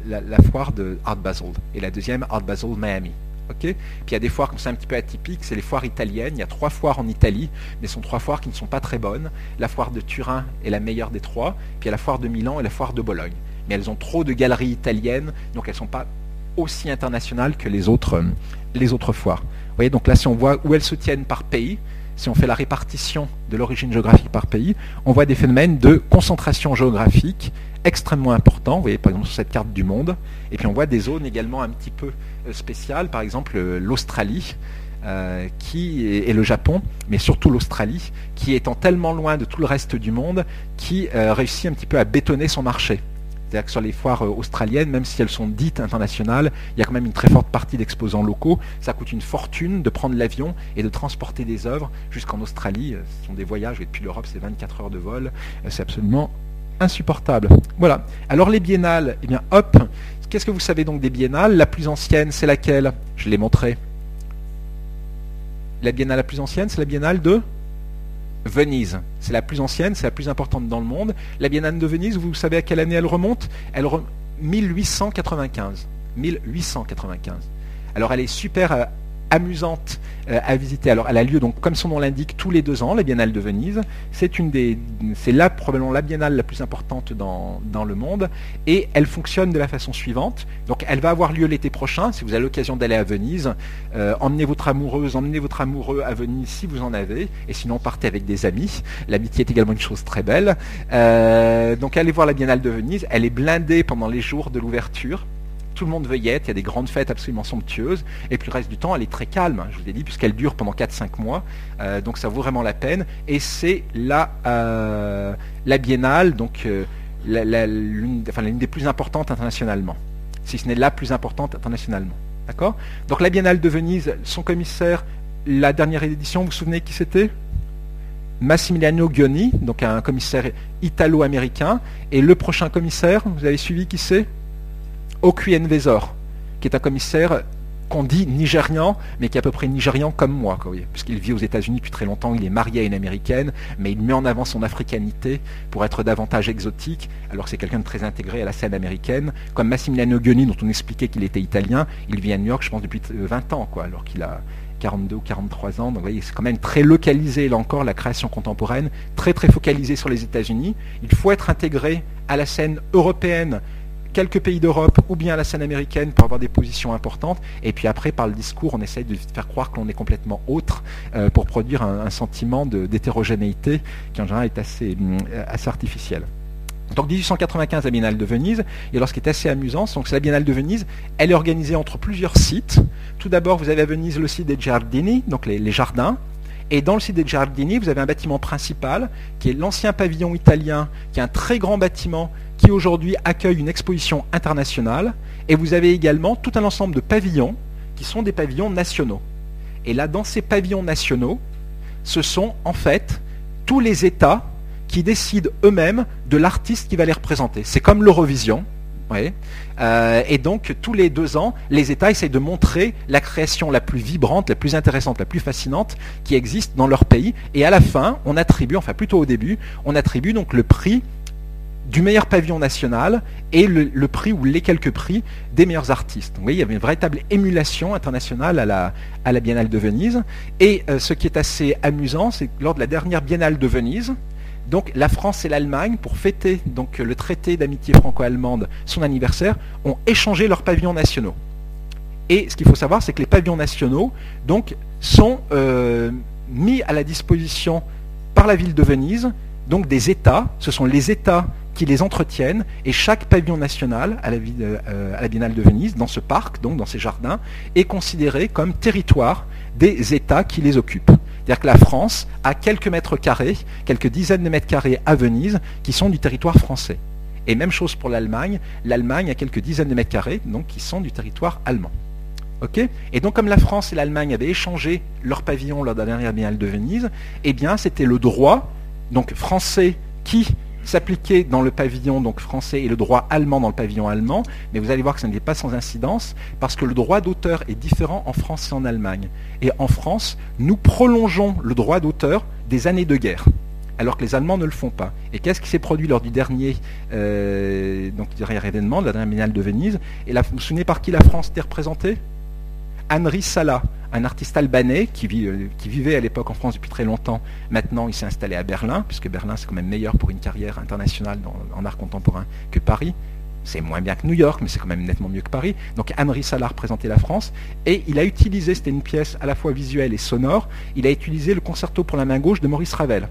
la, foire de Art Basel, et la deuxième Art Basel Miami. Puis il y a des foires comme ça un petit peu atypiques, c'est les foires italiennes. Il y a trois foires en Italie, mais ce sont trois foires qui ne sont pas très bonnes. La foire de Turin est la meilleure des trois, puis il y a la foire de Milan et la foire de Bologne. Mais elles ont trop de galeries italiennes, donc elles ne sont pas aussi internationales que les autres, euh, les autres foires. Vous voyez, donc là, si on voit où elles se tiennent par pays, si on fait la répartition de l'origine géographique par pays, on voit des phénomènes de concentration géographique extrêmement importants. Vous voyez par exemple sur cette carte du monde. Et puis on voit des zones également un petit peu spéciales, par exemple euh, l'Australie. Euh, qui est, le Japon, mais surtout l'Australie, qui étant tellement loin de tout le reste du monde, qui réussit un petit peu à bétonner son marché. C'est-à-dire que sur les foires australiennes, même si elles sont dites internationales, il y a quand même une très forte partie d'exposants locaux. Ça coûte une fortune de prendre l'avion et de transporter des œuvres jusqu'en Australie. Ce sont des voyages, et depuis l'Europe, c'est 24 heures de vol. C'est absolument insupportable. Voilà. Alors les biennales, eh bien hop, qu'est-ce que vous savez donc des biennales La plus ancienne, c'est laquelle Je l'ai montré. La biennale la plus ancienne, c'est la biennale de Venise. C'est la plus ancienne, c'est la plus importante dans le monde. La biennale de Venise, vous savez à quelle année elle remonte Elle remonte 1895. 1895. Alors elle est super euh, amusante euh, à visiter. Alors elle a lieu donc comme son nom l'indique tous les deux ans, la Biennale de Venise. C'est une des, c'est là probablement la biennale la plus importante dans, le monde et elle fonctionne de la façon suivante. Donc elle va avoir lieu l'été prochain. Si vous avez l'occasion d'aller à Venise, euh, emmenez votre amoureuse, emmenez votre amoureux à Venise si vous en avez, et sinon partez avec des amis. L'amitié est également une chose très belle. Euh, donc allez voir la Biennale de Venise. Elle est blindée pendant les jours de l'ouverture tout le monde veut être, il y a des grandes fêtes absolument somptueuses, et puis le reste du temps, elle est très calme, je vous l'ai dit, puisqu'elle dure pendant 4-5 mois, euh, donc ça vaut vraiment la peine, et c'est la, euh, la biennale, donc euh, l'une des plus importantes internationalement, si ce n'est la plus importante internationalement. D'accord? Donc la biennale de Venise, son commissaire, la dernière édition, vous vous souvenez qui c'était? Massimiliano Gioni, donc un commissaire italo-américain, et le prochain commissaire, vous avez suivi qui c'est? Okuen Vezor, qui est un commissaire qu'on dit nigérian, mais qui est à peu près nigérian comme moi, puisqu'il vit aux États-Unis depuis très longtemps, il est marié à une américaine, mais il met en avant son africanité pour être davantage exotique, alors c'est quelqu'un de très intégré à la scène américaine. Comme Massimiliano Gioni, dont on expliquait qu'il était italien, il vit à New York, je pense, depuis 20 ans, quoi, alors qu'il a 42 ou 43 ans. Donc vous voyez, c'est quand même très localisé, là encore, la création contemporaine, très très focalisée sur les États-Unis. Il faut être intégré à la scène européenne quelques pays d'Europe ou bien la scène américaine pour avoir des positions importantes. Et puis après, par le discours, on essaye de faire croire qu'on est complètement autre euh, pour produire un, sentiment d'hétérogénéité qui en général est assez, euh, assez artificiel. Donc 1895, la Biennale de Venise. Et alors ce qui est assez amusant, c'est la Biennale de Venise, elle est organisée entre plusieurs sites. Tout d'abord, vous avez à Venise le site des Giardini, donc les, jardins. Et dans le site des Giardini, vous avez un bâtiment principal, qui est l'ancien pavillon italien, qui est un très grand bâtiment qui aujourd'hui accueille une exposition internationale, et vous avez également tout un ensemble de pavillons qui sont des pavillons nationaux. Et là, dans ces pavillons nationaux, ce sont en fait tous les États qui décident eux-mêmes de l'artiste qui va les représenter. C'est comme l'Eurovision. Euh, et donc, tous les deux ans, les États essayent de montrer la création la plus vibrante, la plus intéressante, la plus fascinante qui existe dans leur pays. Et à la fin, on attribue, enfin plutôt au début, on attribue donc le prix du meilleur pavillon national et le, prix ou les quelques prix des meilleurs artistes. Vous voyez, il y avait une véritable émulation internationale à la, à la Biennale de Venise. Et euh, ce qui est assez amusant, c'est que lors de la dernière Biennale de Venise, donc la France et l'Allemagne, pour fêter donc, le traité d'amitié franco-allemande, son anniversaire, ont échangé leurs pavillons nationaux. Et ce qu'il faut savoir, c'est que les pavillons nationaux donc, sont euh, mis à la disposition par la ville de Venise, donc des États. Ce sont les États qui les entretiennent et chaque pavillon national à la, euh, à la, Biennale de Venise, dans ce parc, donc dans ces jardins, est considéré comme territoire des États qui les occupent. C'est-à-dire que la France a quelques mètres carrés, quelques dizaines de mètres carrés à Venise, qui sont du territoire français. Et même chose pour l'Allemagne. L'Allemagne a quelques dizaines de mètres carrés, donc qui sont du territoire allemand. et donc comme la France et l'Allemagne avaient échangé leurs pavillons lors de la dernière Biennale de Venise, eh bien c'était le droit donc français qui s'appliquait dans le pavillon français et le droit allemand dans le pavillon allemand, mais vous allez voir que ça n'est pas sans incidence, parce que le droit d'auteur est différent en France et en Allemagne. Et en France, nous prolongeons le droit d'auteur des années de guerre, alors que les Allemands ne le font pas. Et qu'est-ce qui s'est produit lors du dernier, euh, événement, de la dernière de Venise? Et là, vous vous souvenez par qui la France était représentée? Henri Sala, un artiste albanais euh, qui, vivait à l'époque en France depuis très longtemps. Maintenant, il s'est installé à Berlin, puisque Berlin, c'est quand même meilleur pour une carrière internationale en art contemporain que Paris. C'est moins bien que New York, mais c'est quand même nettement mieux que Paris. Donc Henri Salah représentait la France, et il a utilisé, c'était une pièce à la fois visuelle et sonore, il a utilisé le concerto pour la main gauche de Maurice Ravel.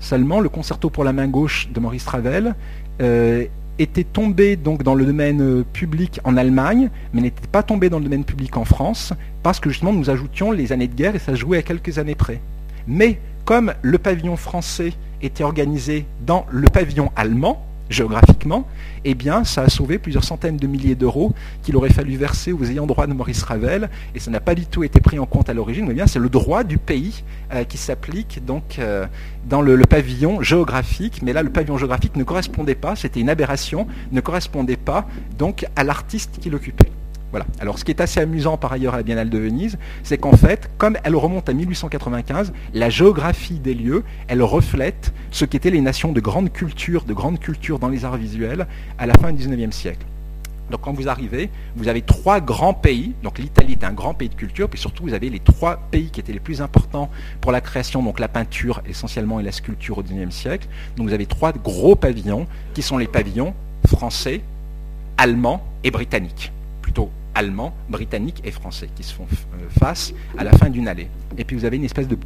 Seulement, le concerto pour la main gauche de Maurice Ravel euh, était tombé donc dans le domaine euh, public en Allemagne, mais n'était pas tombé dans le domaine public en France, parce que justement nous ajoutions les années de guerre et ça jouait à quelques années près. Mais comme le pavillon français était organisé dans le pavillon allemand, géographiquement, eh bien, ça a sauvé plusieurs centaines de milliers d'euros qu'il aurait fallu verser aux ayants droit de Maurice Ravel, et ça n'a pas du tout été pris en compte à l'origine, mais bien c'est le droit du pays euh, qui s'applique donc euh, dans le, pavillon géographique, mais là le pavillon géographique ne correspondait pas, c'était une aberration, ne correspondait pas donc à l'artiste qui l'occupait. Alors ce qui est assez amusant par ailleurs à la Biennale de Venise, c'est qu'en fait, comme elle remonte à 1895, la géographie des lieux, elle reflète ce qu'étaient les nations de grande culture, de grande culture dans les arts visuels à la fin du XIXe siècle. Donc quand vous arrivez, vous avez trois grands pays. Donc l'Italie est un grand pays de culture, puis surtout vous avez les trois pays qui étaient les plus importants pour la création, donc la peinture essentiellement et la sculpture au XIXe siècle. Donc vous avez trois gros pavillons qui sont les pavillons français, allemands et britanniques plutôt allemands, britanniques et français qui se font euh, face à la fin d'une allée. Et puis vous avez une espèce de,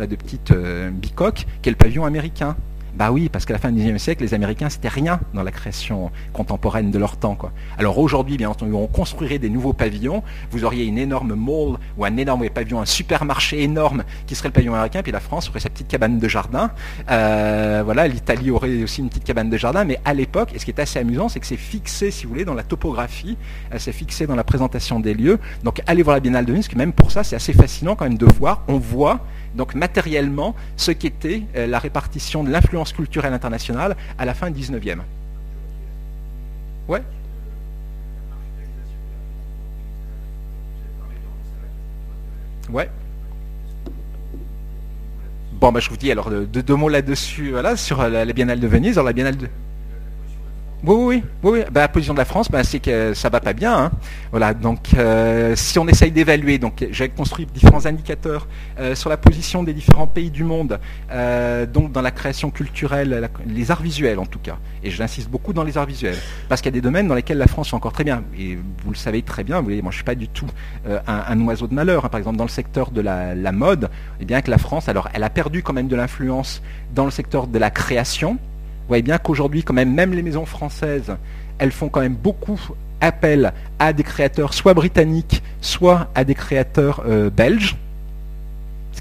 euh, petite euh, bicoque qui est le pavillon américain. Bah oui, parce qu'à la fin du XIXe siècle, les Américains, c'était rien dans la création contemporaine de leur temps. Alors aujourd'hui, bien entendu, on construirait des nouveaux pavillons. Vous auriez une énorme mall ou un énorme pavillon, un supermarché énorme qui serait le pavillon américain, puis la France aurait sa petite cabane de jardin. Euh, voilà, l'Italie aurait aussi une petite cabane de jardin. Mais à l'époque, et ce qui est assez amusant, c'est que c'est fixé, si vous voulez, dans la topographie, euh, c'est fixé dans la présentation des lieux. Donc allez voir la Biennale de Nice, même pour ça, c'est assez fascinant quand même de voir. On voit donc matériellement ce qu'était euh, la répartition de l'influence culturelle internationale à la fin du 19e. Ouais Ouais. Bon, bah, je vous dis alors deux, mots là-dessus, sur la, Biennale de Venise. La Biennale de... Oui, oui. Bah, la position de la France, bah, c'est que ça va pas bien. Hein. Voilà. Donc, euh, si on essaye d'évaluer, donc j'ai construit différents indicateurs euh, sur la position des différents pays du monde, euh, donc dans la création culturelle, les arts visuels en tout cas. Et j'insiste beaucoup dans les arts visuels, parce qu'il y a des domaines dans lesquels la France est encore très bien. Et vous le savez très bien. Vous voyez, moi, je suis pas du tout un, oiseau de malheur. Hein. Par exemple, dans le secteur de la, la mode, eh bien que la France, alors, elle a perdu quand même de l'influence dans le secteur de la création vous voyez bien qu'aujourd'hui, quand même, les maisons françaises, elles font quand même beaucoup appel à des créateurs soit britanniques, soit à des créateurs euh, belges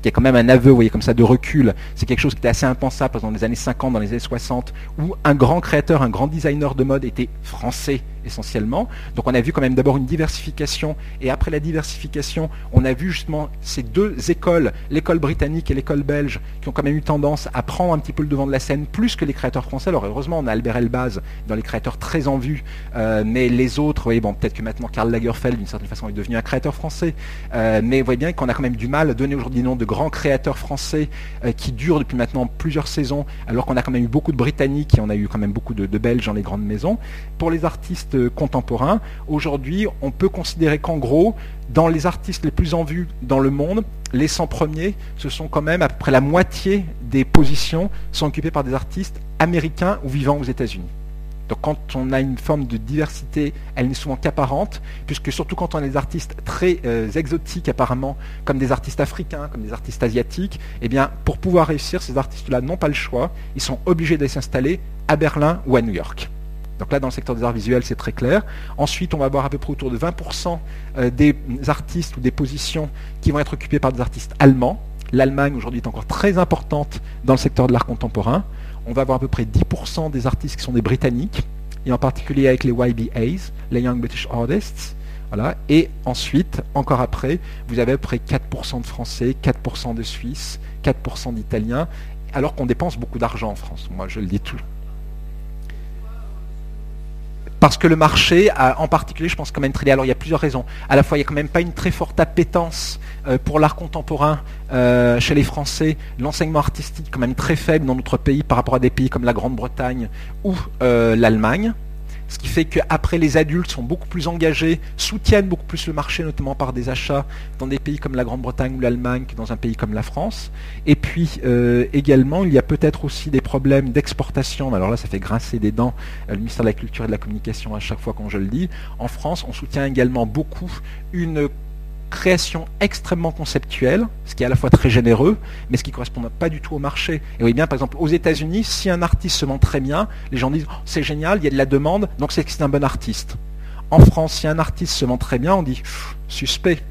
ce qui est quand même un aveu, vous voyez, comme ça, de recul. C'est quelque chose qui était assez impensable dans les années 50, dans les années 60, où un grand créateur, un grand designer de mode était français essentiellement. Donc on a vu quand même d'abord une diversification, et après la diversification, on a vu justement ces deux écoles, l'école britannique et l'école belge, qui ont quand même eu tendance à prendre un petit peu le devant de la scène, plus que les créateurs français. Alors heureusement, on a Albert Elbaz dans les créateurs très en vue, euh, mais les autres, bon, peut-être que maintenant Karl Lagerfeld, d'une certaine façon, est devenu un créateur français, euh, mais vous voyez bien qu'on a quand même du mal à donner aujourd'hui des de grands créateurs français euh, qui durent depuis maintenant plusieurs saisons, alors qu'on a quand même eu beaucoup de Britanniques et on a eu quand même beaucoup de, Belges dans les grandes maisons. Pour les artistes contemporains, aujourd'hui, on peut considérer qu'en gros, dans les artistes les plus en vue dans le monde, les 100 premiers, ce sont quand même à peu près la moitié des positions sont occupées par des artistes américains ou vivant aux États-Unis. Donc quand on a une forme de diversité, elle n'est souvent qu'apparente, puisque surtout quand on a des artistes très euh, exotiques apparemment, comme des artistes africains, comme des artistes asiatiques, eh bien pour pouvoir réussir, ces artistes-là n'ont pas le choix, ils sont obligés d'aller s'installer à Berlin ou à New York. Donc là, dans le secteur des arts visuels, c'est très clair. Ensuite, on va avoir à peu près autour de 20% euh, des artistes ou des positions qui vont être occupées par des artistes allemands. L'Allemagne, aujourd'hui, est encore très importante dans le secteur de l'art contemporain. On va avoir à peu près 10% des artistes qui sont des Britanniques, et en particulier avec les YBAs, les Young British Artists. Et ensuite, encore après, vous avez à peu près 4% de Français, 4% de Suisses, 4% d'Italiens, alors qu'on dépense beaucoup d'argent en France. Moi, je le dis tout, parce que le marché, en particulier, je pense quand même très Alors il y a plusieurs raisons. À la fois, il n'y a quand même pas une très forte appétence euh, pour l'art contemporain euh, chez les Français. L'enseignement artistique quand même très faible dans notre pays par rapport à des pays comme la Grande-Bretagne ou euh, l'Allemagne. Ce qui fait qu'après, les adultes sont beaucoup plus engagés, soutiennent beaucoup plus le marché, notamment par des achats dans des pays comme la Grande-Bretagne ou l'Allemagne que dans un pays comme la France. Et puis euh, également, il y a peut-être aussi des problèmes d'exportation. Alors là, ça fait grincer des dents euh, le ministère de la Culture et de la Communication à chaque fois quand je le dis. En France, on soutient également beaucoup une création extrêmement conceptuelle, ce qui est à la fois très généreux, mais ce qui ne correspond pas du tout au marché. Et oui, bien, par exemple, aux États-Unis, si un artiste se vend très bien, les gens disent oh, c'est génial, il y a de la demande, donc c'est que c'est un bon artiste. En France, si un artiste se vend très bien, on dit suspect,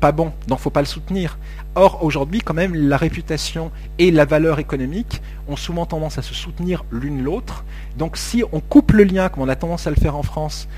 pas bon, donc faut pas le soutenir. Or, aujourd'hui, quand même, la réputation et la valeur économique ont souvent tendance à se soutenir l'une l'autre. Donc, si on coupe le lien, comme on a tendance à le faire en France,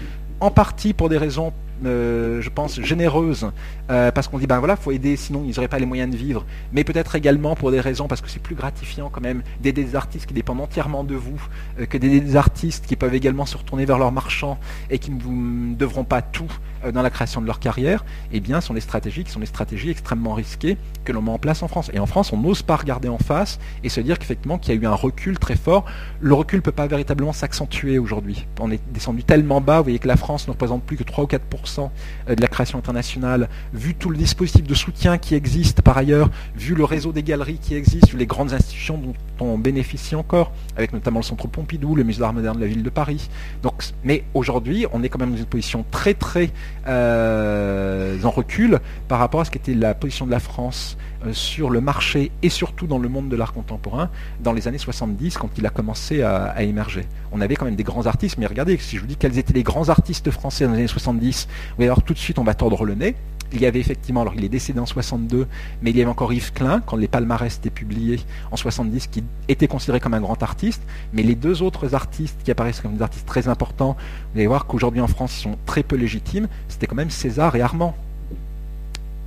en partie pour des raisons euh, je pense, généreuse, euh, parce qu'on dit, ben voilà, faut aider, sinon ils n'auraient pas les moyens de vivre, mais peut-être également pour des raisons, parce que c'est plus gratifiant quand même d'aider des artistes qui dépendent entièrement de vous, euh, que d'aider des artistes qui peuvent également se retourner vers leurs marchands et qui ne vous devront pas tout dans la création de leur carrière, eh bien, sont des stratégies qui sont des stratégies extrêmement risquées que l'on met en place en France. Et en France, on n'ose pas regarder en face et se dire qu'effectivement qu'il y a eu un recul très fort. Le recul ne peut pas véritablement s'accentuer aujourd'hui. On est descendu tellement bas, vous voyez que la France ne représente plus que 3 ou 4% de la création internationale, vu tout le dispositif de soutien qui existe par ailleurs, vu le réseau des galeries qui existe, vu les grandes institutions dont on bénéficie encore, avec notamment le Centre Pompidou, le Musée d'art moderne de la ville de Paris. Donc, mais aujourd'hui, on est quand même dans une position très très euh, en recul par rapport à ce qu'était la position de la France euh, sur le marché et surtout dans le monde de l'art contemporain dans les années 70 quand il a commencé à, émerger. On avait quand même des grands artistes, mais regardez, si je vous dis quels étaient les grands artistes français dans les années 70, vous allez voir tout de suite on va tordre le nez. Il y avait effectivement, alors il est décédé en 62, mais il y avait encore Yves Klein, quand les palmarès étaient publiés en 70, qui était considéré comme un grand artiste. Mais les deux autres artistes qui apparaissent comme des artistes très importants, vous allez voir qu'aujourd'hui en France, ils sont très peu légitimes, c'était quand même César et Armand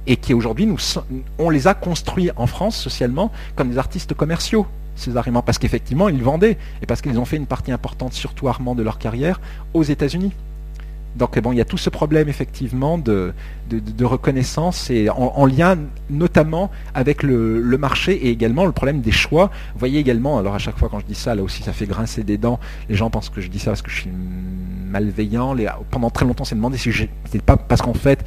et qui aujourd'hui, on les a construits en France socialement comme des artistes commerciaux. Ces arguments, parce qu'effectivement, ils vendaient, et parce qu'ils ont fait une partie importante, surtout Armand, de leur carrière, aux États-Unis. Donc bon, il y a tout ce problème effectivement de, reconnaissance et en, lien notamment avec le, marché et également le problème des choix. Vous voyez également, alors à chaque fois quand je dis ça, là aussi ça fait grincer des dents. Les gens pensent que je dis ça parce que je suis malveillant. Les, pendant très longtemps, c'est demandé si je c'est pas parce qu'en fait,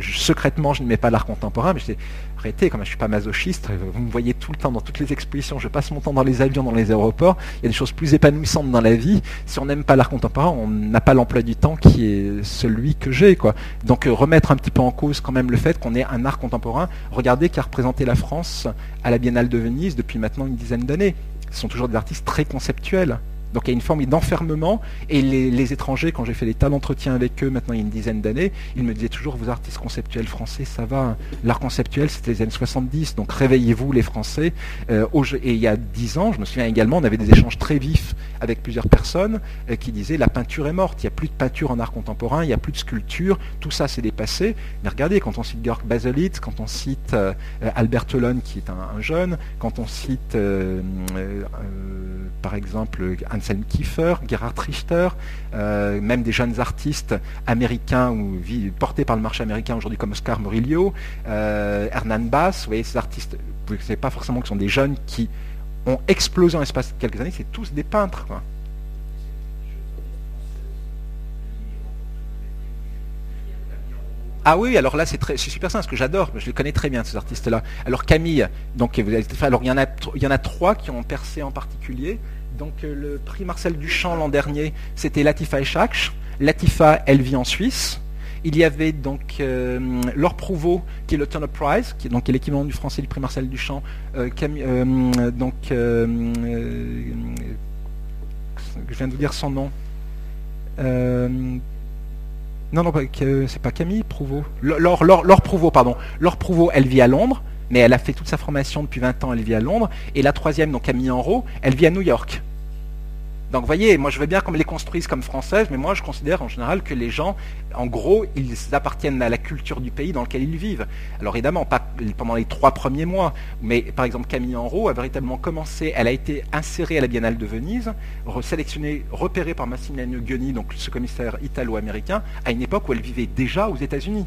secrètement, je ne mets pas l'art contemporain, mais c'est arrêtez, comme je suis pas masochiste, vous me voyez tout le temps dans toutes les expositions, je passe mon temps dans les avions, dans les aéroports, il y a des choses plus épanouissantes dans la vie. Si on n'aime pas l'art contemporain, on n'a pas l'emploi du temps qui est celui que j'ai, quoi. Donc euh, remettre un petit peu en cause quand même le fait qu'on ait un art contemporain. Regardez qui a représenté la France à la Biennale de Venise depuis maintenant une dizaine d'années. Ce sont toujours des artistes très conceptuels. Donc il y a une forme d'enfermement. Et les, étrangers, quand j'ai fait des tas d'entretiens avec eux maintenant il y a une dizaine d'années, ils me disaient toujours, vous artistes conceptuels français, ça va. L'art conceptuel, c'était les années 70, donc réveillez-vous les Français. Euh, et il y a dix ans, je me souviens également, on avait des échanges très vifs avec plusieurs personnes euh, qui disaient, la peinture est morte, il n'y a plus de peinture en art contemporain, il n'y a plus de sculpture, tout ça c'est dépassé. Mais regardez, quand on cite Georg Baselitz, quand on cite euh, Albert Tolon qui est un, jeune, quand on cite par exemple Anselm Kiefer, Gerhard Richter, euh, même des jeunes artistes américains ou portés par le marché américain aujourd'hui comme Oscar Murillo, euh, Hernan Bass, vous voyez ces artistes, vous ne savez pas forcément que ce sont des jeunes qui ont explosé en l'espace de quelques années, c'est tous des peintres. Ah oui, alors là c'est super simple, parce que j'adore, je les connais très bien ces artistes-là. Alors Camille, donc alors il y en a, il y en a trois qui ont percé en particulier. Donc euh, le prix Marcel Duchamp l'an dernier, c'était Latifa Echach. Latifa, elle vit en Suisse. Il y avait donc euh, Laure Prouveau, qui est le Turner Prize, qui est l'équivalent du français du prix Marcel Duchamp. Euh, donc, je viens de vous dire son nom. non, non, c'est pas Camille Prouveau. Laure, Laure Prouveau, pardon. Laure Prouveau, elle vit à Londres mais elle a fait toute sa formation depuis 20 ans, elle vit à Londres. Et la troisième, donc Camille Enro, elle vit à New York. Donc vous voyez, moi je veux bien qu'on les construise comme françaises, mais moi je considère en général que les gens, en gros, ils appartiennent à la culture du pays dans lequel ils vivent. Alors évidemment, pas pendant les trois premiers mois, mais par exemple Camille Enro a véritablement commencé, elle a été insérée à la Biennale de Venise, sélectionnée, repérée par Massimiliano Gueni, donc ce commissaire italo-américain, à une époque où elle vivait déjà aux États-Unis.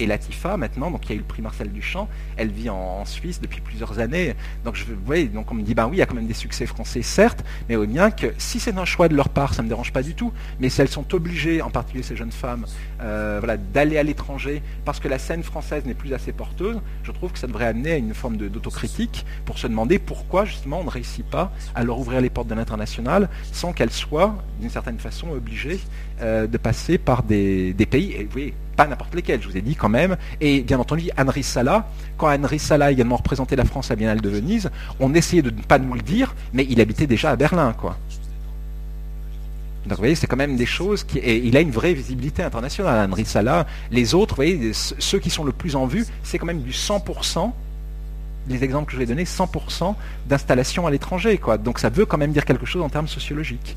Et Latifa, maintenant, donc il y a eu le prix Marcel Duchamp, elle vit en, Suisse depuis plusieurs années. Donc je, vous donc on me dit, ben oui, il y a quand même des succès français, certes, mais au bien que si c'est un choix de leur part, ça ne me dérange pas du tout. Mais si elles sont obligées, en particulier ces jeunes femmes, euh, voilà, d'aller à l'étranger parce que la scène française n'est plus assez porteuse, je trouve que ça devrait amener à une forme d'autocritique pour se demander pourquoi justement on ne réussit pas à leur ouvrir les portes de l'international sans qu'elles soient d'une certaine façon obligées euh, de passer par des, pays. Et voyez, pas n'importe lesquels, je vous ai dit quand même. Et bien entendu, Henri Sala, quand Henri Sala a également représenté la France à Biennale de Venise, on essayait de ne pas nous le dire, mais il habitait déjà à Berlin, quoi. Donc vous voyez, c'est quand même des choses qui. Il a une vraie visibilité internationale, Henri Sala. Les autres, vous voyez, ceux qui sont le plus en vue, c'est quand même du 100%, les exemples que je vais donner, 100% d'installation à l'étranger, quoi. Donc ça veut quand même dire quelque chose en termes sociologiques.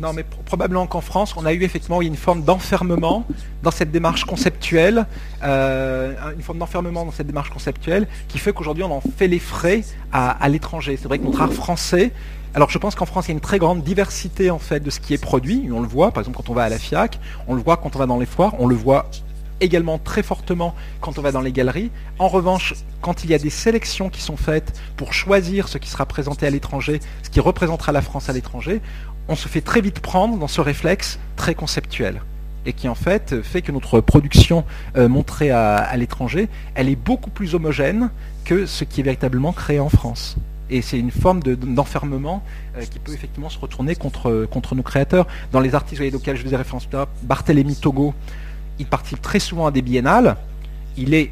Non, mais probablement qu'en France, on a eu effectivement une forme d'enfermement dans cette démarche conceptuelle, euh, une forme d'enfermement dans cette démarche conceptuelle qui fait qu'aujourd'hui on en fait les frais à, l'étranger. C'est vrai que notre art français, alors je pense qu'en France il y a une très grande diversité en fait de ce qui est produit. On le voit, par exemple quand on va à la FIAC, on le voit quand on va dans les foires, on le voit également très fortement quand on va dans les galeries. En revanche, quand il y a des sélections qui sont faites pour choisir ce qui sera présenté à l'étranger, ce qui représentera la France à l'étranger, on se fait très vite prendre dans ce réflexe très conceptuel et qui en fait fait que notre production euh, montrée à, l'étranger, elle est beaucoup plus homogène que ce qui est véritablement créé en France. Et c'est une forme d'enfermement euh, qui peut effectivement se retourner contre, contre nos créateurs. Dans les artistes auxquels je faisais référence, Barthélemy Togo, il participe très souvent à des biennales, il est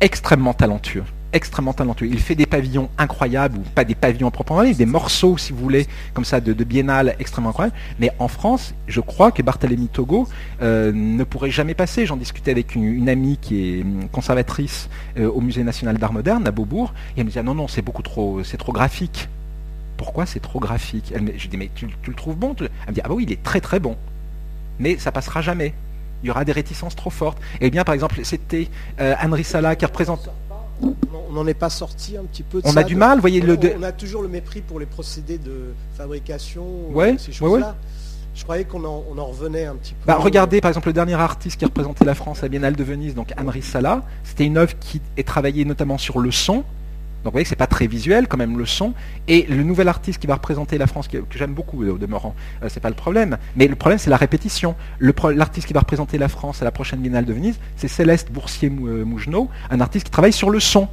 extrêmement talentueux extrêmement talentueux. Il fait des pavillons incroyables, ou pas des pavillons proprement dit, des morceaux, si vous voulez, comme ça, de, biennale extrêmement incroyables. Mais en France, je crois que Barthélemy Togo euh, ne pourrait jamais passer. J'en discutais avec une, amie qui est hum, conservatrice euh, au Musée national d'art moderne à Beaubourg, et elle me disait ah non non, c'est beaucoup trop, c'est trop graphique. Pourquoi c'est trop graphique? Elle Je dis mais tu, le trouves bon? Elle me dit ah bah oui, il est très très bon, mais ça passera jamais il y aura des réticences trop fortes. Eh bien, par exemple, c'était euh, Anne Rissala qui représente on n'en est pas sorti un petit peu On a du mal, voyez le. On a toujours le mépris pour les procédés de fabrication, ouais, ces choses-là. Je croyais qu'on en, revenait un petit peu. Bah, regardez par exemple le dernier artiste qui représentait la France à Biennale de Venise, donc Anne Sala. C'était une œuvre qui est travaillée notamment sur le son. Donc vous voyez que c'est pas très visuel quand même le son. Et le nouvel artiste qui va représenter la France, que, j'aime beaucoup au demeurant, euh, c'est pas le problème. Mais le problème c'est la répétition. L'artiste qui va représenter la France à la prochaine Biennale de Venise, c'est Céleste Boursier-Mougenot, un artiste qui travaille sur le son.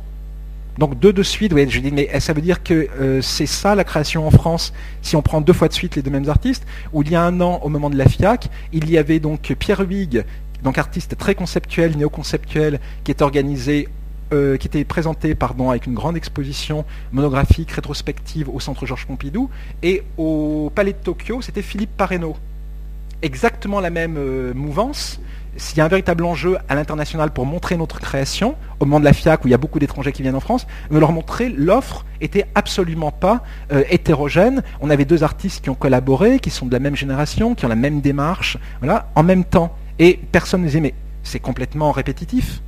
Donc deux de suite, je dis, mais ça veut dire que euh, c'est ça la création en France, si on prend deux fois de suite les deux mêmes artistes, où il y a un an, au moment de la FIAC, il y avait donc Pierre Huyghe, donc artiste très conceptuel, néo-conceptuel, qui est organisé euh, qui était présenté pardon, avec une grande exposition monographique, rétrospective au Centre Georges Pompidou, et au Palais de Tokyo, c'était Philippe Pareno. Exactement la même euh, mouvance. S'il y a un véritable enjeu à l'international pour montrer notre création, au moment de la FIAC où il y a beaucoup d'étrangers qui viennent en France, me leur montrer l'offre était absolument pas euh, hétérogène. On avait deux artistes qui ont collaboré, qui sont de la même génération, qui ont la même démarche, en même temps. Et personne ne disait mais c'est complètement répétitif.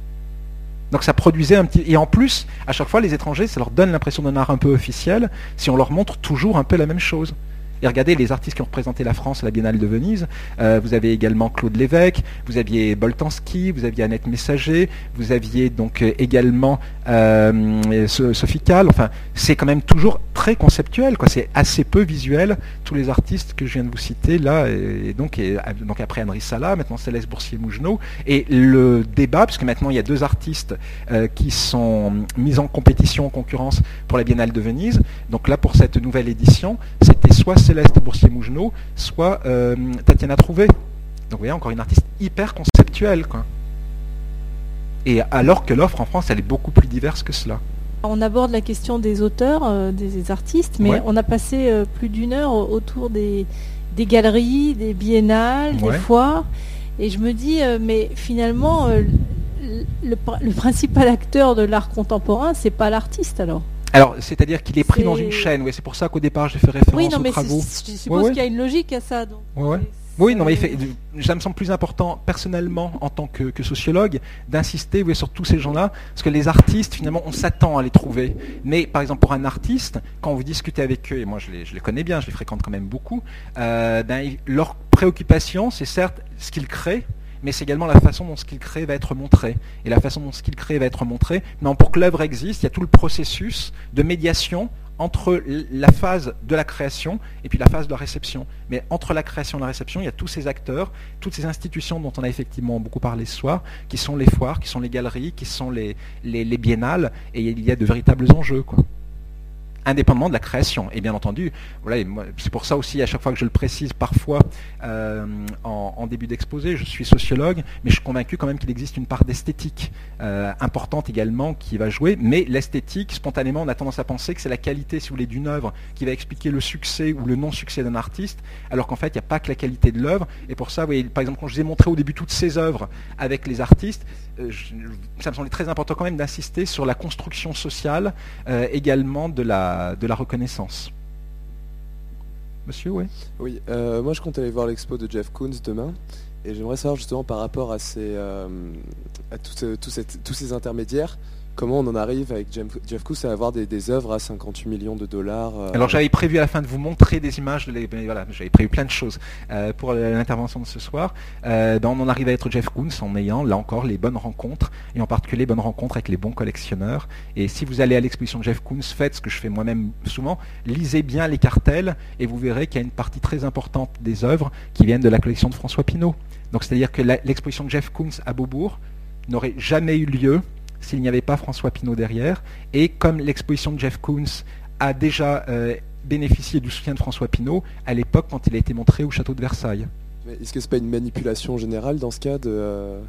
Donc ça produisait un petit... Et en plus, à chaque fois, les étrangers, ça leur donne l'impression d'un art un peu officiel si on leur montre toujours un peu la même chose. Et regardez les artistes qui ont représenté la France à la Biennale de Venise. Euh, vous avez également Claude Lévesque, vous aviez Boltanski, vous aviez Annette Messager, vous aviez donc euh, également euh, Sophie Kahl. Enfin, c'est quand même toujours très conceptuel. Quoi. C'est assez peu visuel. Tous les artistes que je viens de vous citer là, et, donc, donc après Henri Sala, maintenant Céleste Boursier-Mougenot. Et le débat, puisque maintenant il y a deux artistes qui sont mis en compétition, en concurrence pour la Biennale de Venise. Donc là, pour cette nouvelle édition, c'était soit Céleste Boursier-Mougenot, soit euh, Tatiana Trouvé. Donc vous voyez, encore une artiste hyper conceptuelle. Quoi. Et alors que l'offre en France, elle est beaucoup plus diverse que cela. On aborde la question des auteurs, euh, des, artistes, mais on a passé euh, plus d'une heure autour des, galeries, des biennales, des foires. Et je me dis, mais finalement, le, principal acteur de l'art contemporain, c'est pas l'artiste alors. Alors, c'est-à-dire qu'il est pris dans une chaîne. Oui, c'est pour ça qu'au départ, j'ai fait référence oui, non, mais travaux. Je suppose qu'il y a une logique à ça. Donc. Oui, non, mais ça me semble plus important personnellement en tant que, sociologue d'insister sur tous ces gens-là, parce que les artistes, finalement, on s'attend à les trouver. Mais par exemple, pour un artiste, quand vous discutez avec eux, et moi je les, connais bien, je les fréquente quand même beaucoup, euh, ben, leur préoccupation, c'est certes ce qu'ils créent, mais c'est également la façon dont ce qu'il crée va être montré. Et la façon dont ce qu'il crée va être montré, non, pour que l'œuvre existe, il y a tout le processus de médiation entre la phase de la création et puis la phase de la réception. Mais entre la création et la réception, il y a tous ces acteurs, toutes ces institutions dont on a effectivement beaucoup parlé ce soir, qui sont les foires, qui sont les galeries, qui sont les, les, biennales, et il y a de véritables enjeux. Indépendamment de la création. Et bien entendu, voilà, c'est pour ça aussi, à chaque fois que je le précise parfois euh, en, début d'exposé, je suis sociologue, mais je suis convaincu quand même qu'il existe une part d'esthétique euh, importante également qui va jouer. Mais l'esthétique, spontanément, on a tendance à penser que c'est la qualité, si vous voulez, d'une œuvre qui va expliquer le succès ou le non-succès d'un artiste, alors qu'en fait, il n'y a pas que la qualité de l'œuvre. Et pour ça, vous voyez, par exemple, quand je vous ai montré au début toutes ces œuvres avec les artistes, euh, ça me semblait très important quand même d'insister sur la construction sociale également de la reconnaissance. Monsieur, oui Oui, euh, moi je compte aller voir l'expo de Jeff Koons demain. Et j'aimerais savoir justement par rapport à, ces, euh, à tous ces intermédiaires, comment on en arrive avec Jeff Koons à avoir des, œuvres à 58 millions de dollars euh, Alors j'avais prévu à la fin de vous montrer des images, de voilà, j'avais prévu plein de choses euh, pour l'intervention de ce soir. Euh, ben, on en arrive à être Jeff Koons en ayant là encore les bonnes rencontres, et en particulier les bonnes rencontres avec les bons collectionneurs. Et si vous allez à l'exposition Jeff Koons, faites ce que je fais moi-même souvent, lisez bien les cartels, et vous verrez qu'il y a une partie très importante des œuvres qui viennent de la collection de François Pinault. Donc c'est-à-dire que l'exposition de Jeff Koons à Beaubourg n'aurait jamais eu lieu s'il n'y avait pas François Pinault derrière. Et comme l'exposition de Jeff Koons a déjà euh, bénéficié du soutien de François Pinault à l'époque quand il a été montré au château de Versailles. Est-ce que ce n'est pas une manipulation générale dans ce cas de, euh,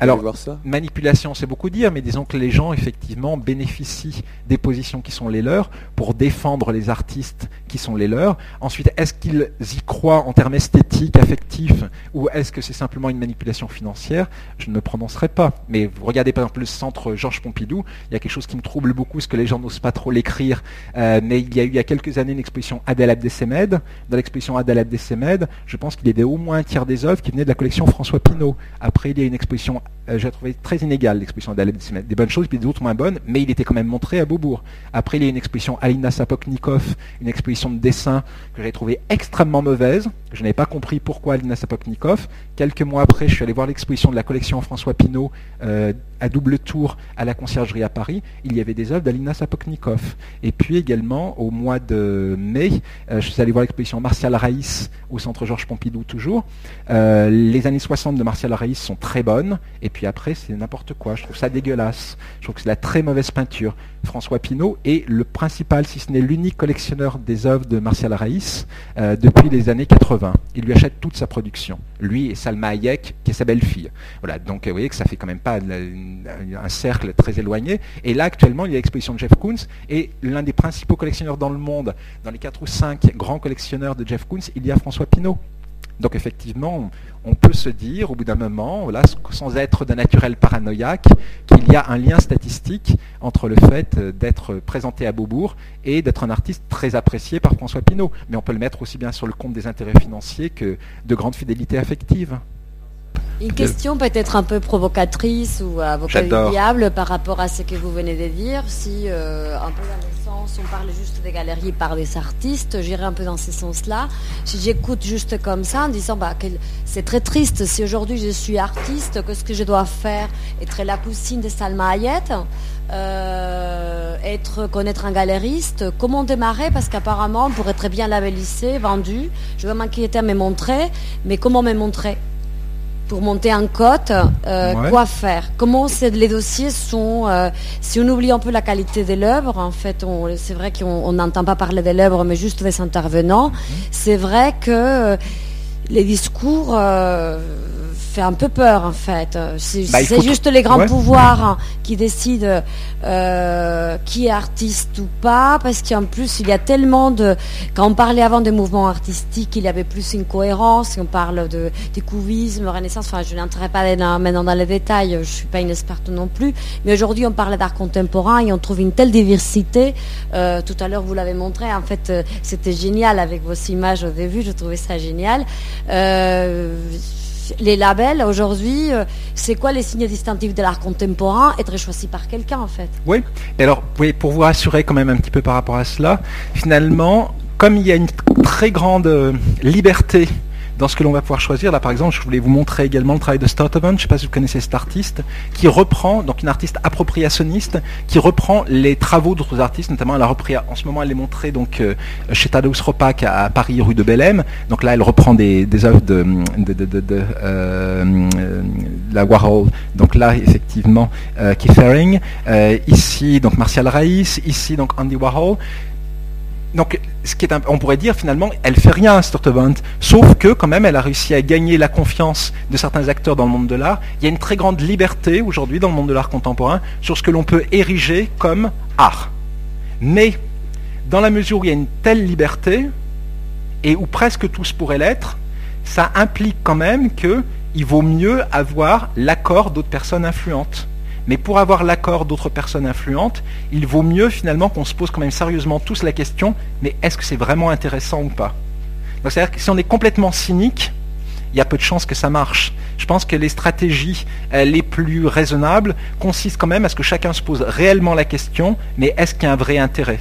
alors, manipulation, c'est beaucoup dire, mais disons que les gens, effectivement, bénéficient des positions qui sont les leurs pour défendre les artistes sont les leurs. Ensuite, est-ce qu'ils y croient en termes esthétiques, affectifs, ou est-ce que c'est simplement une manipulation financière? Je ne me prononcerai pas. Mais vous regardez par exemple le centre Georges Pompidou, il y a quelque chose qui me trouble beaucoup, ce que les gens n'osent pas trop l'écrire, euh, mais il y a eu il y a quelques années une exposition Adèle Abdesemed. Dans l'exposition Adèle Abdesemed, je pense qu'il y avait au moins un tiers des œuvres qui venaient de la collection François Pinault. Après, il y a une exposition euh, j'ai trouvé très inégale l'exposition d'Alem Des bonnes choses, puis d'autres moins bonnes, mais il était quand même montré à Beaubourg. Après, il y a une exposition Alina Sapoknikov, une exposition de dessin que j'ai trouvé extrêmement mauvaise. Je n'avais pas compris pourquoi Alina Sapoknikov. Quelques mois après, je suis allé voir l'exposition de la collection François Pinault euh, à double tour à la conciergerie à Paris. Il y avait des œuvres d'Alina Sapoknikov. Et puis également, au mois de mai, euh, je suis allé voir l'exposition Martial Raïs au centre Georges Pompidou toujours. les années 60 de Martial Raïs sont très bonnes. Puis après, c'est n'importe quoi. Je trouve ça dégueulasse. Je trouve que c'est la très mauvaise peinture. François Pinault est le principal, si ce n'est l'unique collectionneur des œuvres de Martial Raïs euh, depuis les années 80. Il lui achète toute sa production. Lui et Salma Hayek, qui est sa belle-fille. Voilà, donc vous voyez que ça fait quand même pas un cercle très éloigné. Et là, actuellement, il y a l'exposition de Jeff Koons. Et l'un des principaux collectionneurs dans le monde, dans les 4 ou 5 grands collectionneurs de Jeff Koons, il y a François Pinault. Donc effectivement, on peut se dire au bout d'un moment, sans être d'un naturel paranoïaque, qu'il y a un lien statistique entre le fait d'être présenté à Beaubourg et d'être un artiste très apprécié par François Pinault. Mais on peut le mettre aussi bien sur le compte des intérêts financiers que de grande fidélité affective. Une question peut-être un peu provocatrice ou diable par rapport à ce que vous venez de dire. Si un peu dans le sens, on parle juste des galeries par des artistes, j'irai un peu dans ce sens-là. Si j'écoute juste comme ça en disant bah, que c'est très triste, si aujourd'hui je suis artiste, qu'est-ce que je dois faire? Être la cousine de Salma Hayek euh, être, connaître un galériste, comment démarrer? Parce qu'apparemment, on pourrait très bien labelliser, vendu. Je vais m'inquiéter à me montrer, mais comment me montrer? Pour monter en cote, euh, quoi faire? Comment les dossiers sont euh, Si on oublie un peu la qualité de l'œuvre, en fait, c'est vrai qu'on n'entend pas parler de l'œuvre, mais juste des intervenants. Mhm. C'est vrai que les discours fait un peu peur en fait. C'est bah, juste les grands pouvoirs hein, qui décident euh, qui est artiste ou pas, parce qu'en plus il y a tellement de... Quand on parlait avant des mouvements artistiques, il y avait plus une cohérence, on parle de découvisme, renaissance, enfin je n'entrerai pas maintenant dans les détails, je suis pas une experte non plus, mais aujourd'hui on parle d'art contemporain et on trouve une telle diversité. Euh, tout à l'heure vous l'avez montré, en fait euh, c'était génial avec vos images au début, je trouvais ça génial les labels aujourd'hui, euh, c'est quoi les signes distinctifs de l'art contemporain Être choisi par quelqu'un en fait? Oui, et alors pour vous rassurer quand même un petit peu par rapport à cela, finalement, comme il y a une très grande euh, liberté dans ce que l'on va pouvoir choisir. Là, par exemple, je voulais vous montrer également le travail de Stouteman, je ne sais pas si vous connaissez cet artiste, qui reprend, donc une artiste appropriationniste, qui reprend les travaux d'autres artistes, notamment elle a repris, en ce moment elle est montrée donc, euh, chez Tadeusz Ropak à Paris, rue de Bellem. Donc là, elle reprend des, œuvres de, de, euh, la Warhol. Donc là, effectivement, euh, Keith Haring. ici, donc Martial Raïs. Ici, donc Andy Warhol donc, ce qui est on pourrait dire finalement, elle fait rien, Sturtevant, sauf que quand même, elle a réussi à gagner la confiance de certains acteurs dans le monde de l'art. Il y a une très grande liberté aujourd'hui dans le monde de l'art contemporain sur ce que l'on peut ériger comme art. Mais dans la mesure où il y a une telle liberté et où presque tous pourraient l'être, ça implique quand même qu'il vaut mieux avoir l'accord d'autres personnes influentes. Mais pour avoir l'accord d'autres personnes influentes, il vaut mieux finalement qu'on se pose quand même sérieusement tous la question, mais est-ce que c'est vraiment intéressant ou pas? C'est-à-dire que si on est complètement cynique, il y a peu de chances que ça marche. Je pense que les stratégies euh, les plus raisonnables consistent quand même à ce que chacun se pose réellement la question, mais est-ce qu'il y a un vrai intérêt?